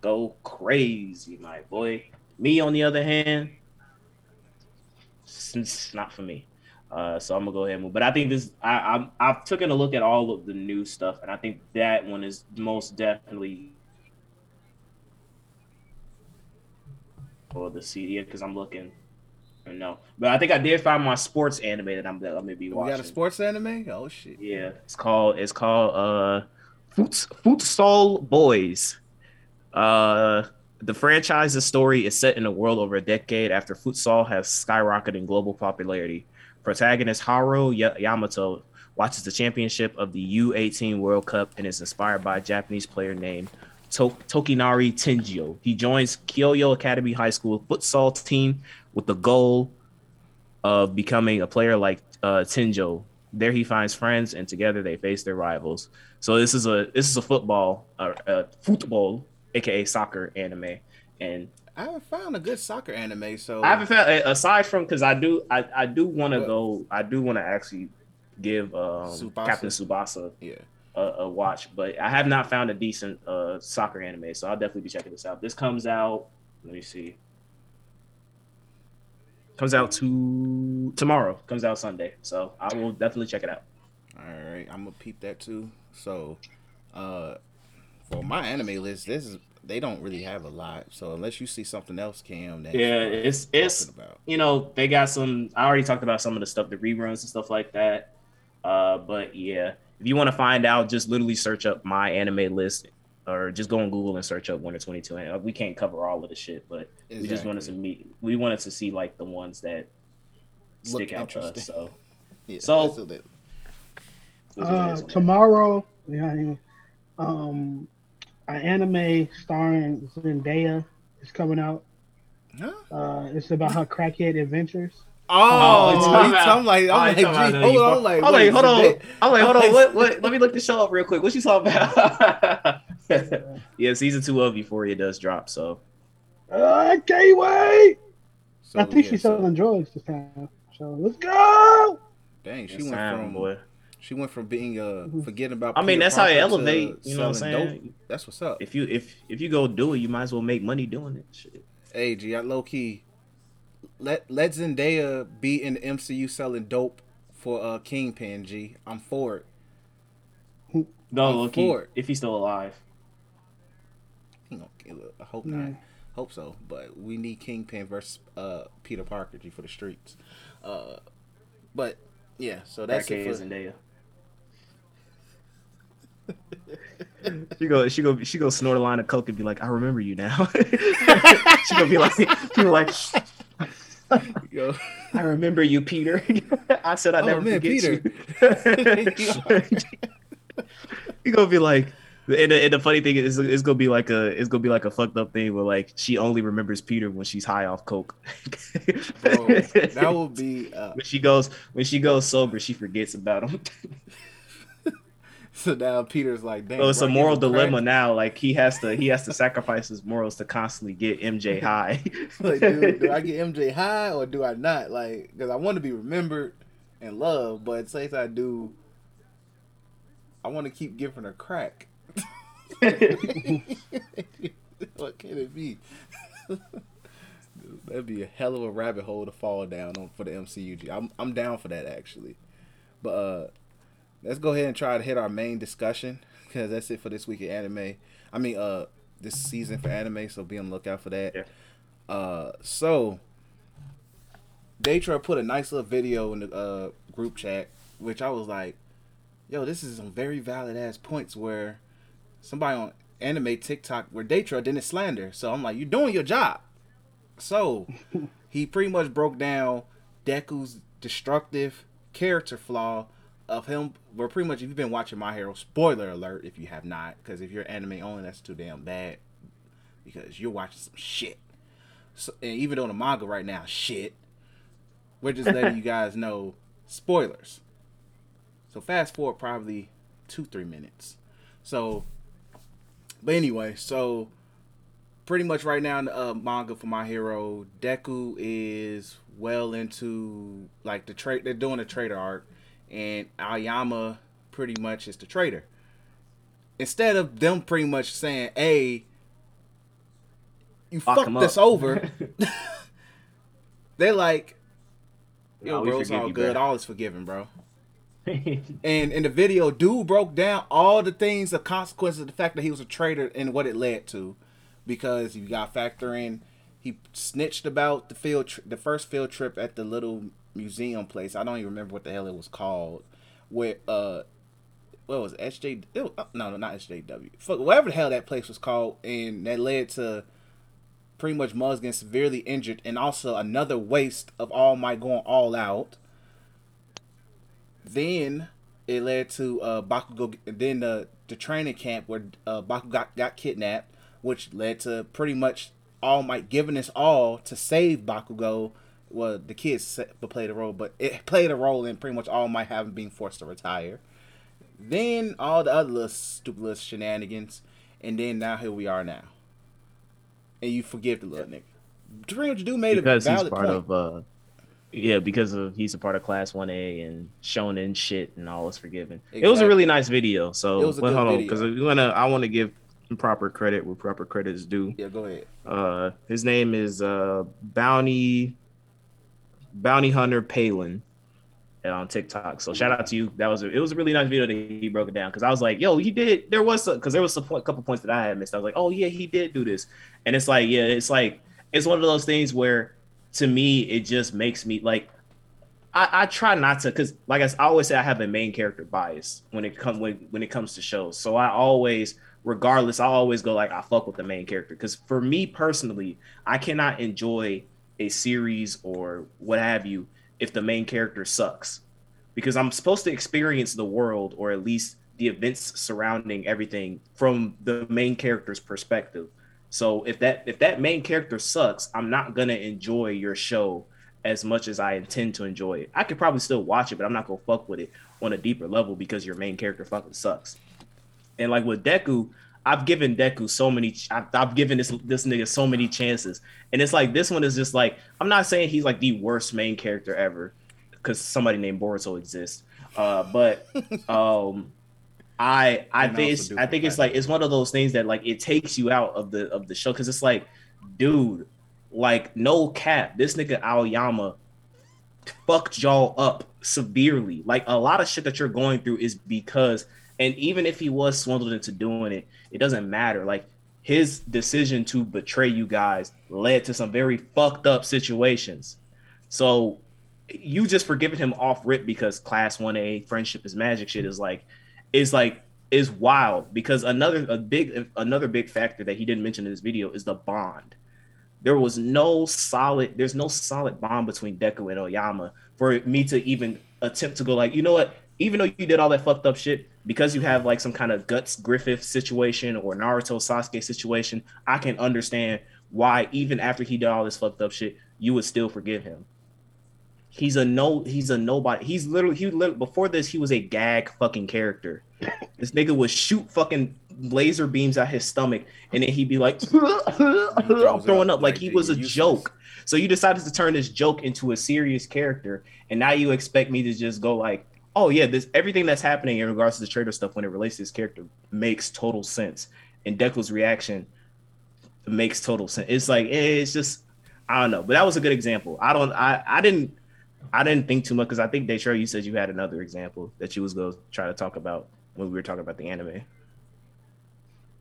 [SPEAKER 3] go crazy, my boy. Me on the other hand, it's, not for me. Uh, so I'm gonna go ahead and move. But I think this, I, I'm, I've taken a look at all of the new stuff, and I think that one is most definitely for the CD because I'm looking. No, but I think I did find my sports anime that I'm that I'm gonna be watching.
[SPEAKER 1] got a sports anime. Oh shit.
[SPEAKER 3] Yeah, it's called it's called uh Futs, Futsal Boys. Uh the franchise's story is set in a world over a decade after futsal has skyrocketed in global popularity. Protagonist Haru Ya- Yamato watches the championship of the U18 World Cup and is inspired by a Japanese player named to- Tokinari Tenjio. He joins Kyoyo Academy High School futsal team with the goal of becoming a player like uh, Tenjo. There he finds friends, and together they face their rivals. So this is a this is a football, uh, uh, football, aka soccer anime, and
[SPEAKER 1] I haven't found a good soccer anime, so
[SPEAKER 3] I haven't found aside from because I do I, I do want to go I do want to actually give um,
[SPEAKER 1] Tsubasa?
[SPEAKER 3] Captain Tsubasa
[SPEAKER 1] yeah.
[SPEAKER 3] A, a watch, but I have not found a decent uh, soccer anime, so I'll definitely be checking this out. This comes out. Let me see. comes out to tomorrow. Comes out Sunday, so I will definitely check it out.
[SPEAKER 1] All right, I'm gonna peep that too. So, uh, for my anime list, this is they don't really have a lot. So unless you see something else, Cam, that
[SPEAKER 3] Yeah, it's it's
[SPEAKER 1] about.
[SPEAKER 3] you know they got some. I already talked about some of the stuff, the reruns and stuff like that. Uh, but yeah, if you want to find out, just literally search up my anime list, or just go on Google and search up Winter Twenty Two. And we can't cover all of the shit, but we just wanted to meet. We wanted to see like the ones that
[SPEAKER 1] Look
[SPEAKER 3] stick out to us. So
[SPEAKER 1] Yeah,
[SPEAKER 3] So-
[SPEAKER 1] that's what they-
[SPEAKER 3] that's what it
[SPEAKER 4] Uh,
[SPEAKER 3] is on that.
[SPEAKER 4] tomorrow, yeah, yeah, um, an anime starring Zendaya is coming out.
[SPEAKER 1] Huh?
[SPEAKER 4] Uh, it's about her crackhead adventures.
[SPEAKER 1] Oh,
[SPEAKER 3] you
[SPEAKER 1] he's
[SPEAKER 3] talking
[SPEAKER 1] I'm like,
[SPEAKER 3] Oh,
[SPEAKER 1] I'm
[SPEAKER 3] you
[SPEAKER 1] like,
[SPEAKER 3] talking
[SPEAKER 1] gee,
[SPEAKER 3] about
[SPEAKER 1] hold on, I'm like,
[SPEAKER 3] I'm like, hold on. I'm like, hold on. What, what? Let me look the show up real quick. What you talking about? yeah, season two of Euphoria does drop. So
[SPEAKER 4] Uh, I can't wait.
[SPEAKER 1] So,
[SPEAKER 4] I think
[SPEAKER 1] yeah,
[SPEAKER 4] she's
[SPEAKER 1] so-
[SPEAKER 4] selling drugs this time. So let's go.
[SPEAKER 1] Dang, she
[SPEAKER 3] Yes,
[SPEAKER 1] went
[SPEAKER 3] I am,
[SPEAKER 1] from
[SPEAKER 3] boy.
[SPEAKER 1] she went from being uh forgetting about.
[SPEAKER 3] I mean,
[SPEAKER 1] Peter
[SPEAKER 3] that's how you
[SPEAKER 1] Parker to
[SPEAKER 3] elevate. You know what I'm saying?
[SPEAKER 1] dope. That's what's up.
[SPEAKER 3] If you if if you go do it, you might as well make money doing it. Shit.
[SPEAKER 1] Hey, G, I low key let let Zendaya be in the MCU selling dope for uh Kingpin. G, I'm for it.
[SPEAKER 3] No,
[SPEAKER 1] I'm
[SPEAKER 3] Loki,
[SPEAKER 1] for it.
[SPEAKER 3] if he's still alive.
[SPEAKER 1] He gonna. I hope not. Hope so. But we need Kingpin versus uh Peter Parker G for the streets. Uh, but yeah, so that's
[SPEAKER 3] Crackhead
[SPEAKER 1] it for
[SPEAKER 3] Zendaya. she go, she go, she go snort a line of coke and be like, "I remember you now." she gonna be like, people like,
[SPEAKER 1] Yo.
[SPEAKER 3] "I remember you, Peter." I said I'd
[SPEAKER 1] Oh,
[SPEAKER 3] never
[SPEAKER 1] man,
[SPEAKER 3] forget
[SPEAKER 1] Peter.
[SPEAKER 3] you. you gonna be like, and the, and the funny thing is, it's gonna be like a, it's gonna be like a fucked up thing where like she only remembers Peter when she's high off coke.
[SPEAKER 1] Bro, that will be uh,
[SPEAKER 3] when she goes, when she goes sober, she forgets about him.
[SPEAKER 1] so now Peter's like, damn.
[SPEAKER 3] So it's
[SPEAKER 1] bro,
[SPEAKER 3] a moral dilemma now. Like he has to he has to sacrifice his morals to constantly get MJ high.
[SPEAKER 1] like, dude, do I get MJ high or do I not? Like, because I want to be remembered and loved, but at the same time, I do. I want to keep giving her crack. what can it be? That'd be a hell of a rabbit hole to fall down on for the MCU. I'm I'm down for that actually, but uh, let's go ahead and try to hit our main discussion because that's it for this week of anime. I mean, uh, this season for anime, so be on the lookout for that.
[SPEAKER 3] Yeah.
[SPEAKER 1] Uh, so Daytra put a nice little video in the uh group chat, which I was like, "Yo, this is some very valid ass points where somebody on anime TikTok where Daytra didn't slander." So I'm like, "You're doing your job." So he pretty much broke down Deku's destructive character flaw of him. Where pretty much, if you've been watching My Hero, spoiler alert if you have not, because if you're anime only, that's too damn bad because you're watching some shit. So, and even though the manga right now, shit, we're just letting you guys know spoilers. So fast forward probably two, three minutes. So, but anyway, so pretty much right now in the uh, manga for My Hero, Deku is well into like the trade. They're doing a trader arc, and Aoyama pretty much is the traitor. Instead of them pretty much saying, "Hey, you
[SPEAKER 3] Fuck
[SPEAKER 1] fucked
[SPEAKER 3] up.
[SPEAKER 1] over," they're like, "Yo,
[SPEAKER 3] Nah, we
[SPEAKER 1] bro, it's all good.
[SPEAKER 3] bro."
[SPEAKER 1] All is forgiven, bro." And in the video, dude broke down all the things, the consequences of the fact that he was a traitor and what it led to. Because you got to factor in, he snitched about the field, tri- the first field trip at the little museum place. I don't even remember what the hell it was called. Where uh, what was it? SJ? It was, uh, no, no, not SJW. Fuck, whatever the hell that place was called, and that led to pretty much Muzz getting severely injured, and also another waste of All Might going all out. Then it led to uh, Bakugo. Then the the training camp where uh, Bakugo got, got kidnapped, which led to pretty much All Might giving us all to save Bakugo. Well, the kids played a role, but it played a role in pretty much All Might having been forced to retire. Then all the other little stupid little shenanigans, and then now here we are now. And you forgive the little nigga. Much dude made
[SPEAKER 3] because
[SPEAKER 1] a
[SPEAKER 3] he's part
[SPEAKER 1] point.
[SPEAKER 3] of uh yeah because of he's a part of class 1a and shonen shit and all is forgiven it was a really nice video so
[SPEAKER 1] It was a
[SPEAKER 3] but
[SPEAKER 1] good
[SPEAKER 3] hold on because we want to i want to give proper credit where proper credit is due
[SPEAKER 1] yeah, go ahead.
[SPEAKER 3] uh his name is uh bounty Bounty Hunter Palin on TikTok. So shout out to you. That was a, it was a really nice video that he broke it down because I was like, yo, he did. There was because there was a point, couple points that I had missed. I was like, oh yeah, he did do this, and it's like yeah, it's like it's one of those things where to me it just makes me like I, I try not to because like I, I always say I have a main character bias when it comes when when it comes to shows. So I always regardless I always go like I fuck with the main character because for me personally I cannot enjoy a series or what have you if the main character sucks because I'm supposed to experience the world or at least the events surrounding everything from the main character's perspective. So if that if that main character sucks, I'm not gonna enjoy your show as much as I intend to enjoy it. I could probably still watch it, but I'm not gonna fuck with it on a deeper level because your main character fucking sucks. And like with Deku, I've given Deku so many. I've, I've given this this nigga so many chances, and it's like this one is just like I'm not saying he's like the worst main character ever, because somebody named Boruto exists. Uh, but um, I I
[SPEAKER 1] And
[SPEAKER 3] think it's, I think it's like it's one of those things that like it takes you out of the of the show because it's like, dude, like no cap, this nigga Aoyama fucked y'all up severely. Like a lot of shit that you're going through is because, and even if he was swindled into doing it, it doesn't matter. Like his decision to betray you guys led to some very fucked up situations. So you just forgiving him off rip because class 1A friendship is magic shit is like is like is wild because another a big another big factor that he didn't mention in this video is the bond. There was no solid there's no solid bond between Deku and Aoyama for me to even attempt to go like, you know what? Even though you did all that fucked up shit, because you have like some kind of guts Griffith situation or Naruto Sasuke situation, I can understand why even after he did all this fucked up shit, you would still forgive him. He's a no. He's a nobody. He's literally he literally, before this he was a gag fucking character. This nigga would shoot fucking laser beams at his stomach, and then he'd be like throwing up like he was a joke. So you decided to turn this joke into a serious character, and now you expect me to just go like, oh yeah, this everything that's happening in regards to the trader stuff when it relates to this character makes total sense. And Deku's reaction makes total sense. It's like eh, it's just I don't know, but that was a good example. I don't I I didn't I didn't think too much because I think Daytra, you said you had another example that you was going to try to talk about when we were talking about the anime.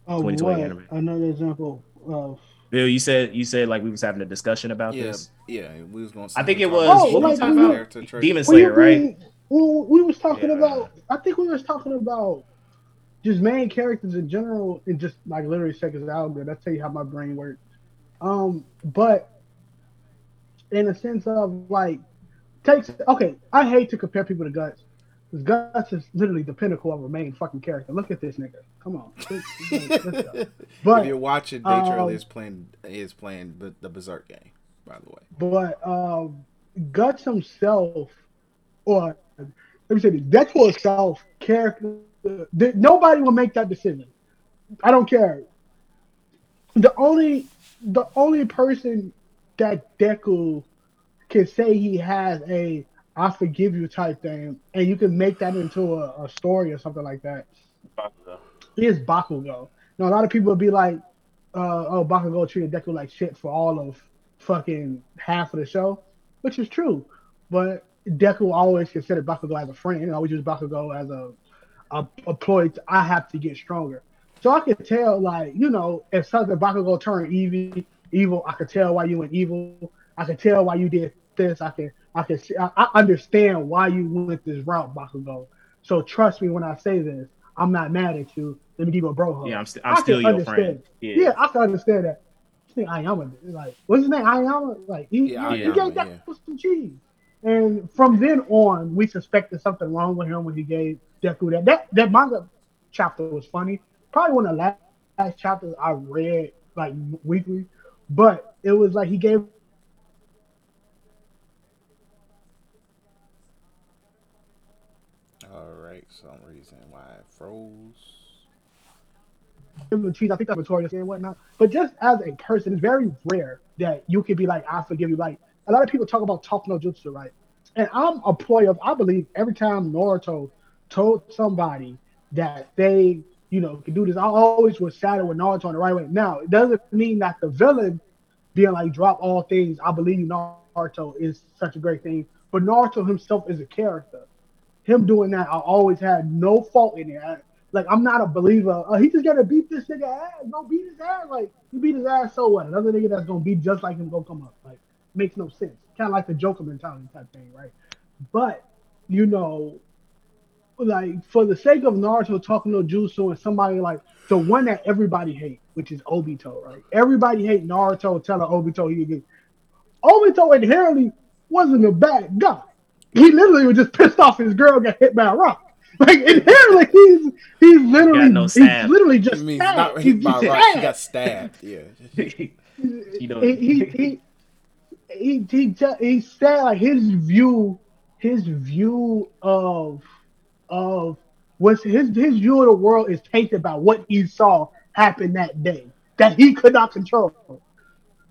[SPEAKER 4] Oh, what?
[SPEAKER 3] anime.
[SPEAKER 4] Another example of.
[SPEAKER 3] Bill, you said you said like we was having a discussion about
[SPEAKER 1] Yeah,
[SPEAKER 3] this.
[SPEAKER 1] yeah. We was going.
[SPEAKER 3] I think it
[SPEAKER 4] Oh,
[SPEAKER 3] was what we talking about? Demon Slayer, right?
[SPEAKER 4] mean- Well, we was talking
[SPEAKER 3] Yeah.
[SPEAKER 4] about. I think we was talking about just main characters in general, and just like literally seconds out there. That's tell you how my brain works. Um, but in a sense of like takes okay. I hate to compare people to Guts. Because Guts is literally the pinnacle of a main fucking character. Look at this nigga. Come on. Go.
[SPEAKER 1] if
[SPEAKER 4] But
[SPEAKER 1] you're watching, Day
[SPEAKER 4] um,
[SPEAKER 1] is playing is playing the, the Berserk game. By the way,
[SPEAKER 4] But um, Guts himself, or let me say this, Deadpool himself, character, th- nobody will make that decision. I don't care. The only, the only person that Deku can say he has a "I forgive you" type thing, and you can make that into a, a story or something like that. Is Bakugo. Now a lot of people would be like, uh, "Oh, Bakugo treated Deku like shit for all of fucking half of the show," which is true. But Deku always considered Bakugo as a friend, and always used Bakugo as a a, a ploy. To, I have to get stronger. So I could tell, like you know, if something Bakugo turned evil, evil, I could tell why you went evil. I could tell why you did this. I can, I can, see, I, I understand why you went this route, Bakugo. So trust me when I say this. I'm not mad at you. Let me give you a bro hug.
[SPEAKER 3] Yeah, I'm, st-
[SPEAKER 4] I
[SPEAKER 3] I'm still your
[SPEAKER 4] understand.
[SPEAKER 3] friend.
[SPEAKER 4] Yeah.
[SPEAKER 3] Yeah.
[SPEAKER 4] I can understand that. I think Aoyama, like, what's his name? Aoyama, like, he,
[SPEAKER 1] Yeah,
[SPEAKER 4] he, he
[SPEAKER 1] Aoyama,
[SPEAKER 4] gave that
[SPEAKER 1] yeah.
[SPEAKER 4] some cheese. And from then on, we suspected something wrong with him when he gave Deku that. That that manga chapter was funny. Probably one of the last, last chapters I read like weekly, but it was like he gave
[SPEAKER 1] all right. Some reason why it froze.
[SPEAKER 4] the cheese. I think that's notorious and whatnot. But just as a person, it's very rare that you could be like, I forgive you. Like a lot of people talk about talk no jutsu, right? And I'm a ploy of I believe every time Naruto told somebody that they, you know, can do this, I always was saddled with Naruto on the right way. Now, it doesn't mean that the villain being like drop all things. I believe Naruto is such a great thing, but Naruto himself is a character. Him doing that, I always had no fault in it. I, like I'm not a believer. Uh, he just gotta beat this nigga ass. Go beat his ass. Like you beat his ass, so what? Another nigga that's gonna be just like him gonna come up. Like makes no sense. Kind of like the Joker mentality type thing, right? But you know, like for the sake of Naruto talk no jutsu and somebody like the one that everybody hate, which is Obito, right? Everybody hate Naruto telling Obito he get Obito inherently wasn't a bad guy. He literally was just pissed off his girl got hit by a rock. Like inherently, he's he's literally
[SPEAKER 3] no
[SPEAKER 4] he's
[SPEAKER 3] stab.
[SPEAKER 4] literally
[SPEAKER 1] I
[SPEAKER 4] just
[SPEAKER 1] mean,
[SPEAKER 4] stabbed.
[SPEAKER 1] not
[SPEAKER 4] He's
[SPEAKER 1] hit by a
[SPEAKER 4] just
[SPEAKER 1] rock. She
[SPEAKER 4] stabbed.
[SPEAKER 1] got stabbed. Yeah.
[SPEAKER 3] you know,
[SPEAKER 4] he he he he, he, he said like his view his view of of was his his view of the world is tainted by what he saw happen that day that he could not control.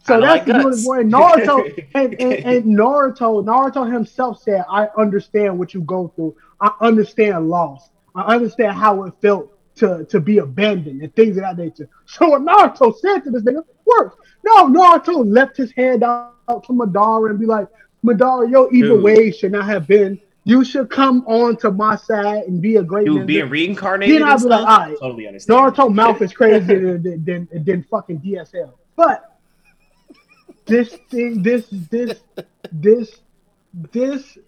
[SPEAKER 4] So that's
[SPEAKER 3] like
[SPEAKER 4] the view of
[SPEAKER 3] us.
[SPEAKER 4] the world. And Naruto and, and, and Naruto Naruto himself said, "I understand what you go through. I understand loss. I understand how it felt to to be abandoned and things of that nature." So what Naruto said to this nigga worked. No, Naruto left his hand out to Madara and be like, Madara, your evil
[SPEAKER 3] Dude.
[SPEAKER 4] ways should not have been. You should come on to my side and be a great
[SPEAKER 3] dude
[SPEAKER 4] ninja."
[SPEAKER 3] being reincarnated.
[SPEAKER 4] Then
[SPEAKER 3] and
[SPEAKER 4] be like,
[SPEAKER 3] stuff,
[SPEAKER 4] alright,
[SPEAKER 3] totally understand.
[SPEAKER 4] Naruto mouth is crazier than, than, than, than fucking DSL. But this thing, this, this, this, this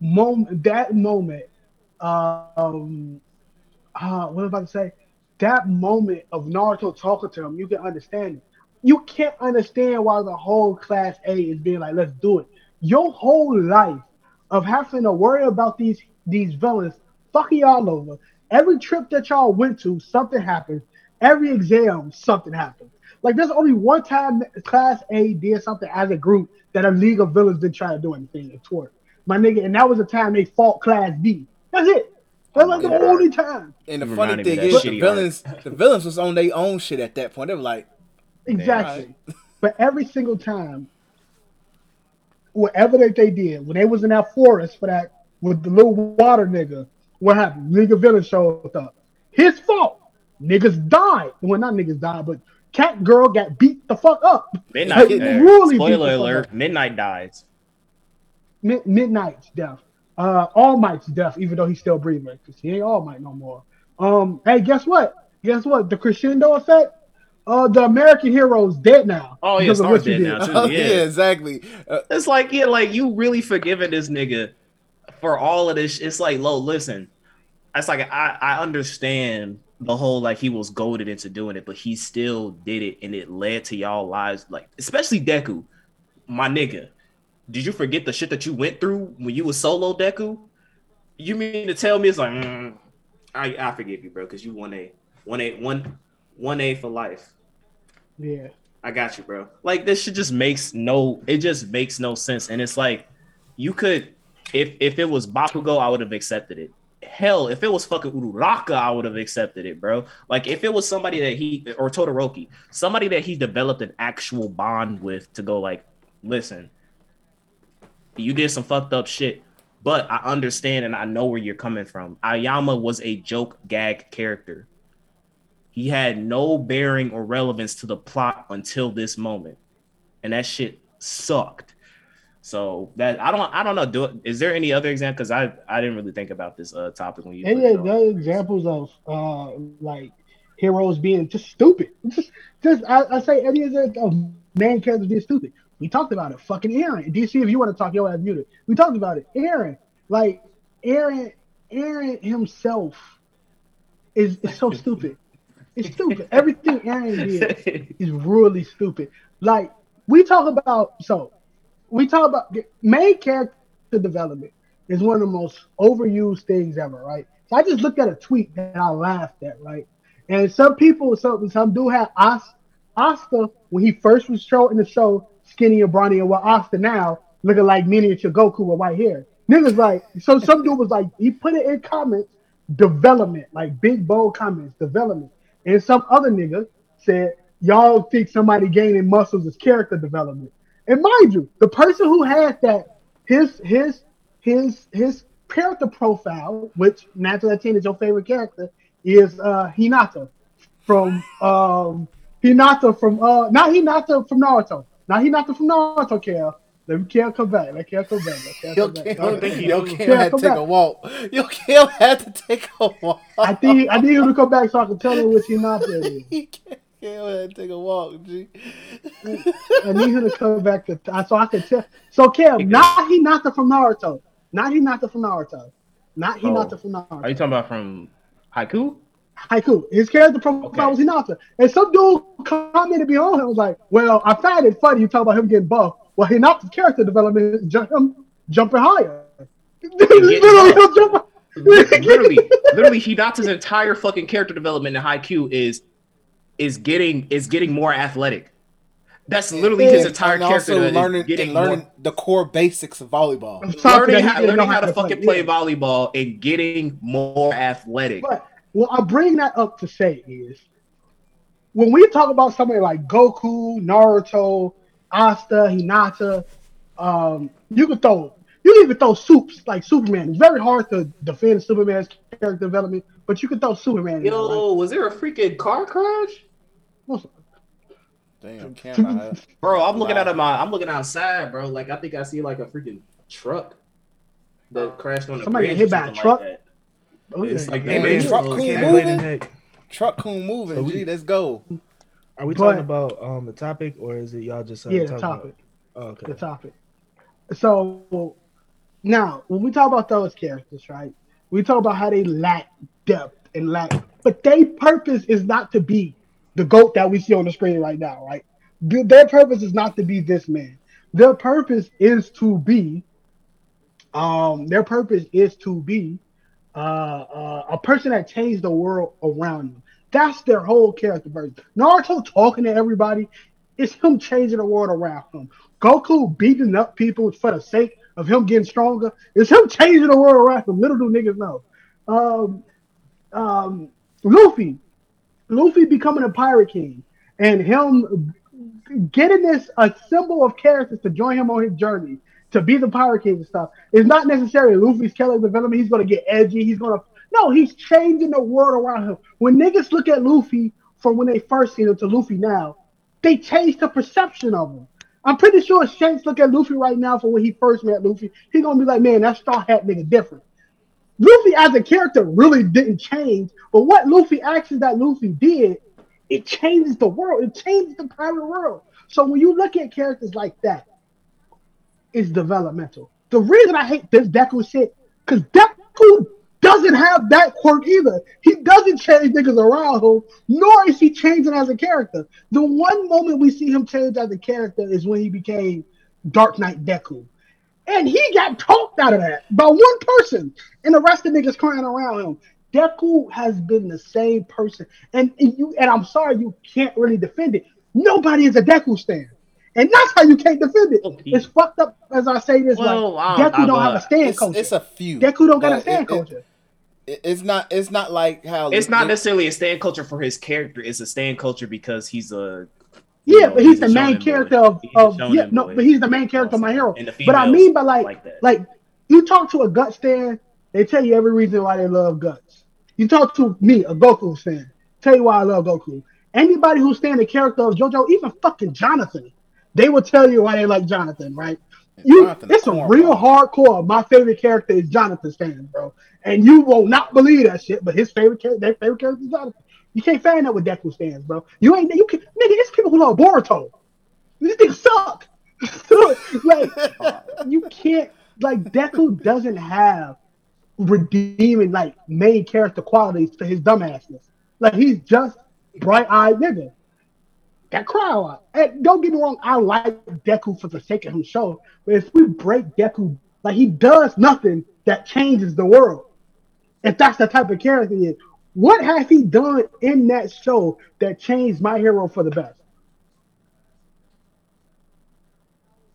[SPEAKER 4] moment, that moment, um, uh, what was I about to say? That moment of Naruto talking to him, you can understand it. You can't understand why the whole class A is being like, let's do it. Your whole life of having to worry about these these villains fucking y'all over. Every trip that y'all went to, something happened. Every exam, something happened. Like there's only one time Class A did something as a group that a League of Villains didn't try to do anything toward. My nigga, and that was the time they fought Class B. That's it. That's like the only time.
[SPEAKER 1] And the funny thing is, the
[SPEAKER 3] shitty
[SPEAKER 1] villains, the villains was on their own shit at that point. They were like,
[SPEAKER 4] Exactly. But every single time, whatever that they did, when they was in that forest for that with the little water nigga, what happened? Nigga villain showed up. His fault. Niggas died. Well, not niggas died, but Cat Girl got beat the fuck up.
[SPEAKER 3] Midnight.
[SPEAKER 4] Like, really
[SPEAKER 3] spoiler alert:
[SPEAKER 4] up.
[SPEAKER 3] Midnight dies.
[SPEAKER 4] Mid- Midnight's death. Uh, All Might's death, even though he's still breathing, because he ain't All Might no more. Um, hey, guess what? Guess what? The crescendo effect. Uh, the American hero's dead now.
[SPEAKER 3] Oh yeah,
[SPEAKER 4] because
[SPEAKER 3] Star's
[SPEAKER 4] what you
[SPEAKER 3] dead
[SPEAKER 4] did.
[SPEAKER 3] now too.
[SPEAKER 1] oh,
[SPEAKER 3] yeah.
[SPEAKER 1] yeah, exactly. Uh,
[SPEAKER 3] It's like, yeah, like you really forgiving this nigga for all of this. It's like, lo, listen. It's like I, I understand the whole like he was goaded into doing it, but he still did it and it led to y'all lives, like especially Deku, my nigga. Did you forget the shit that you went through when you was solo Deku? You mean to tell me it's like mm, I I forgive you, bro, because you one A, one A, one one A for life.
[SPEAKER 4] Yeah.
[SPEAKER 3] I got you, bro. Like this shit just makes no it just makes no sense. And it's like you could if if it was Bakugo, I would have accepted it. Hell, if it was fucking Uraraka, I would have accepted it, bro. Like if it was somebody that he or Todoroki, somebody that he developed an actual bond with to go like, listen, you did some fucked up shit, but I understand and I know where you're coming from. Aoyama was a joke gag character. He had no bearing or relevance to the plot until this moment, and that shit sucked. So that I don't I don't know. Do is there any other example? Because I I didn't really think about this uh topic when you.
[SPEAKER 4] Any other examples of uh like heroes being just stupid? Just, just I, I say any of the of main characters being stupid. We talked about it. Fucking Eren. DC, if you want to talk, your ass muted. We talked about it. Eren, like Eren, Eren himself is, is so stupid. It's stupid. Everything Eren did is really stupid. Like we talk about, so we talk about main character development is one of the most overused things ever, right? So I just looked at a tweet that I laughed at, right? And some people, some some do have Os, Oscar when he first was shown in the show, skinny and brawny, and what Oscar now looking like miniature Goku with white hair. Niggas like so. Some dude was like he put it in comments, development, like big bold comments, development. And some other nigga said, Y'all think somebody gaining muscles is character development. And mind you, the person who has that, his his his his character profile, which naturally Latina is your favorite character, is uh Hinata from um Hinata from uh not Hinata from Naruto. Not Hinata from Naruto, Kel. Let me Kel come back. Let Kel come back. Let Kel
[SPEAKER 1] Yo,
[SPEAKER 4] come back.
[SPEAKER 1] Cam,
[SPEAKER 3] think he-
[SPEAKER 1] yo,
[SPEAKER 3] Cam
[SPEAKER 1] Cam had to take
[SPEAKER 4] back.
[SPEAKER 1] a walk. Yo, Cam had to take a walk.
[SPEAKER 4] I think I need him to come back so I can tell him which Hinata it is.
[SPEAKER 1] He can't- Cam had to take a walk, G.
[SPEAKER 4] I need him to come back to so I can tell. So Kel, not Hinata from Naruto. Now he not Hinata from Naruto. Not Hinata
[SPEAKER 3] Oh.
[SPEAKER 4] Not the from Naruto.
[SPEAKER 3] Are you talking about from Haikyu?
[SPEAKER 4] Haikyu. His character profile
[SPEAKER 3] Okay.
[SPEAKER 4] was Hinata. And some dude commented behind him I was like, Well, I find it funny you talk about him getting buff. Well, Hinata's character development is ju- him jumping higher. Literally, him jumping.
[SPEAKER 3] literally, literally, Hinata's entire fucking character development in Haikyu is is getting is getting more athletic. That's literally his entire
[SPEAKER 1] and
[SPEAKER 3] character.
[SPEAKER 1] also learning
[SPEAKER 3] getting
[SPEAKER 1] and learning
[SPEAKER 3] more-
[SPEAKER 1] the core basics of volleyball.
[SPEAKER 3] Learning how, learning how to
[SPEAKER 4] play.
[SPEAKER 3] fucking play
[SPEAKER 4] Yeah.
[SPEAKER 3] volleyball and getting more athletic.
[SPEAKER 4] But what I bring that up to say is when we talk about somebody like Goku, Naruto, Asta, Hinata, um, you could throw you can even throw soups like Superman. It's very hard to defend Superman's character development, but you can throw Superman. in there, right?
[SPEAKER 3] Yo, was there a freaking car crash?
[SPEAKER 1] Damn, Cam, I,
[SPEAKER 3] Bro, I'm looking
[SPEAKER 1] Wow.
[SPEAKER 3] out of my I'm looking outside, bro. Like I think I see like a freaking truck that crashed on the
[SPEAKER 4] Somebody
[SPEAKER 3] bridge
[SPEAKER 4] hit by a truck?
[SPEAKER 3] Like that.
[SPEAKER 4] Oh,
[SPEAKER 3] It's like
[SPEAKER 1] Hey,
[SPEAKER 3] that
[SPEAKER 1] man, truck
[SPEAKER 3] a
[SPEAKER 1] cool moving.
[SPEAKER 5] Wait
[SPEAKER 1] truck coon moving,
[SPEAKER 5] So we-
[SPEAKER 1] G. Let's go.
[SPEAKER 5] Are we
[SPEAKER 4] But-
[SPEAKER 5] talking about um the topic or is it y'all just uh,
[SPEAKER 4] yeah, the topic.
[SPEAKER 5] About, oh, okay.
[SPEAKER 4] the topic. So now, when we talk about those characters, right? We talk about how they lack depth and lack, but their purpose is not to be the goat that we see on the screen right now, right? Their purpose is not to be this man. Their purpose is to be, um, their purpose is to be uh, uh, a person that changed the world around them. That's their whole character version. Naruto talking to everybody, it's him changing the world around him. Goku beating up people for the sake of him getting stronger. It's him changing the world around him. Little do niggas know. Um, um, Luffy, Luffy becoming a pirate king, and him getting this a symbol of characters to join him on his journey to be the pirate king and stuff. It's not necessarily Luffy's character development. He's gonna get edgy. He's gonna no. He's changing the world around him. When niggas look at Luffy from when they first seen him to Luffy now, they changed the perception of him. I'm pretty sure Shanks look at Luffy right now from when he first met Luffy. He gonna be like, man, that straw hat nigga different. Luffy as a character really didn't change, but what Luffy actions that Luffy did, it changes the world. It changes the pirate world. So when you look at characters like that, it's developmental. The reason I hate this Deku shit, because Deku doesn't have that quirk either. He doesn't change niggas around him, nor is he changing as a character. The one moment we see him change as a character is when he became Dark Knight Deku. And he got talked out of that by one person, and the rest of the niggas crying around him. Deku has been the same person, and, and you and I'm sorry you can't really defend it. Nobody is a Deku stand, and that's how you can't defend it. It's fucked up as I say this.
[SPEAKER 3] Well,
[SPEAKER 4] like
[SPEAKER 3] I-
[SPEAKER 4] Deku
[SPEAKER 3] I-
[SPEAKER 4] don't have a stand
[SPEAKER 1] It's,
[SPEAKER 4] culture.
[SPEAKER 1] it's a few.
[SPEAKER 4] Deku don't got a stand
[SPEAKER 1] it- it-
[SPEAKER 4] culture.
[SPEAKER 1] it- it's not. It's not like how.
[SPEAKER 3] It's not necessarily a stand culture for his character. It's a stand culture because he's a
[SPEAKER 4] Yeah,
[SPEAKER 3] know,
[SPEAKER 4] but he's,
[SPEAKER 3] a
[SPEAKER 4] the main
[SPEAKER 3] shonen boy.
[SPEAKER 4] character of, of yeah, no,
[SPEAKER 3] boy.
[SPEAKER 4] but he's the main character of my hero. But I mean by like
[SPEAKER 3] like
[SPEAKER 4] like you talk to a gut stand, they tell you every reason why they love guts. You talk to me, a Goku fan, tell you why I love Goku. Anybody who stand the character of JoJo, even fucking Jonathan, they will tell you why they like Jonathan, right? You, it's a real hardcore. My favorite character is Jonathan Stan, bro, and you will not believe that shit. But his favorite character, their favorite character is Jonathan. You can't find that with Deku stands, bro. You ain't you can nigga. It's people who love Boruto. These things suck. like you can't like Deku doesn't have redeeming like main character qualities to his dumbassness. Like he's just bright eyed nigga. That lot. And don't get me wrong, I like Deku for the sake of him show. But if we break Deku, like he does nothing that changes the world. If that's the type of character he is. What has he done in that show that changed my hero for the best?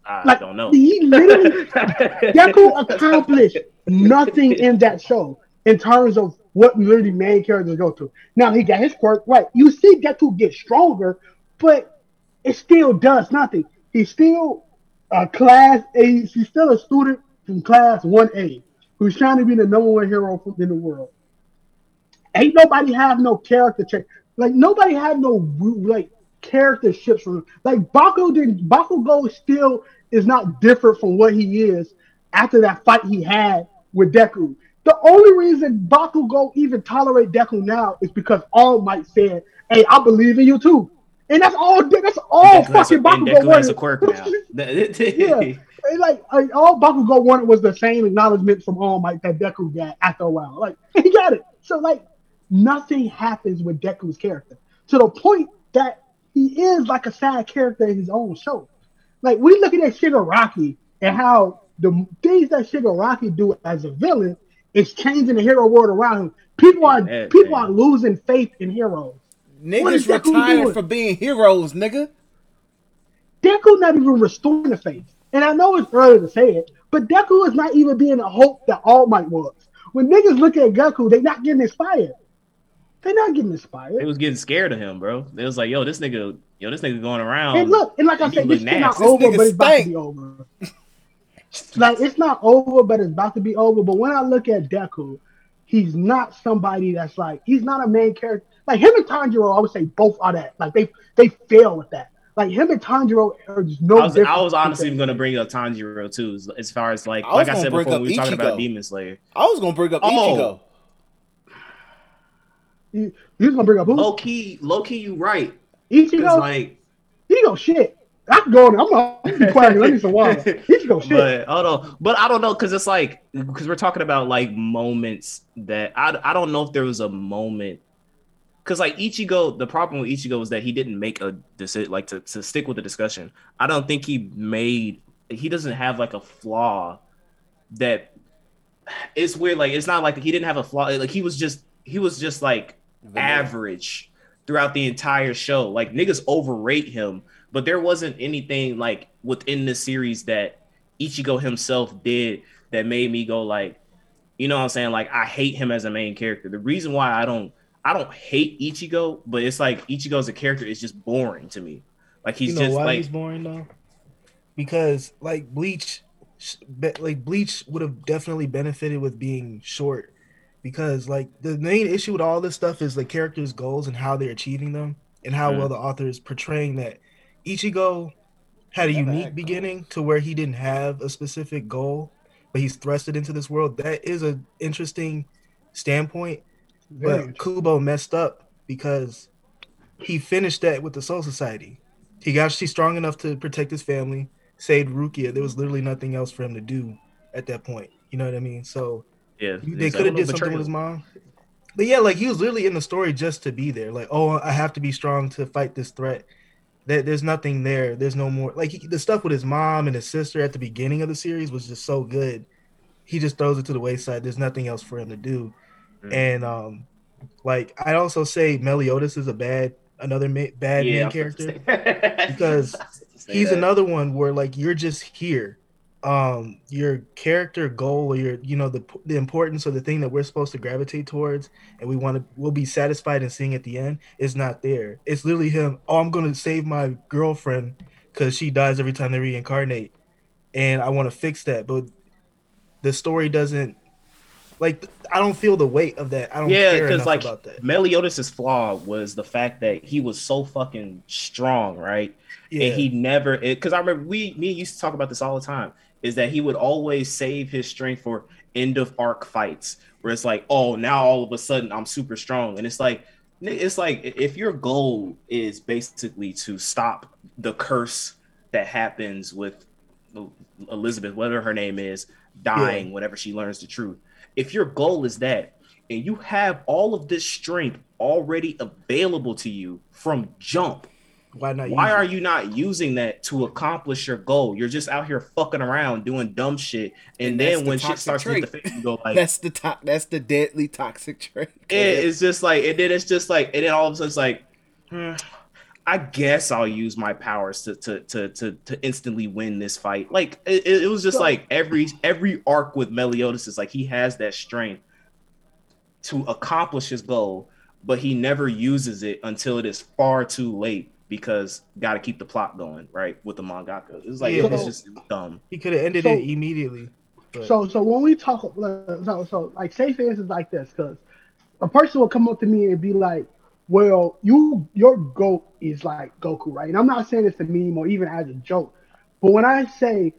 [SPEAKER 3] I
[SPEAKER 4] Like
[SPEAKER 3] don't know.
[SPEAKER 4] he literally Deku accomplished nothing in that show in terms of what literally main characters go through. Now he got his quirk right. You see Deku get stronger, but it still does nothing. He's still a class A. He's still a student from class one A who's trying to be the number one hero in the world. Ain't nobody have no character check. Like nobody have no like character shifts from like Bakugo didn't Bakugo still is not different from what he is after that fight he had with Deku. The only reason Bakugo even tolerate Deku now is because All Might said, "Hey, I believe in you too," and that's all. That's all
[SPEAKER 3] Deku
[SPEAKER 4] fucking
[SPEAKER 3] and
[SPEAKER 4] Bakugo
[SPEAKER 3] Deku has a quirk now.
[SPEAKER 4] yeah, like, like all Bakugo wanted was the same acknowledgement from All Might that Deku got after a while. Like he got it. So like nothing happens with Deku's character to the point that he is like a side character in his own show. Like we looking at Shigaraki and how the things that Shigaraki do as a villain is changing the hero world around him. People are
[SPEAKER 3] Yeah,
[SPEAKER 4] people
[SPEAKER 3] man.
[SPEAKER 4] are losing faith in heroes. What is
[SPEAKER 1] Niggas retired
[SPEAKER 4] doing?
[SPEAKER 1] for being heroes, nigga.
[SPEAKER 4] Deku not even restoring the faith. And I know it's early to say it, but Deku is not even being a hope that All Might was. When niggas look at Goku, they not getting inspired. They're not getting inspired.
[SPEAKER 3] They was getting scared of him, bro. It was like, yo, this nigga, yo, this nigga going around.
[SPEAKER 4] And look, and like I
[SPEAKER 3] he
[SPEAKER 4] said,
[SPEAKER 3] look
[SPEAKER 4] this shit not.
[SPEAKER 1] This
[SPEAKER 4] over, but it's about to be over. like it's not over, but it's about to be over. But when I look at Deku, he's not somebody that's like he's not a main character. Like him and Tanjiro, I would say both are that. Like they they fail with that. Like him and Tanjiro are just no
[SPEAKER 3] I was. I was honestly going to bring up Tanjiro too, as, as far as like,
[SPEAKER 1] I
[SPEAKER 3] like I said before, we were talking about Demon Slayer.
[SPEAKER 1] I was gonna bring up
[SPEAKER 3] Oh.
[SPEAKER 1] Ichigo.
[SPEAKER 4] You, you just gonna bring up who?
[SPEAKER 3] Low key, low key, you right.
[SPEAKER 4] Ichigo.
[SPEAKER 3] It's like,
[SPEAKER 4] He go shit. I can go on. I'm gonna I'm gonna be quiet. 'cause I need some water. He can go shit.
[SPEAKER 3] but hold on, but I don't know because it's like because we're talking about like moments that I I don't know if there was a moment because like Ichigo, the problem with Ichigo is that he didn't make a decision like to, to stick with the discussion. I don't think he made he doesn't have like a flaw that it's weird. Like it's not like he didn't have a flaw. Like he was just he was just like average throughout the entire show. Like niggas overrate him, but there wasn't anything like within the series that Ichigo himself did that made me go like, you know what I'm saying? Like I hate him as a main character. The reason why I don't I don't hate Ichigo, but it's like Ichigo as a character is just boring to me. Like he's
[SPEAKER 5] you know
[SPEAKER 3] just
[SPEAKER 5] why
[SPEAKER 3] like
[SPEAKER 5] he's boring though? Because like Bleach, be- like Bleach would have definitely benefited with being short. Because like the main issue with all this stuff is the characters' goals and how they're achieving them, and how
[SPEAKER 3] Mm.
[SPEAKER 5] well the author is portraying that. Ichigo had a
[SPEAKER 1] Never
[SPEAKER 5] unique
[SPEAKER 1] had
[SPEAKER 5] beginning to where he didn't have a specific goal, but he's thrusted into this world. That is an interesting standpoint.
[SPEAKER 4] Very
[SPEAKER 5] But Kubo messed up because he finished that with the Soul Society. He got she's strong enough to protect his family, saved Rukia. There was literally nothing else for him to do at that point. You know what I mean? So
[SPEAKER 3] yeah,
[SPEAKER 5] they could have did something with his mom. But yeah, like he was literally in the story just to be there. Like, oh, I have to be strong to fight this threat. There, there's nothing there. There's no more. Like he, the stuff with his mom and his sister at the beginning of the series was just so good. He just throws it to the wayside. There's nothing else for him to do.
[SPEAKER 3] Mm.
[SPEAKER 5] And um, like I'd also say Meliodas is a bad another ma- bad
[SPEAKER 3] Yeah,
[SPEAKER 5] main character.
[SPEAKER 3] about to say-
[SPEAKER 5] because
[SPEAKER 3] I was about to say
[SPEAKER 5] He's
[SPEAKER 3] that.
[SPEAKER 5] another one where like you're just here. Um, your character goal or your you know the the importance or the thing that we're supposed to gravitate towards, and we want to we'll be satisfied in seeing at the end is not there. It's literally him. Oh, I'm gonna save my girlfriend because she dies every time they reincarnate, and I want to fix that, but the story doesn't. Like I don't feel the weight of that. I don't
[SPEAKER 3] yeah,
[SPEAKER 5] care
[SPEAKER 3] because like
[SPEAKER 5] about that.
[SPEAKER 3] Meliodas' flaw was the fact that he was so fucking strong, right?
[SPEAKER 5] Yeah,
[SPEAKER 3] And he never because I remember we me used to talk about this all the time. Is that he would always save his strength for end of arc fights where it's like, oh, now all of a sudden I'm super strong, and it's like it's like if your goal is basically to stop the curse that happens with Elizabeth, whatever her name is, dying whenever she learns the truth. If your goal is that, and you have all of this strength already available to you from jump,
[SPEAKER 5] why not?
[SPEAKER 3] why are you not using that to accomplish your goal? You're just out here fucking around doing dumb shit, and,
[SPEAKER 1] And
[SPEAKER 3] then
[SPEAKER 1] the
[SPEAKER 3] when shit starts to hit the
[SPEAKER 1] trait.
[SPEAKER 3] you go like,
[SPEAKER 1] That's the to- That's the deadly toxic trait.
[SPEAKER 3] it, it's just like, and then it's just like, and then all of a sudden it's like, hmm, I guess I'll use my powers to to to to, to instantly win this fight. Like it, it was just like every every arc with Meliodas is like he has that strength to accomplish his goal, but he never uses it until it is far too late because got to keep the plot going, right? With the mangaka, it's like
[SPEAKER 5] Yeah.
[SPEAKER 3] it's just dumb.
[SPEAKER 5] He could have ended
[SPEAKER 4] So-
[SPEAKER 5] it immediately. but-
[SPEAKER 4] So, so when we talk, so, so like, say for instance, like this, because a person will come up to me and be like, well, you your goat is like Goku, right? And I'm not saying it's a meme or even as a joke, but when I say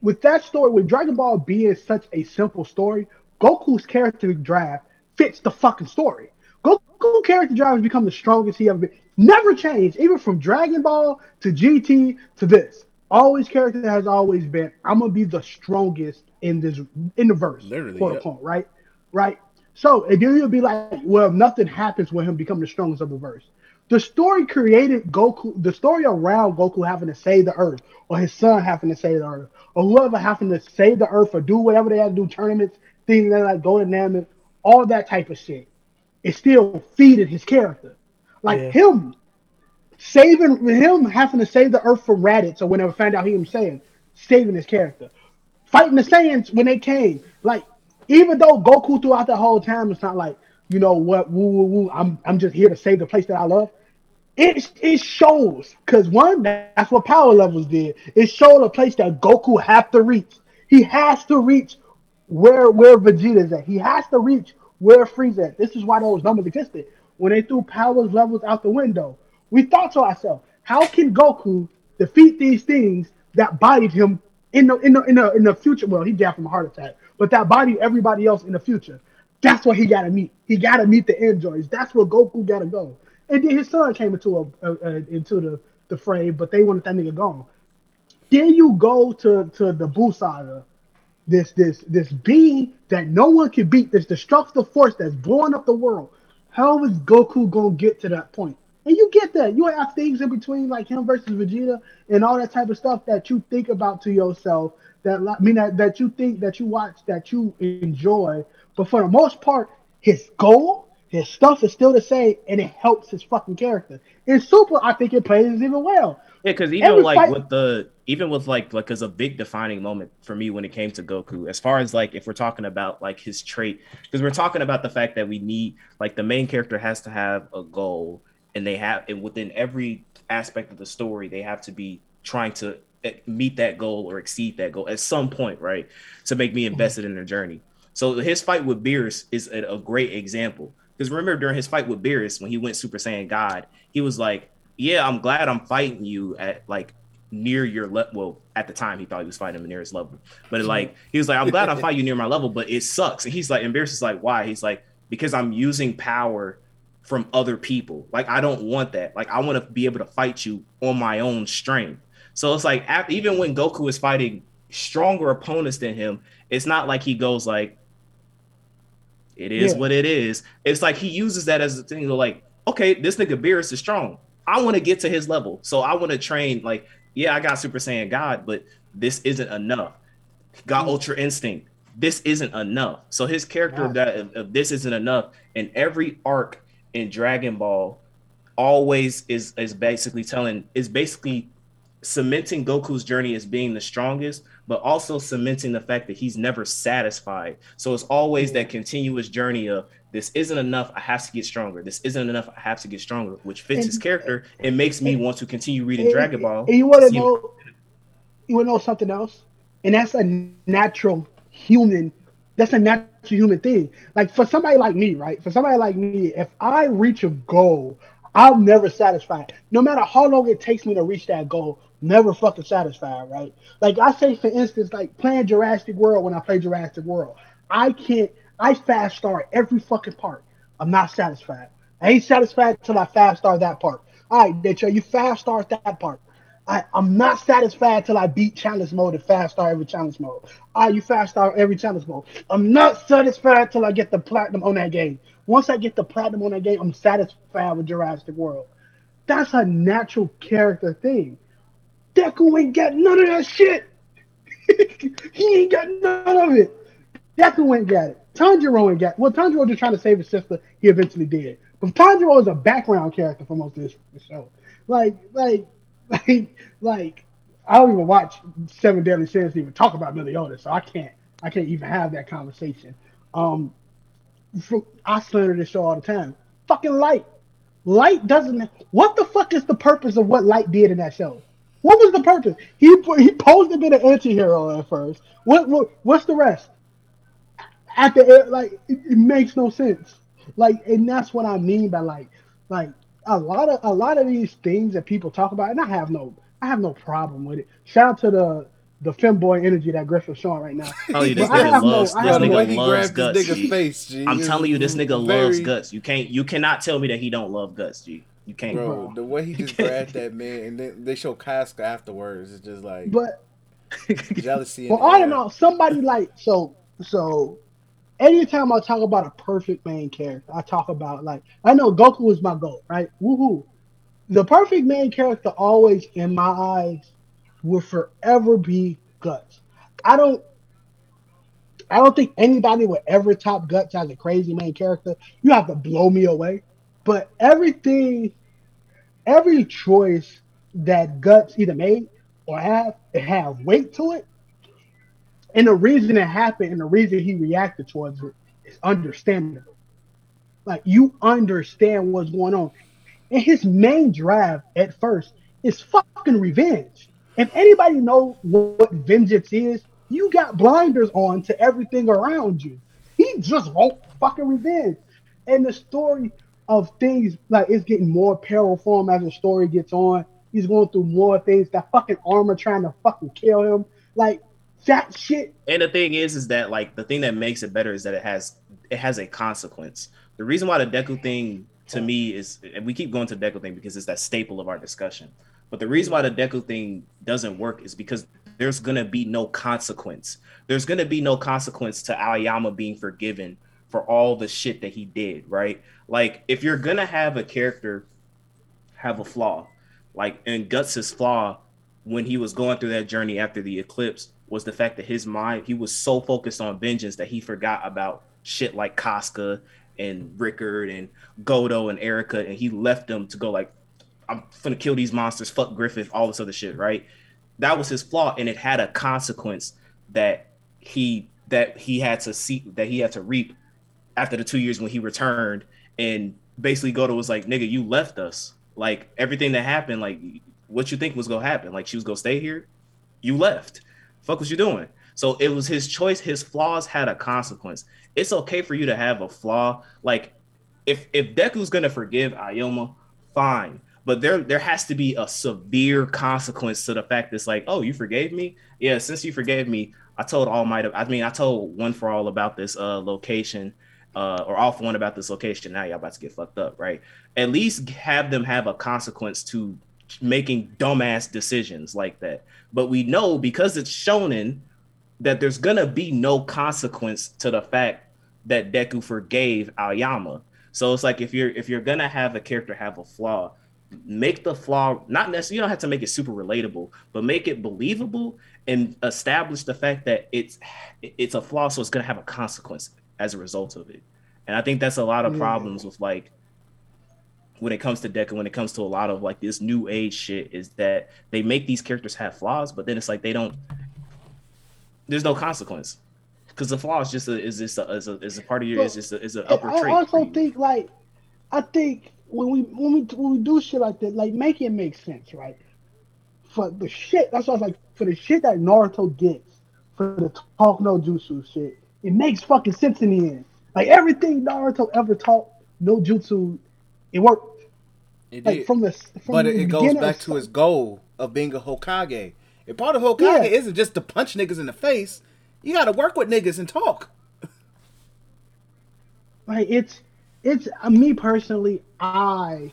[SPEAKER 4] with that story, with Dragon Ball being such a simple story, Goku's character drive fits the fucking story. Goku character drive has become the strongest he ever been. Never changed, even from Dragon Ball to GT to this. Always character has always been. I'm gonna be the strongest in this in the verse,
[SPEAKER 1] Literally,
[SPEAKER 4] quote
[SPEAKER 1] yep.
[SPEAKER 4] unquote, right? Right. So and then you'll be like, well, nothing happens with him becoming the strongest of the verse. The story created Goku. The story around Goku having to save the Earth, or his son having to save the Earth, or whoever having to save the Earth or do whatever they have to do, tournaments, things that like go to Namek, all that type of shit. It still feeded his character. Like
[SPEAKER 5] Yeah.
[SPEAKER 4] him saving him having to save the Earth from Raditz or whenever found out he was saying saving his character. Fighting the Saiyans when they came. Like, even though Goku throughout the whole time it's not like, you know what, woo woo woo, I'm I'm just here to save the place that I love. It it shows because one, that's what power levels did. It showed a place that Goku have to reach. He has to reach where where Vegeta's at. He has to reach where Frieza at. This is why those numbers existed. When they threw powers levels out the window, we thought to ourselves, how can Goku defeat these things that bodied him in the in the in the, in the future? Well, he died from a heart attack, but that body everybody else in the future. That's what he got to meet. He got to meet the androids. That's where Goku got to go. And then his son came into a, a, a into the the frame, but they wanted that nigga gone. Then you go to to the Buu saga, this this this being that no one can beat, this destructive force that's blowing up the world. How is Goku gonna get to that point? And you get that. You have things in between, like him versus Vegeta, and all that type of stuff that you think about to yourself. That I mean that, that you think that you watch that you enjoy, but for the most part, his goal, his stuff is still the same, and it helps his fucking character. In Super, I think it plays even well.
[SPEAKER 3] Yeah, because even
[SPEAKER 4] Every
[SPEAKER 3] like
[SPEAKER 4] fight-
[SPEAKER 3] with the even with like like as a big defining moment for me when it came to Goku, as far as like if we're talking about like his trait, because we're talking about the fact that we need like the main character has to have a goal, and they have and within every aspect of the story, they have to be trying to meet that goal or exceed that goal at some point, right? To make me invested in the journey. So his fight with Beerus is a, a great example. Because remember during his fight with Beerus, when he went Super Saiyan God, he was like, "Yeah, I'm glad I'm fighting you at like near your level." Well, at the time he thought he was fighting him near his level, but mm-hmm. like he was like, "I'm glad I'm fighting you near my level, but it sucks." And he's like, and Beerus is like, "Why?" He's like, "Because I'm using power from other people. Like I don't want that. Like I want to be able to fight you on my own strength." So it's like even when Goku is fighting stronger opponents than him, it's not like he goes like, "It is
[SPEAKER 4] Yeah.
[SPEAKER 3] what it is." It's like he uses that as a thing to like, okay, this nigga Beerus is strong. I want to get to his level, so I want to train. Like, yeah, I got Super Saiyan God, but this isn't enough. Got
[SPEAKER 4] Mm.
[SPEAKER 3] Ultra Instinct. This isn't enough. So his character of
[SPEAKER 4] Wow.
[SPEAKER 3] that of, of this isn't enough. And every arc in Dragon Ball always is is basically telling is basically cementing Goku's journey as being the strongest, but also cementing the fact that he's never satisfied. So it's always that continuous journey of this isn't enough. I have to get stronger. This isn't enough. I have to get stronger, which fits his character. It makes me want to continue reading
[SPEAKER 4] And-
[SPEAKER 3] Dragon Ball.
[SPEAKER 4] And you want to know, you want to know something else, and that's a natural human. That's a natural human thing. Like for somebody like me, right? For somebody like me, if I reach a goal, I'm never satisfied. No matter how long it takes me to reach that goal, never fucking satisfied, right? Like I say, for instance, like playing Jurassic World when I play Jurassic World, I can't. I fast start every fucking part. I'm not satisfied. I ain't satisfied until I fast start that part. All right, Nature, you fast start that part. I, I'm not satisfied till I beat challenge mode and fast start every challenge mode. All right, you fast start every challenge mode. I'm not satisfied till I get the platinum on that game. Once I get the platinum on that game, I'm satisfied with Jurassic World. That's a natural character thing. Deku ain't got none of that shit. he ain't got none of it. Deku ain't got it. Tanjiro ain't got Well, Tanjiro just trying to save his sister. He eventually did. But Tanjiro is a background character for most of this show. Like, like, like, like, I don't even watch Seven Deadly Sins to even talk about Meliodas, so I can't, I can't even have that conversation. Um, I slander this show all the time. Fucking Light. Light doesn't. What the fuck is the purpose of what Light did in that show? What was the purpose? He he posed to be an anti-hero at first. What, what what's the rest? At the end, like it, it makes no sense. Like, and that's what I mean by like Like a lot of a lot of these things that people talk about, and I have no I have no problem with it. Shout out to the the femboy energy that Griff is showing right now.
[SPEAKER 3] Oh, tell you, this
[SPEAKER 4] I
[SPEAKER 3] nigga
[SPEAKER 4] have no-
[SPEAKER 3] loves
[SPEAKER 4] I
[SPEAKER 3] this
[SPEAKER 4] have
[SPEAKER 1] Bro, the
[SPEAKER 4] no-
[SPEAKER 1] way
[SPEAKER 3] nigga
[SPEAKER 1] he
[SPEAKER 3] loves
[SPEAKER 1] grabbed
[SPEAKER 3] guts.
[SPEAKER 1] this nigga's
[SPEAKER 3] G.
[SPEAKER 1] face, G.
[SPEAKER 3] I'm telling you, this nigga
[SPEAKER 1] very-
[SPEAKER 3] loves guts. You can't you cannot tell me that he don't love guts, G. You can't.
[SPEAKER 1] Bro, the way he just grabbed that man, and then they show Casca afterwards. It's just like
[SPEAKER 4] But
[SPEAKER 1] jealousy. in
[SPEAKER 4] well, all in all, somebody like so so. Anytime I talk about a perfect main character, I talk about like I know Goku is my goal, right? Woohoo! The perfect main character always, in my eyes, will forever be Guts. I don't, I don't think anybody would ever top Guts as a crazy main character. You have to blow me away, but everything, every choice that Guts either made or have, have weight to it. And the reason it happened and the reason he reacted towards it is understandable. Like you understand what's going on. And his main drive at first is fucking revenge. If anybody knows what vengeance is, you got blinders on to everything around you. He just won't fucking revenge. And the story of things like it's getting more peril for him as the story gets on. He's going through more things. That fucking armor trying to fucking kill him. Like that shit.
[SPEAKER 3] And the thing is, is that like the thing that makes it better is that it has it has a consequence. The reason why the Deku thing to me is, and we keep going to the Deku thing because it's that staple of our discussion. But the reason why the Deku thing doesn't work is because there's gonna be no consequence. There's gonna be no consequence to Aoyama being forgiven for all the shit that he did, right? Like if you're gonna have a character have a flaw, like and Guts' flaw when he was going through that journey after the eclipse was the fact that his mind he was so focused on vengeance that he forgot about shit like Casca and Rickert and Godo and Erica and he left them to go like I'm gonna kill these monsters, fuck Griffith, all this other shit, right? That was his flaw, and it had a consequence that he that he had to see that he had to reap after the two years when he returned. And basically Godo was like, nigga, you left us. Like everything that happened, like what you think was gonna happen? Like she was gonna stay here? You left. Fuck was you doing? So it was his choice. His flaws had a consequence. It's okay for you to have a flaw. Like if if Deku's gonna forgive Aoyama, fine. But there there has to be a severe consequence to the fact that's like, oh, you forgave me? Yeah, since you forgave me, I told All Might. I mean, I told One for All about this uh location, uh, or off One about this location. Now y'all about to get fucked up, right? At least have them have a consequence to making dumbass decisions like that. But we know because it's shonen that there's gonna be no consequence to the fact that Deku forgave Aoyama. So it's like if you're if you're gonna have a character have a flaw, make the flaw not necessarily you don't have to make it super relatable, but make it believable and establish the fact that it's it's a flaw, so it's gonna have a consequence as a result of it. And I think that's a lot of problems with like when it comes to Deku, when it comes to a lot of like this new age shit, is that they make these characters have flaws, but then it's like they don't. There's no consequence because the flaw is just a, is this a, is a is a part of your is just a, is an upper
[SPEAKER 4] I
[SPEAKER 3] trait.
[SPEAKER 4] also think like I think when we when we when we do shit like that, like make it make sense, right? For the shit, that's why I was like for the shit that Naruto gets for the talk no jutsu shit, it makes fucking sense in the end. Like everything Naruto ever taught no jutsu, it worked.
[SPEAKER 1] It
[SPEAKER 4] Like
[SPEAKER 1] did.
[SPEAKER 4] from the from
[SPEAKER 1] but
[SPEAKER 4] the
[SPEAKER 1] it, it goes back to his goal of being a Hokage. And part of Hokage
[SPEAKER 4] Yeah.
[SPEAKER 1] isn't just to punch niggas in the face. You got to work with niggas and talk.
[SPEAKER 4] Like it's it's uh, me personally. I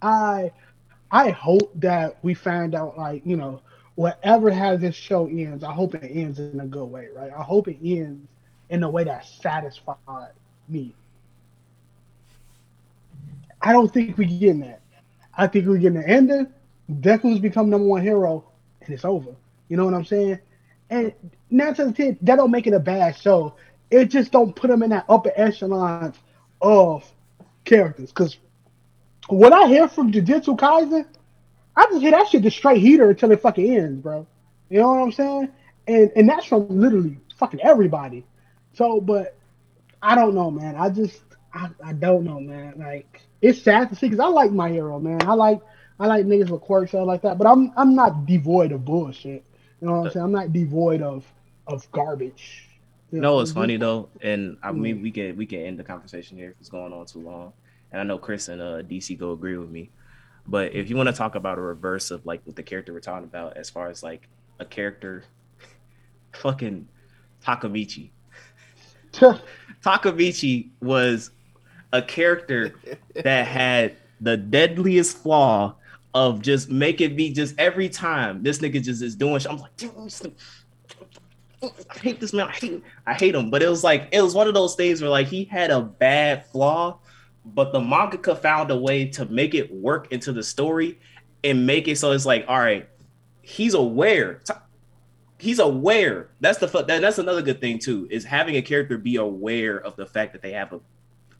[SPEAKER 4] I I hope that we find out like you know whatever how this show ends. I hope it ends in a good way, right? I hope it ends in a way that satisfied me. I don't think we getting that. I think we're getting the ending. Deku's become number one hero, and it's over. You know what I'm saying? And nine to ten, that don't make it a bad show. It just don't put them in that upper echelons of characters. Because what I hear from Jujutsu Kaisen, I just hear that shit just straight heater until it fucking ends, bro. You know what I'm saying? And and that's from literally fucking everybody. So, but I don't know, man. I just I, I don't know, man. Like it's sad to see because I like my hero, man. I like I like niggas with quirks and like that. But I'm I'm not devoid of bullshit. You know what I'm saying? I'm not devoid of of garbage.
[SPEAKER 3] You know what's funny though, and I mean we can we can end the conversation here if it's going on too long. And I know Chris and uh, DC go agree with me, but if you want to talk about a reverse of like what the character we're talking about, as far as like a character, fucking Takemichi. Takemichi was a character that had the deadliest flaw of just making me just every time this nigga just is doing shit. I'm like, dude, I hate this man. I hate I hate him. But it was like it was one of those things where like he had a bad flaw, but the mangaka found a way to make it work into the story and make it so it's like, all right, he's aware. He's aware. That's the that, that's another good thing too, is having a character be aware of the fact that they have a,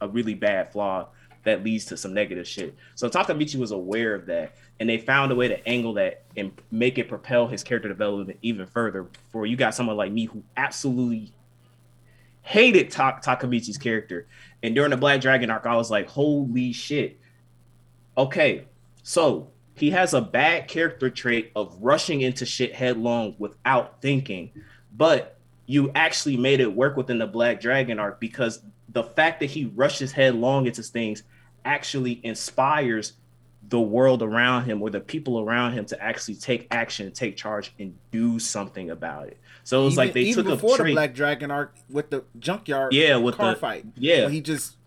[SPEAKER 3] a really bad flaw that leads to some negative shit. So Takemichi was aware of that, and they found a way to angle that and make it propel his character development even further. For you got someone like me who absolutely hated Ta- Takemichi's character, and during the Black Dragon arc, I was like, "Holy shit!" Okay, so he has a bad character trait of rushing into shit headlong without thinking, but you actually made it work within the Black Dragon arc because the fact that he rushes headlong into things actually inspires the world around him or the people around him to actually take action, take charge, and do something about it. So it was
[SPEAKER 1] even,
[SPEAKER 3] like they took
[SPEAKER 1] before
[SPEAKER 3] a trait,
[SPEAKER 1] the Black Dragon arc with the junkyard,
[SPEAKER 3] Yeah, with
[SPEAKER 1] car
[SPEAKER 3] the-
[SPEAKER 1] fight,
[SPEAKER 3] yeah.
[SPEAKER 1] he just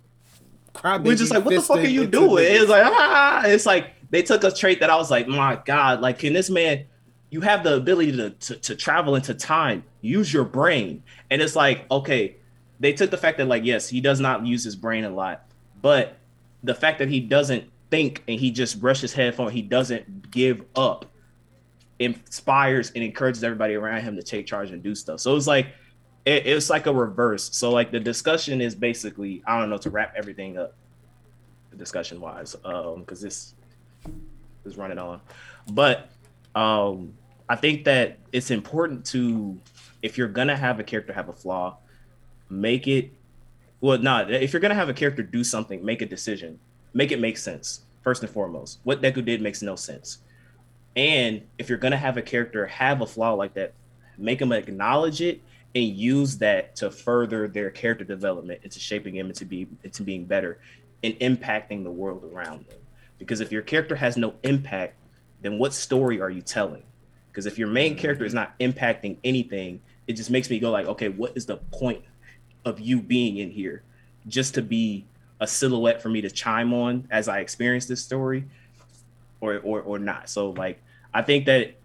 [SPEAKER 1] crybaby
[SPEAKER 3] we're just like, what the fuck are you doing? It's like, ah, it's like they took a trait that I was like, my God, like, can this man? You have the ability to, to to travel into time. Use your brain, and it's like, okay, they took the fact that like, yes, he does not use his brain a lot, but the fact that he doesn't think and he just brushes head forward, he doesn't give up, inspires and encourages everybody around him to take charge and do stuff. So it's like it, it's like a reverse. So like the discussion is basically, I don't know, to wrap everything up, discussion wise, um, because this is running on. But um, I think that it's important to, if you're gonna have a character have a flaw, make it. Well, not if you're gonna have a character do something, make a decision, make it make sense first and foremost. What Deku did makes no sense. And if you're gonna have a character have a flaw like that, make them acknowledge it and use that to further their character development into shaping them into be into being better and impacting the world around them. Because if your character has no impact, then what story are you telling? Because if your main mm-hmm. character is not impacting anything, it just makes me go like, okay, what is the point of you being in here? Just to be a silhouette for me to chime on as I experience this story, or or or not. So like, I think that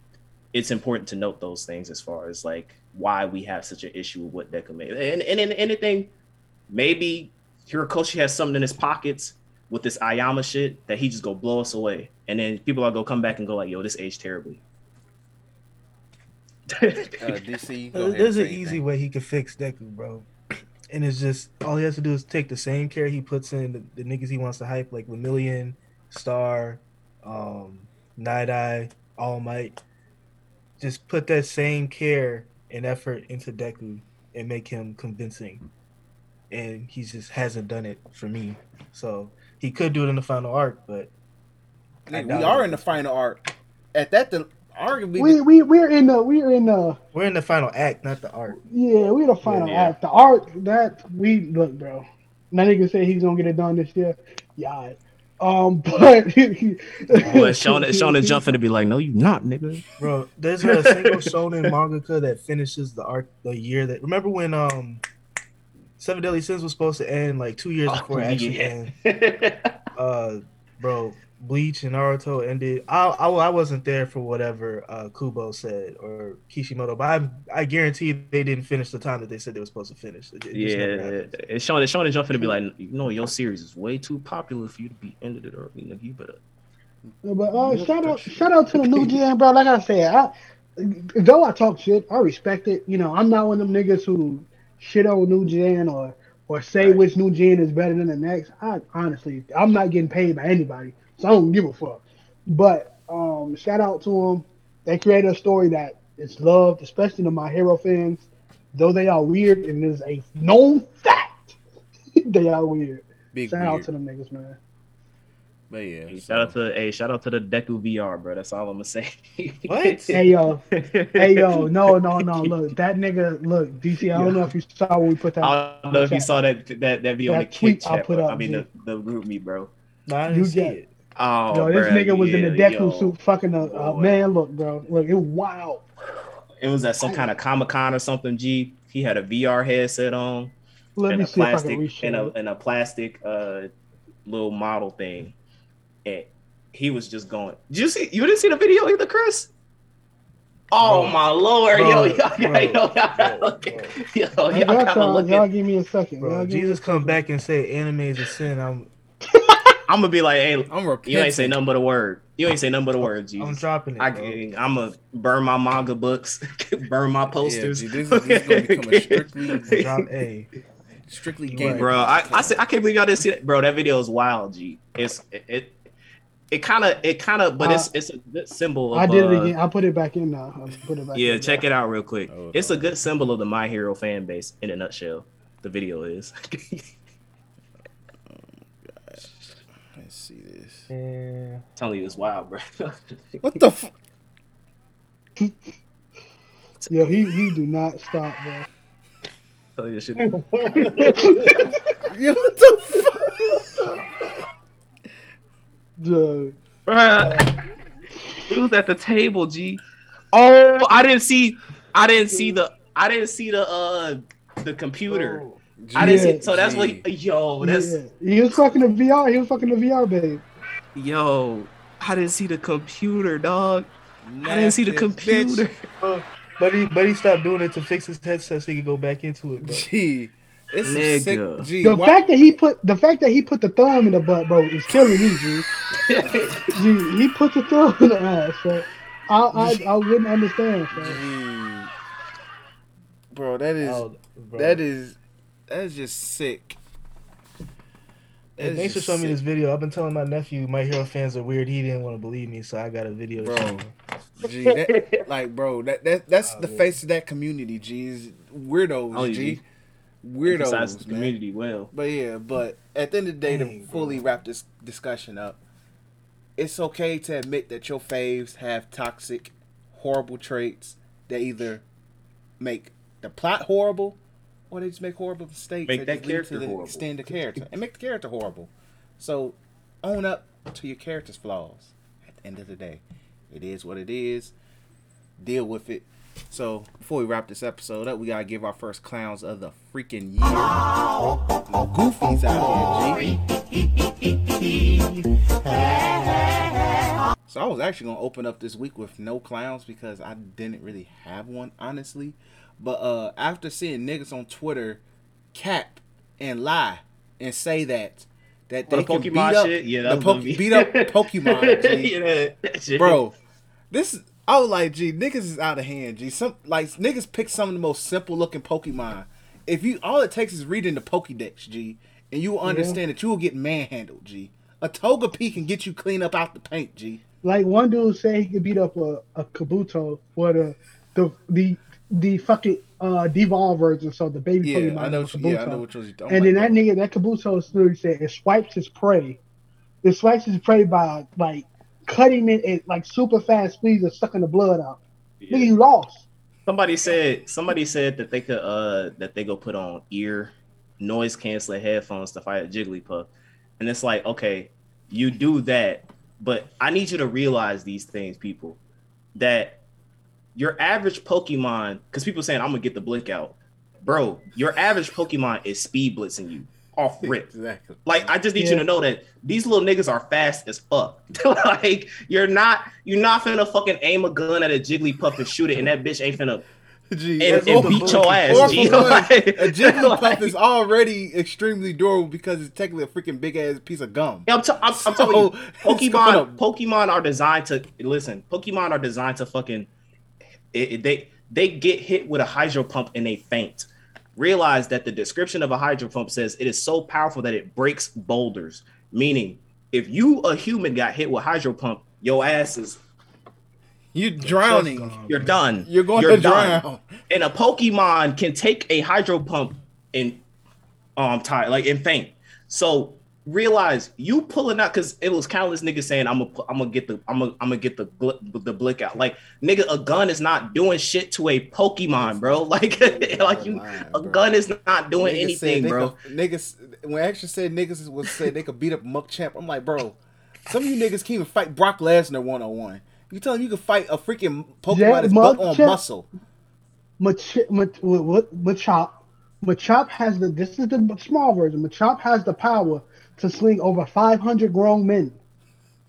[SPEAKER 3] it's important to note those things as far as like why we have such an issue with what Deku made. And and, and anything, maybe Horikoshi has something in his pockets with this Aoyama shit that he just go blow us away, and then people are gonna come back and go like, "Yo, this aged terribly."
[SPEAKER 1] Uh, DC,
[SPEAKER 5] There's an easy
[SPEAKER 1] anything.
[SPEAKER 5] way he could fix Deku, bro. And it's just all he has to do is take the same care he puts in the, the niggas he wants to hype, like Lemillion, Star, um, Night Eye, All Might. Just put that same care and effort into Deku and make him convincing. And he just hasn't done it for me. So he could do it in the final arc, but I
[SPEAKER 1] we are
[SPEAKER 5] it.
[SPEAKER 1] in the final arc. At that, the arguably
[SPEAKER 4] we we we're in the we're in the
[SPEAKER 5] we're in the final act, not the arc.
[SPEAKER 4] yeah we're in the final
[SPEAKER 3] Yeah.
[SPEAKER 4] act. The art that we look, bro. That nigga said he's gonna get it done this year. Yeah. Um, but
[SPEAKER 3] Well, Sean, Sean is jumping to be like, "No, you not, nigga."
[SPEAKER 5] Bro, there's not a single shonen mangaka that finishes the arc the year that. Remember when um, Seven Deadly Sins was supposed to end like two years before it actually
[SPEAKER 3] yeah.
[SPEAKER 5] ended? Uh, bro, Bleach and Naruto ended. I, I I wasn't there for whatever uh Kubo said or Kishimoto, but I I guarantee they didn't finish the time that they said they were supposed to finish. It just never
[SPEAKER 3] Yeah,
[SPEAKER 5] happened.
[SPEAKER 3] and Sean, Sean is jumping to be like, "You know, your series is way too popular for you to be ended it early. Nigga, you better."
[SPEAKER 4] But uh, shout out, shout out to the new GM, bro. Like I said, I, though I talk shit, I respect it. You know, I'm not one of them niggas who shit on new gen or or say
[SPEAKER 3] Right.
[SPEAKER 4] which new gen is better than the next. I honestly, I'm not getting paid by anybody, so I don't give a fuck. But um, shout out to them. They created a story that is loved, especially to my hero fans. Though they are weird, and it is a known fact they are weird.
[SPEAKER 1] big
[SPEAKER 4] Shout out to them niggas, man.
[SPEAKER 1] But yeah,
[SPEAKER 3] Hey,
[SPEAKER 1] so-
[SPEAKER 3] shout out to hey, shout out to the Deku VR, bro. That's all I'm gonna say.
[SPEAKER 5] What?
[SPEAKER 4] Hey yo, hey yo, no, no, no. Look, that nigga. Look, DC. I don't know if you saw when we put that.
[SPEAKER 3] I don't know if you saw that that that video in the
[SPEAKER 4] That
[SPEAKER 3] kick
[SPEAKER 4] I
[SPEAKER 3] chat.
[SPEAKER 4] put
[SPEAKER 3] bro.
[SPEAKER 4] up,
[SPEAKER 3] I mean
[SPEAKER 4] G.
[SPEAKER 3] the, the group me, bro.
[SPEAKER 5] No, I
[SPEAKER 4] You
[SPEAKER 5] didn't see
[SPEAKER 4] get-
[SPEAKER 5] it.
[SPEAKER 3] Oh,
[SPEAKER 4] Yo, this
[SPEAKER 3] bruh,
[SPEAKER 4] nigga was in a
[SPEAKER 3] yeah,
[SPEAKER 4] Deku
[SPEAKER 3] yo.
[SPEAKER 4] suit, fucking a, a man. Look, bro. Look, it was wild.
[SPEAKER 3] It was at some kind of Comic Con or something. G. He had a VR headset on
[SPEAKER 4] Let
[SPEAKER 3] and
[SPEAKER 4] me
[SPEAKER 3] a
[SPEAKER 4] see if I
[SPEAKER 3] plastic
[SPEAKER 4] can
[SPEAKER 3] and a
[SPEAKER 4] it.
[SPEAKER 3] and a plastic uh little model thing, and he was just going. Did you see? You didn't see the video either, Chris? Oh
[SPEAKER 5] Bro.
[SPEAKER 3] my lord,
[SPEAKER 5] Bro,
[SPEAKER 3] yo, yo, yo,
[SPEAKER 5] bro,
[SPEAKER 3] yo, y'all gotta
[SPEAKER 5] bro,
[SPEAKER 3] look at-
[SPEAKER 5] bro.
[SPEAKER 3] yo,
[SPEAKER 4] Y'all,
[SPEAKER 3] y'all gotta
[SPEAKER 4] y'all,
[SPEAKER 3] look
[SPEAKER 4] y'all
[SPEAKER 3] at.
[SPEAKER 4] give me a second.
[SPEAKER 5] Bro,
[SPEAKER 4] Y'all give me
[SPEAKER 5] Jesus
[SPEAKER 4] a
[SPEAKER 5] come
[SPEAKER 4] second.
[SPEAKER 5] back and say anime is a sin. I'm
[SPEAKER 3] I'm gonna be like, hey,
[SPEAKER 1] I'm
[SPEAKER 3] you ain't say
[SPEAKER 1] repenting.
[SPEAKER 3] nothing but a word. You ain't say nothing but a word, Jesus.
[SPEAKER 5] I'm dropping it.
[SPEAKER 3] I, I'm gonna burn my manga books, burn my posters.
[SPEAKER 1] G, this is- this is gonna become a strictly-
[SPEAKER 5] Drop A.
[SPEAKER 1] Strictly
[SPEAKER 5] Right.
[SPEAKER 3] bro. I I, say, I can't believe y'all didn't see that, bro. That video is wild, G. It's it it, it kind of it kind of, but it's it's a good symbol. Of,
[SPEAKER 4] I did it
[SPEAKER 3] uh,
[SPEAKER 4] again. I put it back in now. I put it back
[SPEAKER 3] Yeah,
[SPEAKER 4] in
[SPEAKER 3] check
[SPEAKER 4] now.
[SPEAKER 3] it out real quick.
[SPEAKER 1] Oh,
[SPEAKER 3] It's a good symbol of the My Hero fan base in a nutshell. The video is.
[SPEAKER 1] see this.
[SPEAKER 5] Yeah.
[SPEAKER 3] telling you, it's wild, bro.
[SPEAKER 1] What the? F-
[SPEAKER 4] Yo, he he do not stop, bro.
[SPEAKER 3] Tell you this shit.
[SPEAKER 1] Yo, what the? Fuck?
[SPEAKER 4] Dude.
[SPEAKER 3] Bruh. He was at the table, G. Oh, I didn't see. I didn't see the. I didn't see the. uh The computer. I didn't see. So that's what.
[SPEAKER 1] G.
[SPEAKER 3] Yo, that's
[SPEAKER 4] Yeah. He was fucking the VR. He was fucking the VR, babe.
[SPEAKER 3] Yo. I didn't see the computer, dog. I didn't see the computer.
[SPEAKER 1] Uh, bitch.
[SPEAKER 5] But he but he stopped doing it to fix his headset so he could go back into it, bro.
[SPEAKER 1] Gee, it's
[SPEAKER 3] Nigga.
[SPEAKER 1] sick. Gee,
[SPEAKER 4] The
[SPEAKER 1] why-
[SPEAKER 4] fact that he put the fact that he put the thumb in the butt, bro, is killing me, G. G, he put the thumb in the ass, so I I, I wouldn't understand, so.
[SPEAKER 1] Gee. bro, that is
[SPEAKER 5] Oh, bro.
[SPEAKER 1] that is that is just sick. That
[SPEAKER 5] Hey,
[SPEAKER 1] is
[SPEAKER 5] thanks for
[SPEAKER 1] just
[SPEAKER 5] showing me this video. I've been telling my nephew my hero fans are weird. He didn't want to believe me, so I got a video.
[SPEAKER 1] Bro. G, that, like, bro, that, that that's
[SPEAKER 5] Oh,
[SPEAKER 1] the
[SPEAKER 5] yeah.
[SPEAKER 1] face of that community. G, is weirdos.
[SPEAKER 3] Oh,
[SPEAKER 1] G,
[SPEAKER 3] G.
[SPEAKER 1] weirdos,
[SPEAKER 3] Emphasize the
[SPEAKER 1] man.
[SPEAKER 3] community well.
[SPEAKER 1] But yeah, but at the end of the day,
[SPEAKER 5] Dang,
[SPEAKER 1] to
[SPEAKER 5] bro.
[SPEAKER 1] fully wrap this discussion up, it's okay to admit that your faves have toxic, horrible traits that either make the plot horrible or they just make horrible mistakes
[SPEAKER 3] Make that
[SPEAKER 1] just lead
[SPEAKER 3] character
[SPEAKER 1] to the extend the character and make the character horrible. So own up to your character's flaws. At the end of the day, it is what it is. Deal with it. So before we wrap this episode up, we gotta give our first clowns of the freaking year. The goofies out here, G. So I was actually gonna open up this week with no clowns because I didn't really have one, honestly. But uh after seeing niggas on Twitter cap and lie and say that that
[SPEAKER 3] For
[SPEAKER 1] they
[SPEAKER 3] the
[SPEAKER 1] can beat up
[SPEAKER 3] shit? Yeah,
[SPEAKER 1] the
[SPEAKER 3] that
[SPEAKER 1] po- beat up Pokemon, G.
[SPEAKER 3] yeah, that- that
[SPEAKER 1] bro. This I was like, gee, niggas is out of hand, G. Some like niggas pick some of the most simple looking Pokemon. If you all it takes is reading the Pokédex, G, and you will understand that you will get manhandled, G. A Togepi can get you clean up out the paint, G.
[SPEAKER 4] Like one dude said he could beat up a, a Kabuto or the the the the fucking uh devolve version, so the baby
[SPEAKER 1] Yeah,
[SPEAKER 4] Pokemon
[SPEAKER 1] I know.
[SPEAKER 4] of
[SPEAKER 1] What you, yeah, I
[SPEAKER 4] Kabuto.
[SPEAKER 1] know what you're talking
[SPEAKER 4] And then that nigga, that Kabuto literally said it swipes his prey. It swipes his prey by like cutting it at like super fast speeds and sucking the blood out.
[SPEAKER 3] Yeah.
[SPEAKER 4] Nigga, you lost.
[SPEAKER 3] Somebody said somebody said that they could uh that they go put on ear noise canceling headphones to fight a Jigglypuff. And it's like, okay, you do that, but I need you to realize these things, people. That your average Pokemon, because people saying I'm gonna get the blink out. Bro, your average Pokemon is speed blitzing you off rip.
[SPEAKER 1] exactly.
[SPEAKER 3] Like I just need you to know that these little niggas are fast as fuck. like you're not you're not finna fucking aim a gun at a Jigglypuff and shoot it, and that bitch ain't finna
[SPEAKER 1] G,
[SPEAKER 3] and,
[SPEAKER 1] that's
[SPEAKER 3] and beat your ass.
[SPEAKER 1] or
[SPEAKER 3] G. Like-
[SPEAKER 1] a Jigglypuff
[SPEAKER 3] like-
[SPEAKER 1] is already extremely durable because it's technically a freaking big ass piece of gum.
[SPEAKER 3] Yeah, I'm, t- I'm, I'm telling you,
[SPEAKER 1] it's gonna-
[SPEAKER 3] Pokemon. Pokemon are designed to listen. Pokemon are designed to fucking. It, it- they they get hit with a hydro pump and they faint. Realize that the description of a hydro pump says it is so powerful that it breaks boulders. Meaning, if you a human got hit with hydro pump, your ass is
[SPEAKER 1] You're drowning.
[SPEAKER 5] gone.
[SPEAKER 3] you're done.
[SPEAKER 1] You're going
[SPEAKER 3] You're
[SPEAKER 1] to
[SPEAKER 3] done.
[SPEAKER 1] drown.
[SPEAKER 3] and a Pokemon can take a hydro pump and um tie like and faint. So realize you pulling out because it was countless niggas saying I'm gonna I'm gonna get the I'm gonna I'm gonna get the gl- the blick out. Like nigga, a gun is not doing shit to a Pokemon, bro. Like like you, a gun is not doing
[SPEAKER 1] Niggas
[SPEAKER 3] anything, bro.
[SPEAKER 1] Could, niggas, when Action said niggas was said they could beat up Machamp, I'm like, bro, some of you niggas can't even fight Brock Lesnar one on one. You telling me you can fight a freaking Pokemon
[SPEAKER 4] Yeah,
[SPEAKER 1] that's built
[SPEAKER 4] Muck
[SPEAKER 1] on muscle?
[SPEAKER 4] Mach- Mach- what Machop. Machop has the this is the small version. Machop has the power to sling over 500 grown men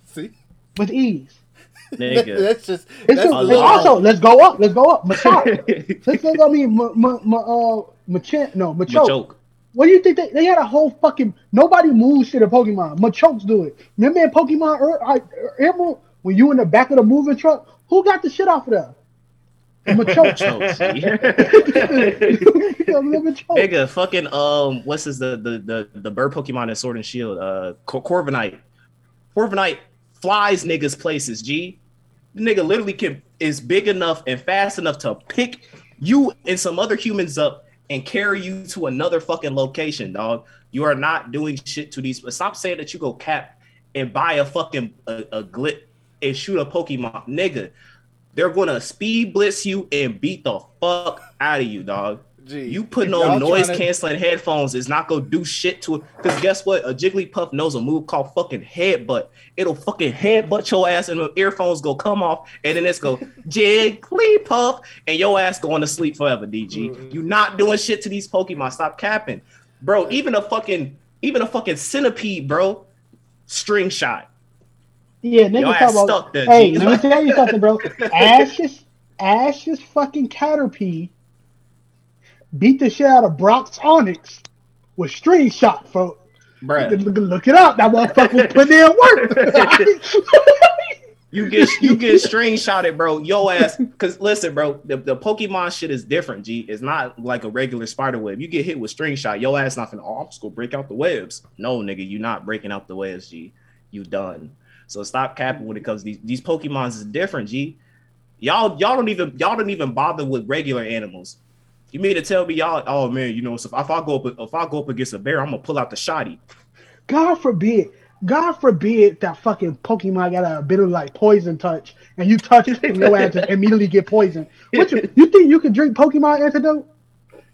[SPEAKER 1] See,
[SPEAKER 4] with ease.
[SPEAKER 3] Nigga.
[SPEAKER 1] that's just that's
[SPEAKER 3] lot.
[SPEAKER 4] also let's go up. Let's go up. Machop. let's go. I mean, ma, ma, ma, uh, Machamp. No, Machoke.
[SPEAKER 3] Machoke.
[SPEAKER 4] What do you think they, they had a whole fucking nobody moves shit in Pokemon. Machokes do it. Remember in Pokemon er, er, Emerald when you in the back of the moving truck? Who got the shit off of there? Machoke. Machoke.
[SPEAKER 3] Nigga, fucking um, what's his the the the, the bird Pokemon in Sword and Shield? Uh, Cor- Corviknight. Corviknight flies niggas places. G, the nigga literally can is big enough and fast enough to pick you and some other humans up and carry you to another fucking location, dog. You are not doing shit to these. Stop saying that you go cap and buy a fucking a, a glit and shoot a Pokemon, nigga. They're gonna speed blitz you and beat the fuck out of you, dog.
[SPEAKER 1] Gee,
[SPEAKER 3] You putting on noise canceling headphones is not gonna do shit to it. Cause guess what? A Jigglypuff knows a move called fucking headbutt. It'll fucking headbutt your ass and the earphones go come off, and then it's go Jigglypuff, and your ass going to sleep forever, DG. You not doing shit to these Pokemon. Stop capping. Bro, even a fucking even a fucking centipede, bro. String shot.
[SPEAKER 4] Yeah, nigga talk about.
[SPEAKER 3] stuck there,
[SPEAKER 4] hey, let me tell you something, bro. Ash's Ash's fucking Caterpie beat the shit out of Brock's Onix with string shot, folks.
[SPEAKER 3] Bruh.
[SPEAKER 4] Look, look it up. That motherfucker was putting in work.
[SPEAKER 3] You get you get string shotted, bro. Yo ass. Cause listen, bro, the, the Pokemon shit is different. G, it's not like a regular spider web. You get hit with string shot, yo ass not finna. Oh, I'm just gonna break out the webs. No, nigga, you not breaking out the webs. G, you done. So stop capping when it comes to these these Pokemons is different. G, y'all y'all don't even y'all don't even bother with regular animals. You mean to tell me y'all? Oh man, you know, so if I go up if I go up against a bear, I'm gonna pull out the shotty.
[SPEAKER 4] God forbid. God forbid that fucking Pokemon got a bit of like poison touch and you touch it and your ass just immediately get poisoned. What you, you think you can drink Pokemon antidote?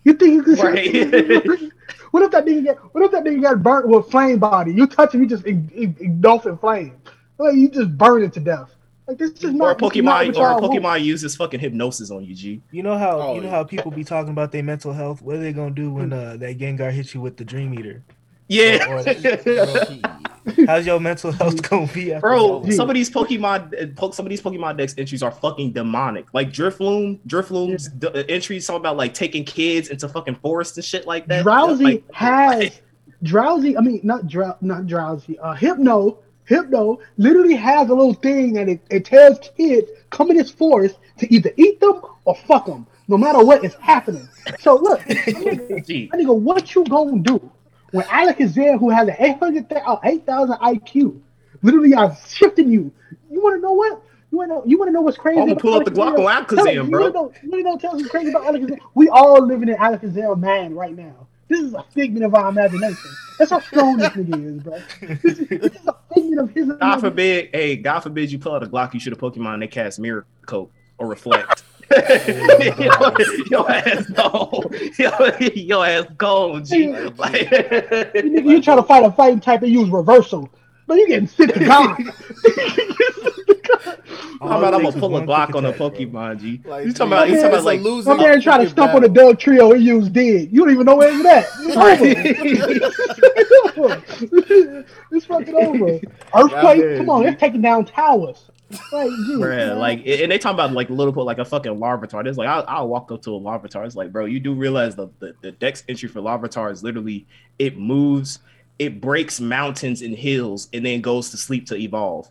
[SPEAKER 4] You think you can
[SPEAKER 3] Right.
[SPEAKER 4] What if that nigga get what if that nigga got burnt with flame body? You touch him, you just eng- eng- engulf in flame. Like you just burn it to death. Like this is
[SPEAKER 3] Or a
[SPEAKER 4] not this is not
[SPEAKER 3] Pokemon or a
[SPEAKER 4] y'all want.
[SPEAKER 3] Pokemon uses fucking hypnosis on you, G.
[SPEAKER 5] You know how
[SPEAKER 1] Oh,
[SPEAKER 5] you know
[SPEAKER 1] yeah.
[SPEAKER 5] how people be talking about their mental health. What are they gonna do when uh, that Gengar hits you with the Dream Eater?
[SPEAKER 3] Yeah.
[SPEAKER 5] Or- How's your mental health gonna be? after
[SPEAKER 3] Bro, some of these Pokemon, some of these Pokemon Dex entries are fucking demonic. Like Drifloon, Drifloon's d- uh, entries talking about like taking kids into fucking forests and shit like that.
[SPEAKER 4] Drowzee
[SPEAKER 3] Like,
[SPEAKER 4] has Drowzee. I mean, not drow, not Drowzee. Uh, hypno, hypno literally has a little thing and it, it tells kids come in this forest to either eat them or fuck them, no matter what is happening. So look, nigga, nigga, what you gonna do when Alakazam, who has an 800, uh, 8,000 IQ, literally are shifting you? You want to know what? You want to know? You want to know what's crazy?
[SPEAKER 3] I'm gonna pull up the Glock on Alakazam,
[SPEAKER 4] you wanna know- You want to know? Tell us what's crazy about Alakazam? We all living in Alakazam man right now. This is a figment of our imagination. That's how strong this nigga is, bro. This is, this is a figment of his
[SPEAKER 3] God forbid, hey, God forbid you pull out a Glock, you should have Pokemon they cast Mirror Coat or Reflect. your, your ass gone. Your, your ass gone, G. Like,
[SPEAKER 4] You nigga, you try to fight a fighting type and use reversal, but you getting sick to God.
[SPEAKER 3] How about I'm gonna
[SPEAKER 5] takes
[SPEAKER 3] pull a
[SPEAKER 5] one
[SPEAKER 3] Glock on a. Pokemon, G?
[SPEAKER 1] Like,
[SPEAKER 3] you talking about? You talking about like
[SPEAKER 1] losing
[SPEAKER 4] My man tried to
[SPEAKER 1] freaking
[SPEAKER 4] stump on
[SPEAKER 1] a
[SPEAKER 4] the Dugtrio and use dead. You don't even know where it's at. it's fucking over. Earthquake,
[SPEAKER 1] Yeah,
[SPEAKER 4] come on,
[SPEAKER 1] man.
[SPEAKER 4] it's taking down towers. Like, gee,
[SPEAKER 3] Bruh,
[SPEAKER 4] man.
[SPEAKER 3] like, and they talking about like little like a fucking Larvitar. It's like I'll, I'll walk up to a Larvitar. It's like, bro, you do realize the, the the Dex entry for Larvitar is literally it moves, it breaks mountains and hills, and then goes to sleep to evolve.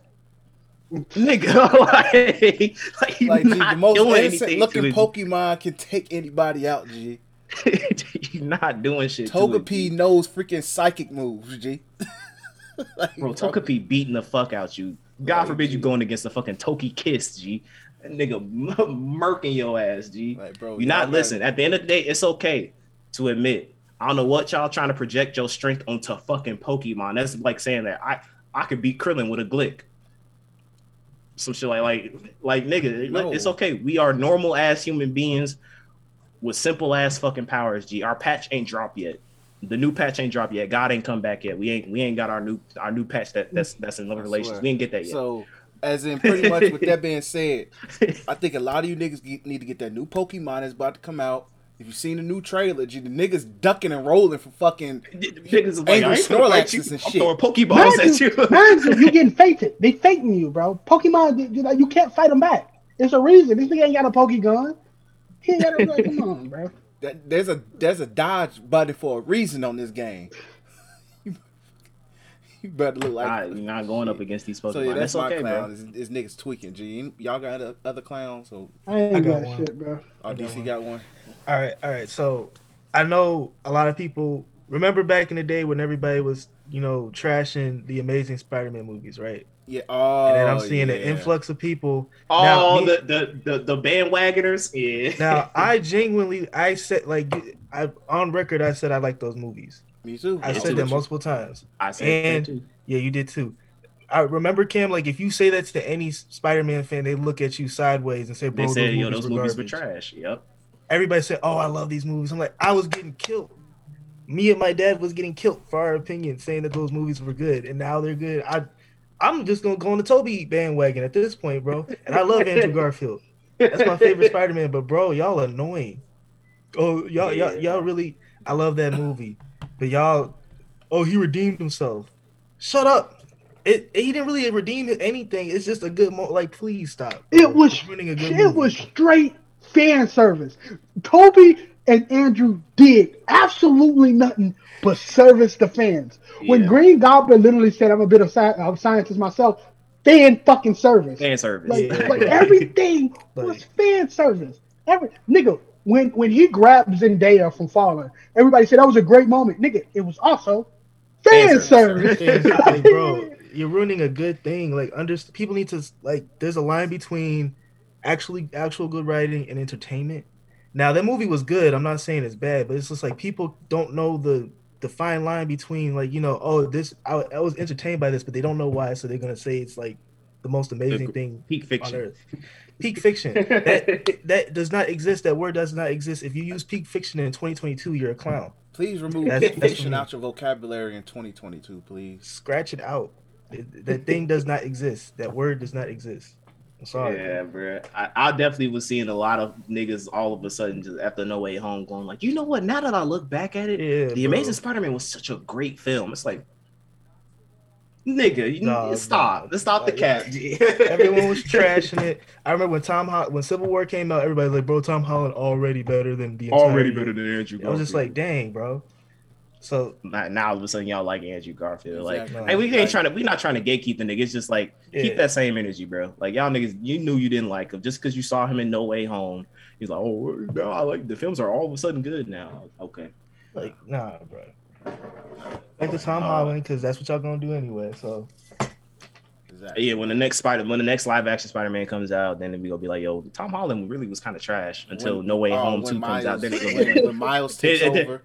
[SPEAKER 3] Nigga, like, like, you
[SPEAKER 1] Like, G, the most innocent looking. Pokemon can take anybody out, G.
[SPEAKER 3] You're not doing shit. to it,
[SPEAKER 1] Togepi knows freaking psychic moves, G. like,
[SPEAKER 3] Bro, Togepi beating the fuck out you. God
[SPEAKER 1] Like,
[SPEAKER 3] forbid you going against a fucking Togekiss, G. That nigga m- murking your ass, G.
[SPEAKER 1] Like, bro,
[SPEAKER 3] You're not listen. At the end of the day, it's okay to admit I don't know what y'all trying to project your strength onto fucking Pokemon. That's like saying that I I could beat Krillin with a Glick. Some shit like like like nigga,
[SPEAKER 1] No.
[SPEAKER 3] it's okay. We are normal ass human beings with simple ass fucking powers. G, our patch ain't dropped yet. The new patch ain't dropped yet. God ain't come back yet. We ain't we ain't got our new our new patch that that's that's in love relations. We ain't get that yet.
[SPEAKER 1] So, as in pretty much with that being said, I think a lot of you niggas get, need to get that new Pokemon that's about to come out. If you've seen the new trailer, G, the niggas ducking and rolling for fucking
[SPEAKER 3] Niggas is like,
[SPEAKER 1] Angry
[SPEAKER 3] I ain't finna fight
[SPEAKER 1] Snorlaxes
[SPEAKER 3] you.
[SPEAKER 1] and
[SPEAKER 3] I'm
[SPEAKER 1] shit.
[SPEAKER 3] throwing Pokeballs at
[SPEAKER 4] you,
[SPEAKER 3] you.
[SPEAKER 4] mind you, you getting fated. They faking you, bro. Pokemon, you, you can't fight them back. It's a reason. This nigga ain't got a Pokegun. He ain't got a like, come on, bro.
[SPEAKER 1] that, there's a there's a dodge button for a reason on this game. you better look like
[SPEAKER 3] Nah, you're not going up against these Pokemon.
[SPEAKER 1] So yeah, that's,
[SPEAKER 3] that's,
[SPEAKER 1] my
[SPEAKER 3] okay,
[SPEAKER 1] clown.
[SPEAKER 3] bro.
[SPEAKER 1] Is, is niggas tweaking? G, y'all got other- other clowns? So
[SPEAKER 4] I ain't
[SPEAKER 5] I
[SPEAKER 4] got,
[SPEAKER 5] got one.
[SPEAKER 4] shit, bro.
[SPEAKER 1] oh,
[SPEAKER 5] got
[SPEAKER 1] DC
[SPEAKER 5] one.
[SPEAKER 1] got one.
[SPEAKER 5] All right, all right. So I know a lot of people remember back in the day when everybody was, you know, trashing the Amazing Spider-Man movies, right?
[SPEAKER 1] Yeah. Oh,
[SPEAKER 5] And then I'm oh, seeing
[SPEAKER 1] yeah.
[SPEAKER 5] an influx of people.
[SPEAKER 3] Oh,
[SPEAKER 5] Now,
[SPEAKER 3] the, the the the bandwagoners. Yeah.
[SPEAKER 5] Now I genuinely, I said like, I on record, I said I like those movies.
[SPEAKER 1] Me too.
[SPEAKER 5] I said
[SPEAKER 3] too.
[SPEAKER 5] that multiple times.
[SPEAKER 3] I said
[SPEAKER 5] and-
[SPEAKER 3] that too.
[SPEAKER 5] Yeah, you did too. I remember Cam, like if you say that to any Spider-Man fan, they look at you sideways and say,
[SPEAKER 3] They
[SPEAKER 5] "Bro,
[SPEAKER 3] said,
[SPEAKER 5] those
[SPEAKER 3] yo,
[SPEAKER 5] movies
[SPEAKER 3] those
[SPEAKER 5] were
[SPEAKER 3] movies were trash. Yep.
[SPEAKER 5] Everybody said, "Oh, I love these movies." I'm like, I was getting killed. Me and my dad was getting killed for our opinion, saying that those movies were good, and now they're good. I, I'm just gonna go on the Tobey bandwagon at this point, bro. And I love Andrew Garfield. That's my favorite Spider-Man. But bro, y'all annoying. Oh, y'all, y'all, y'all really. I love that movie, but y'all. Oh, he redeemed himself. Shut up. It, he didn't really redeem anything. It's just a good mo. Like, please stop. bro.
[SPEAKER 4] It was
[SPEAKER 5] You're a good
[SPEAKER 4] it
[SPEAKER 5] movie.
[SPEAKER 4] was straight fan service. Tobey and Andrew did absolutely nothing but service the fans. When Green Goblin literally said, "I'm a bit of sci- of scientist myself," fan fucking service.
[SPEAKER 3] Fan service.
[SPEAKER 4] Like,
[SPEAKER 5] Yeah.
[SPEAKER 4] like everything was fan service. Every nigga, when when he grabbed Zendaya from falling, everybody said that was a great moment. Nigga, it was also fan,
[SPEAKER 3] Fan
[SPEAKER 4] service.
[SPEAKER 3] service.
[SPEAKER 5] like, bro, you're ruining a good thing. Like, under people need to like. There's a line between actually actual good writing and entertainment. Now, that movie was good. I'm not saying it's bad, but it's just like people don't know the the fine line between like you know, oh, this I, I was entertained by this, but they don't know why, so they're gonna say it's like the most amazing
[SPEAKER 3] The-
[SPEAKER 5] thing
[SPEAKER 3] Peak
[SPEAKER 5] on
[SPEAKER 3] fiction.
[SPEAKER 5] earth. Peak fiction that that does not exist. That word does not exist. If you use peak fiction in 2022, you're a clown.
[SPEAKER 1] Please remove
[SPEAKER 5] That's-
[SPEAKER 1] Pulp
[SPEAKER 5] that's
[SPEAKER 1] fiction out your vocabulary in 2022, please.
[SPEAKER 5] Scratch it out. It- That thing does not exist. That word does not exist. I'm sorry.
[SPEAKER 3] Yeah, bro. I, I definitely was seeing a lot of niggas all of a sudden just after No Way Home going like, you know what? Now that I look back at it,
[SPEAKER 5] Yeah,
[SPEAKER 3] The
[SPEAKER 5] bro.
[SPEAKER 3] Amazing Spider-Man was such a great film. It's like, nigga, you
[SPEAKER 5] No,
[SPEAKER 3] stop. Let's stop the cap.
[SPEAKER 5] Everyone was trashing it. I remember when Tom Ho- when Civil War came out, everybody was like, bro, Tom Holland already better than the entire
[SPEAKER 3] already
[SPEAKER 5] year."
[SPEAKER 3] better than Andrew.
[SPEAKER 5] I was just like, dang, bro. So
[SPEAKER 3] now, now all of a sudden y'all like Andrew Garfield. Like, hey, we ain't
[SPEAKER 1] Like-
[SPEAKER 3] trying to. We not trying to gatekeep the nigga. It's just like
[SPEAKER 5] Yeah.
[SPEAKER 3] keep that same energy, bro. Like y'all niggas, you knew you didn't like him just because you saw him in No Way Home. He's like, oh, no, I like the films are all of a sudden good now. Okay.
[SPEAKER 5] like, nah, bro. Like the Tom
[SPEAKER 3] Uh,
[SPEAKER 5] Holland, because that's what y'all gonna do anyway. So
[SPEAKER 1] Exactly.
[SPEAKER 3] Yeah, when the next Spider, when the next live action Spider Man comes out, then we gonna be like, yo, Tom Holland really was kind of trash until
[SPEAKER 1] When-
[SPEAKER 3] No Way
[SPEAKER 1] oh,
[SPEAKER 3] Home
[SPEAKER 1] when
[SPEAKER 3] Two comes out. Then it gonna be
[SPEAKER 1] when,
[SPEAKER 3] like,
[SPEAKER 1] when Miles takes over,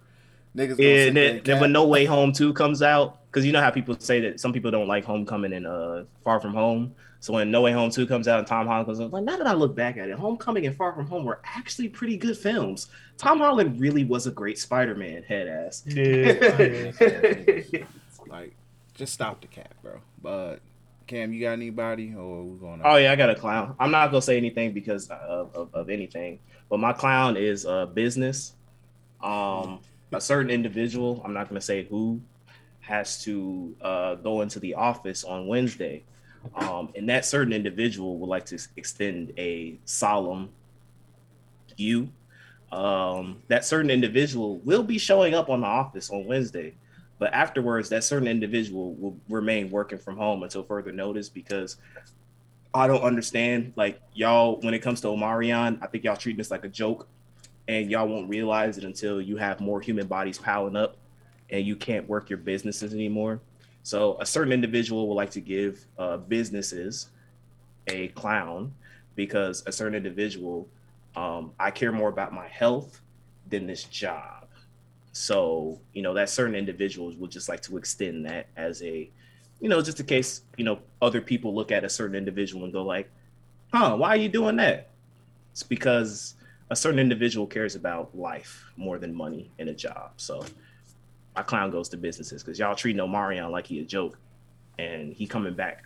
[SPEAKER 1] niggas
[SPEAKER 3] yeah, and then, then when. No Way Home Two comes out, because you know how people say that some people don't like Homecoming and uh Far From Home. So when No Way Home Two comes out and Tom Holland comes out, like now that I look back at it, Homecoming and Far From Home were actually pretty good films. Tom Holland really was a great Spider Man head ass.
[SPEAKER 5] yeah, yeah.
[SPEAKER 1] like, just stop the cap, bro. But Cam, you got anybody or we going?
[SPEAKER 3] Oh yeah, I got a clown. I'm not gonna say anything because of, of, of anything, but my clown is uh, business. Um, a certain individual, I'm not gonna say who, has to uh, go into the office on Wednesday, um, and that certain individual would like to extend a solemn you. Um, that certain individual will be showing up on the office on Wednesday, but afterwards, that certain individual will remain working from home until further notice because I don't understand. Like y'all, when it comes to Omarion, I think y'all treat this like a joke, and y'all won't realize it until you have more human bodies piling up, and you can't work your businesses anymore. So a certain individual would like to give uh, businesses a clown because a certain individual, um, I care more about my health than this job. So, you know, that certain individuals would just like to extend that as a, you know, just in case, you know, other people look at a certain individual and go like, huh, why are you doing that? It's because a certain individual cares about life more than money and a job. So my clown goes to businesses because y'all treating Omarion like he a joke and he coming back.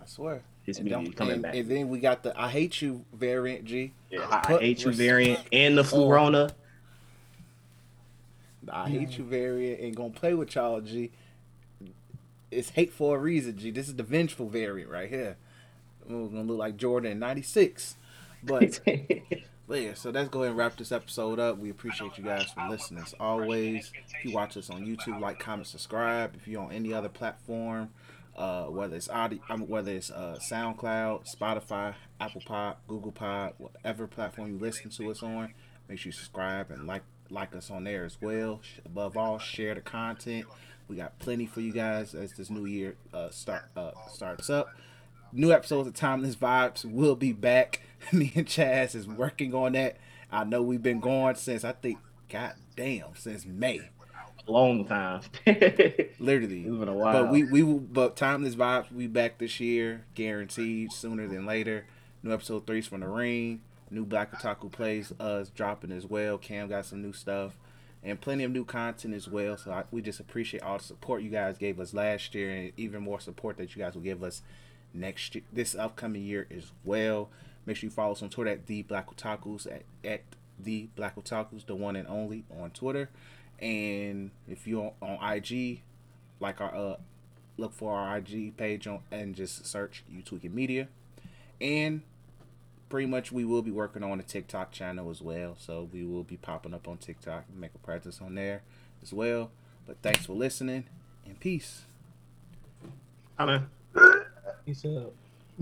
[SPEAKER 1] I swear.
[SPEAKER 3] His
[SPEAKER 1] And,
[SPEAKER 3] media
[SPEAKER 1] don't-
[SPEAKER 3] coming
[SPEAKER 1] and-
[SPEAKER 3] back.
[SPEAKER 1] and then we got the I hate you variant G.
[SPEAKER 3] Yeah, I
[SPEAKER 1] Put
[SPEAKER 3] hate you variant and the
[SPEAKER 1] Oh.
[SPEAKER 3] Flurona.
[SPEAKER 1] I hate you variant ain't gonna play with y'all G. It's hate for a reason G. This is the vengeful variant right here. We're gonna look like Jordan in '96, but. But yeah, so let's go ahead and wrap this episode up. We appreciate you guys for listening. As always, if you watch us on YouTube, like, comment, subscribe. If you're on any other platform, uh, whether it's audio, whether it's uh, SoundCloud, Spotify, Apple Pod, Google Pod, whatever platform you listen to us on, make sure you subscribe and like like us on there as well. Above all, share the content. We got plenty for you guys as this new year uh, start uh, starts up new episodes of Timeless Vibes will be back. Me and Chaz is working on that. I know we've been going since I think, god damn, since May,
[SPEAKER 3] Long time.
[SPEAKER 1] literally.
[SPEAKER 3] It's been a while.
[SPEAKER 1] But we we will, but Timeless Vibes we back this year, guaranteed sooner than later. New episode three's from the ring. New Black Otaku plays us dropping as well. Cam got some new stuff. And plenty of new content as well. So I, we just appreciate all the support you guys gave us last year, and even more support that you guys will give us next year, this upcoming year as well. Make sure you follow us on Twitter at the Black Otakus at, at the Black Otakus, the one and only on Twitter. And if you're on IG, like our uh, look for our IG page on and just search You Tweaking Media. And pretty much we will be working on a TikTok channel as well. So we will be popping up on TikTok and make a presence on there as well. But thanks for listening and peace.
[SPEAKER 3] I mean.
[SPEAKER 5] Peace out.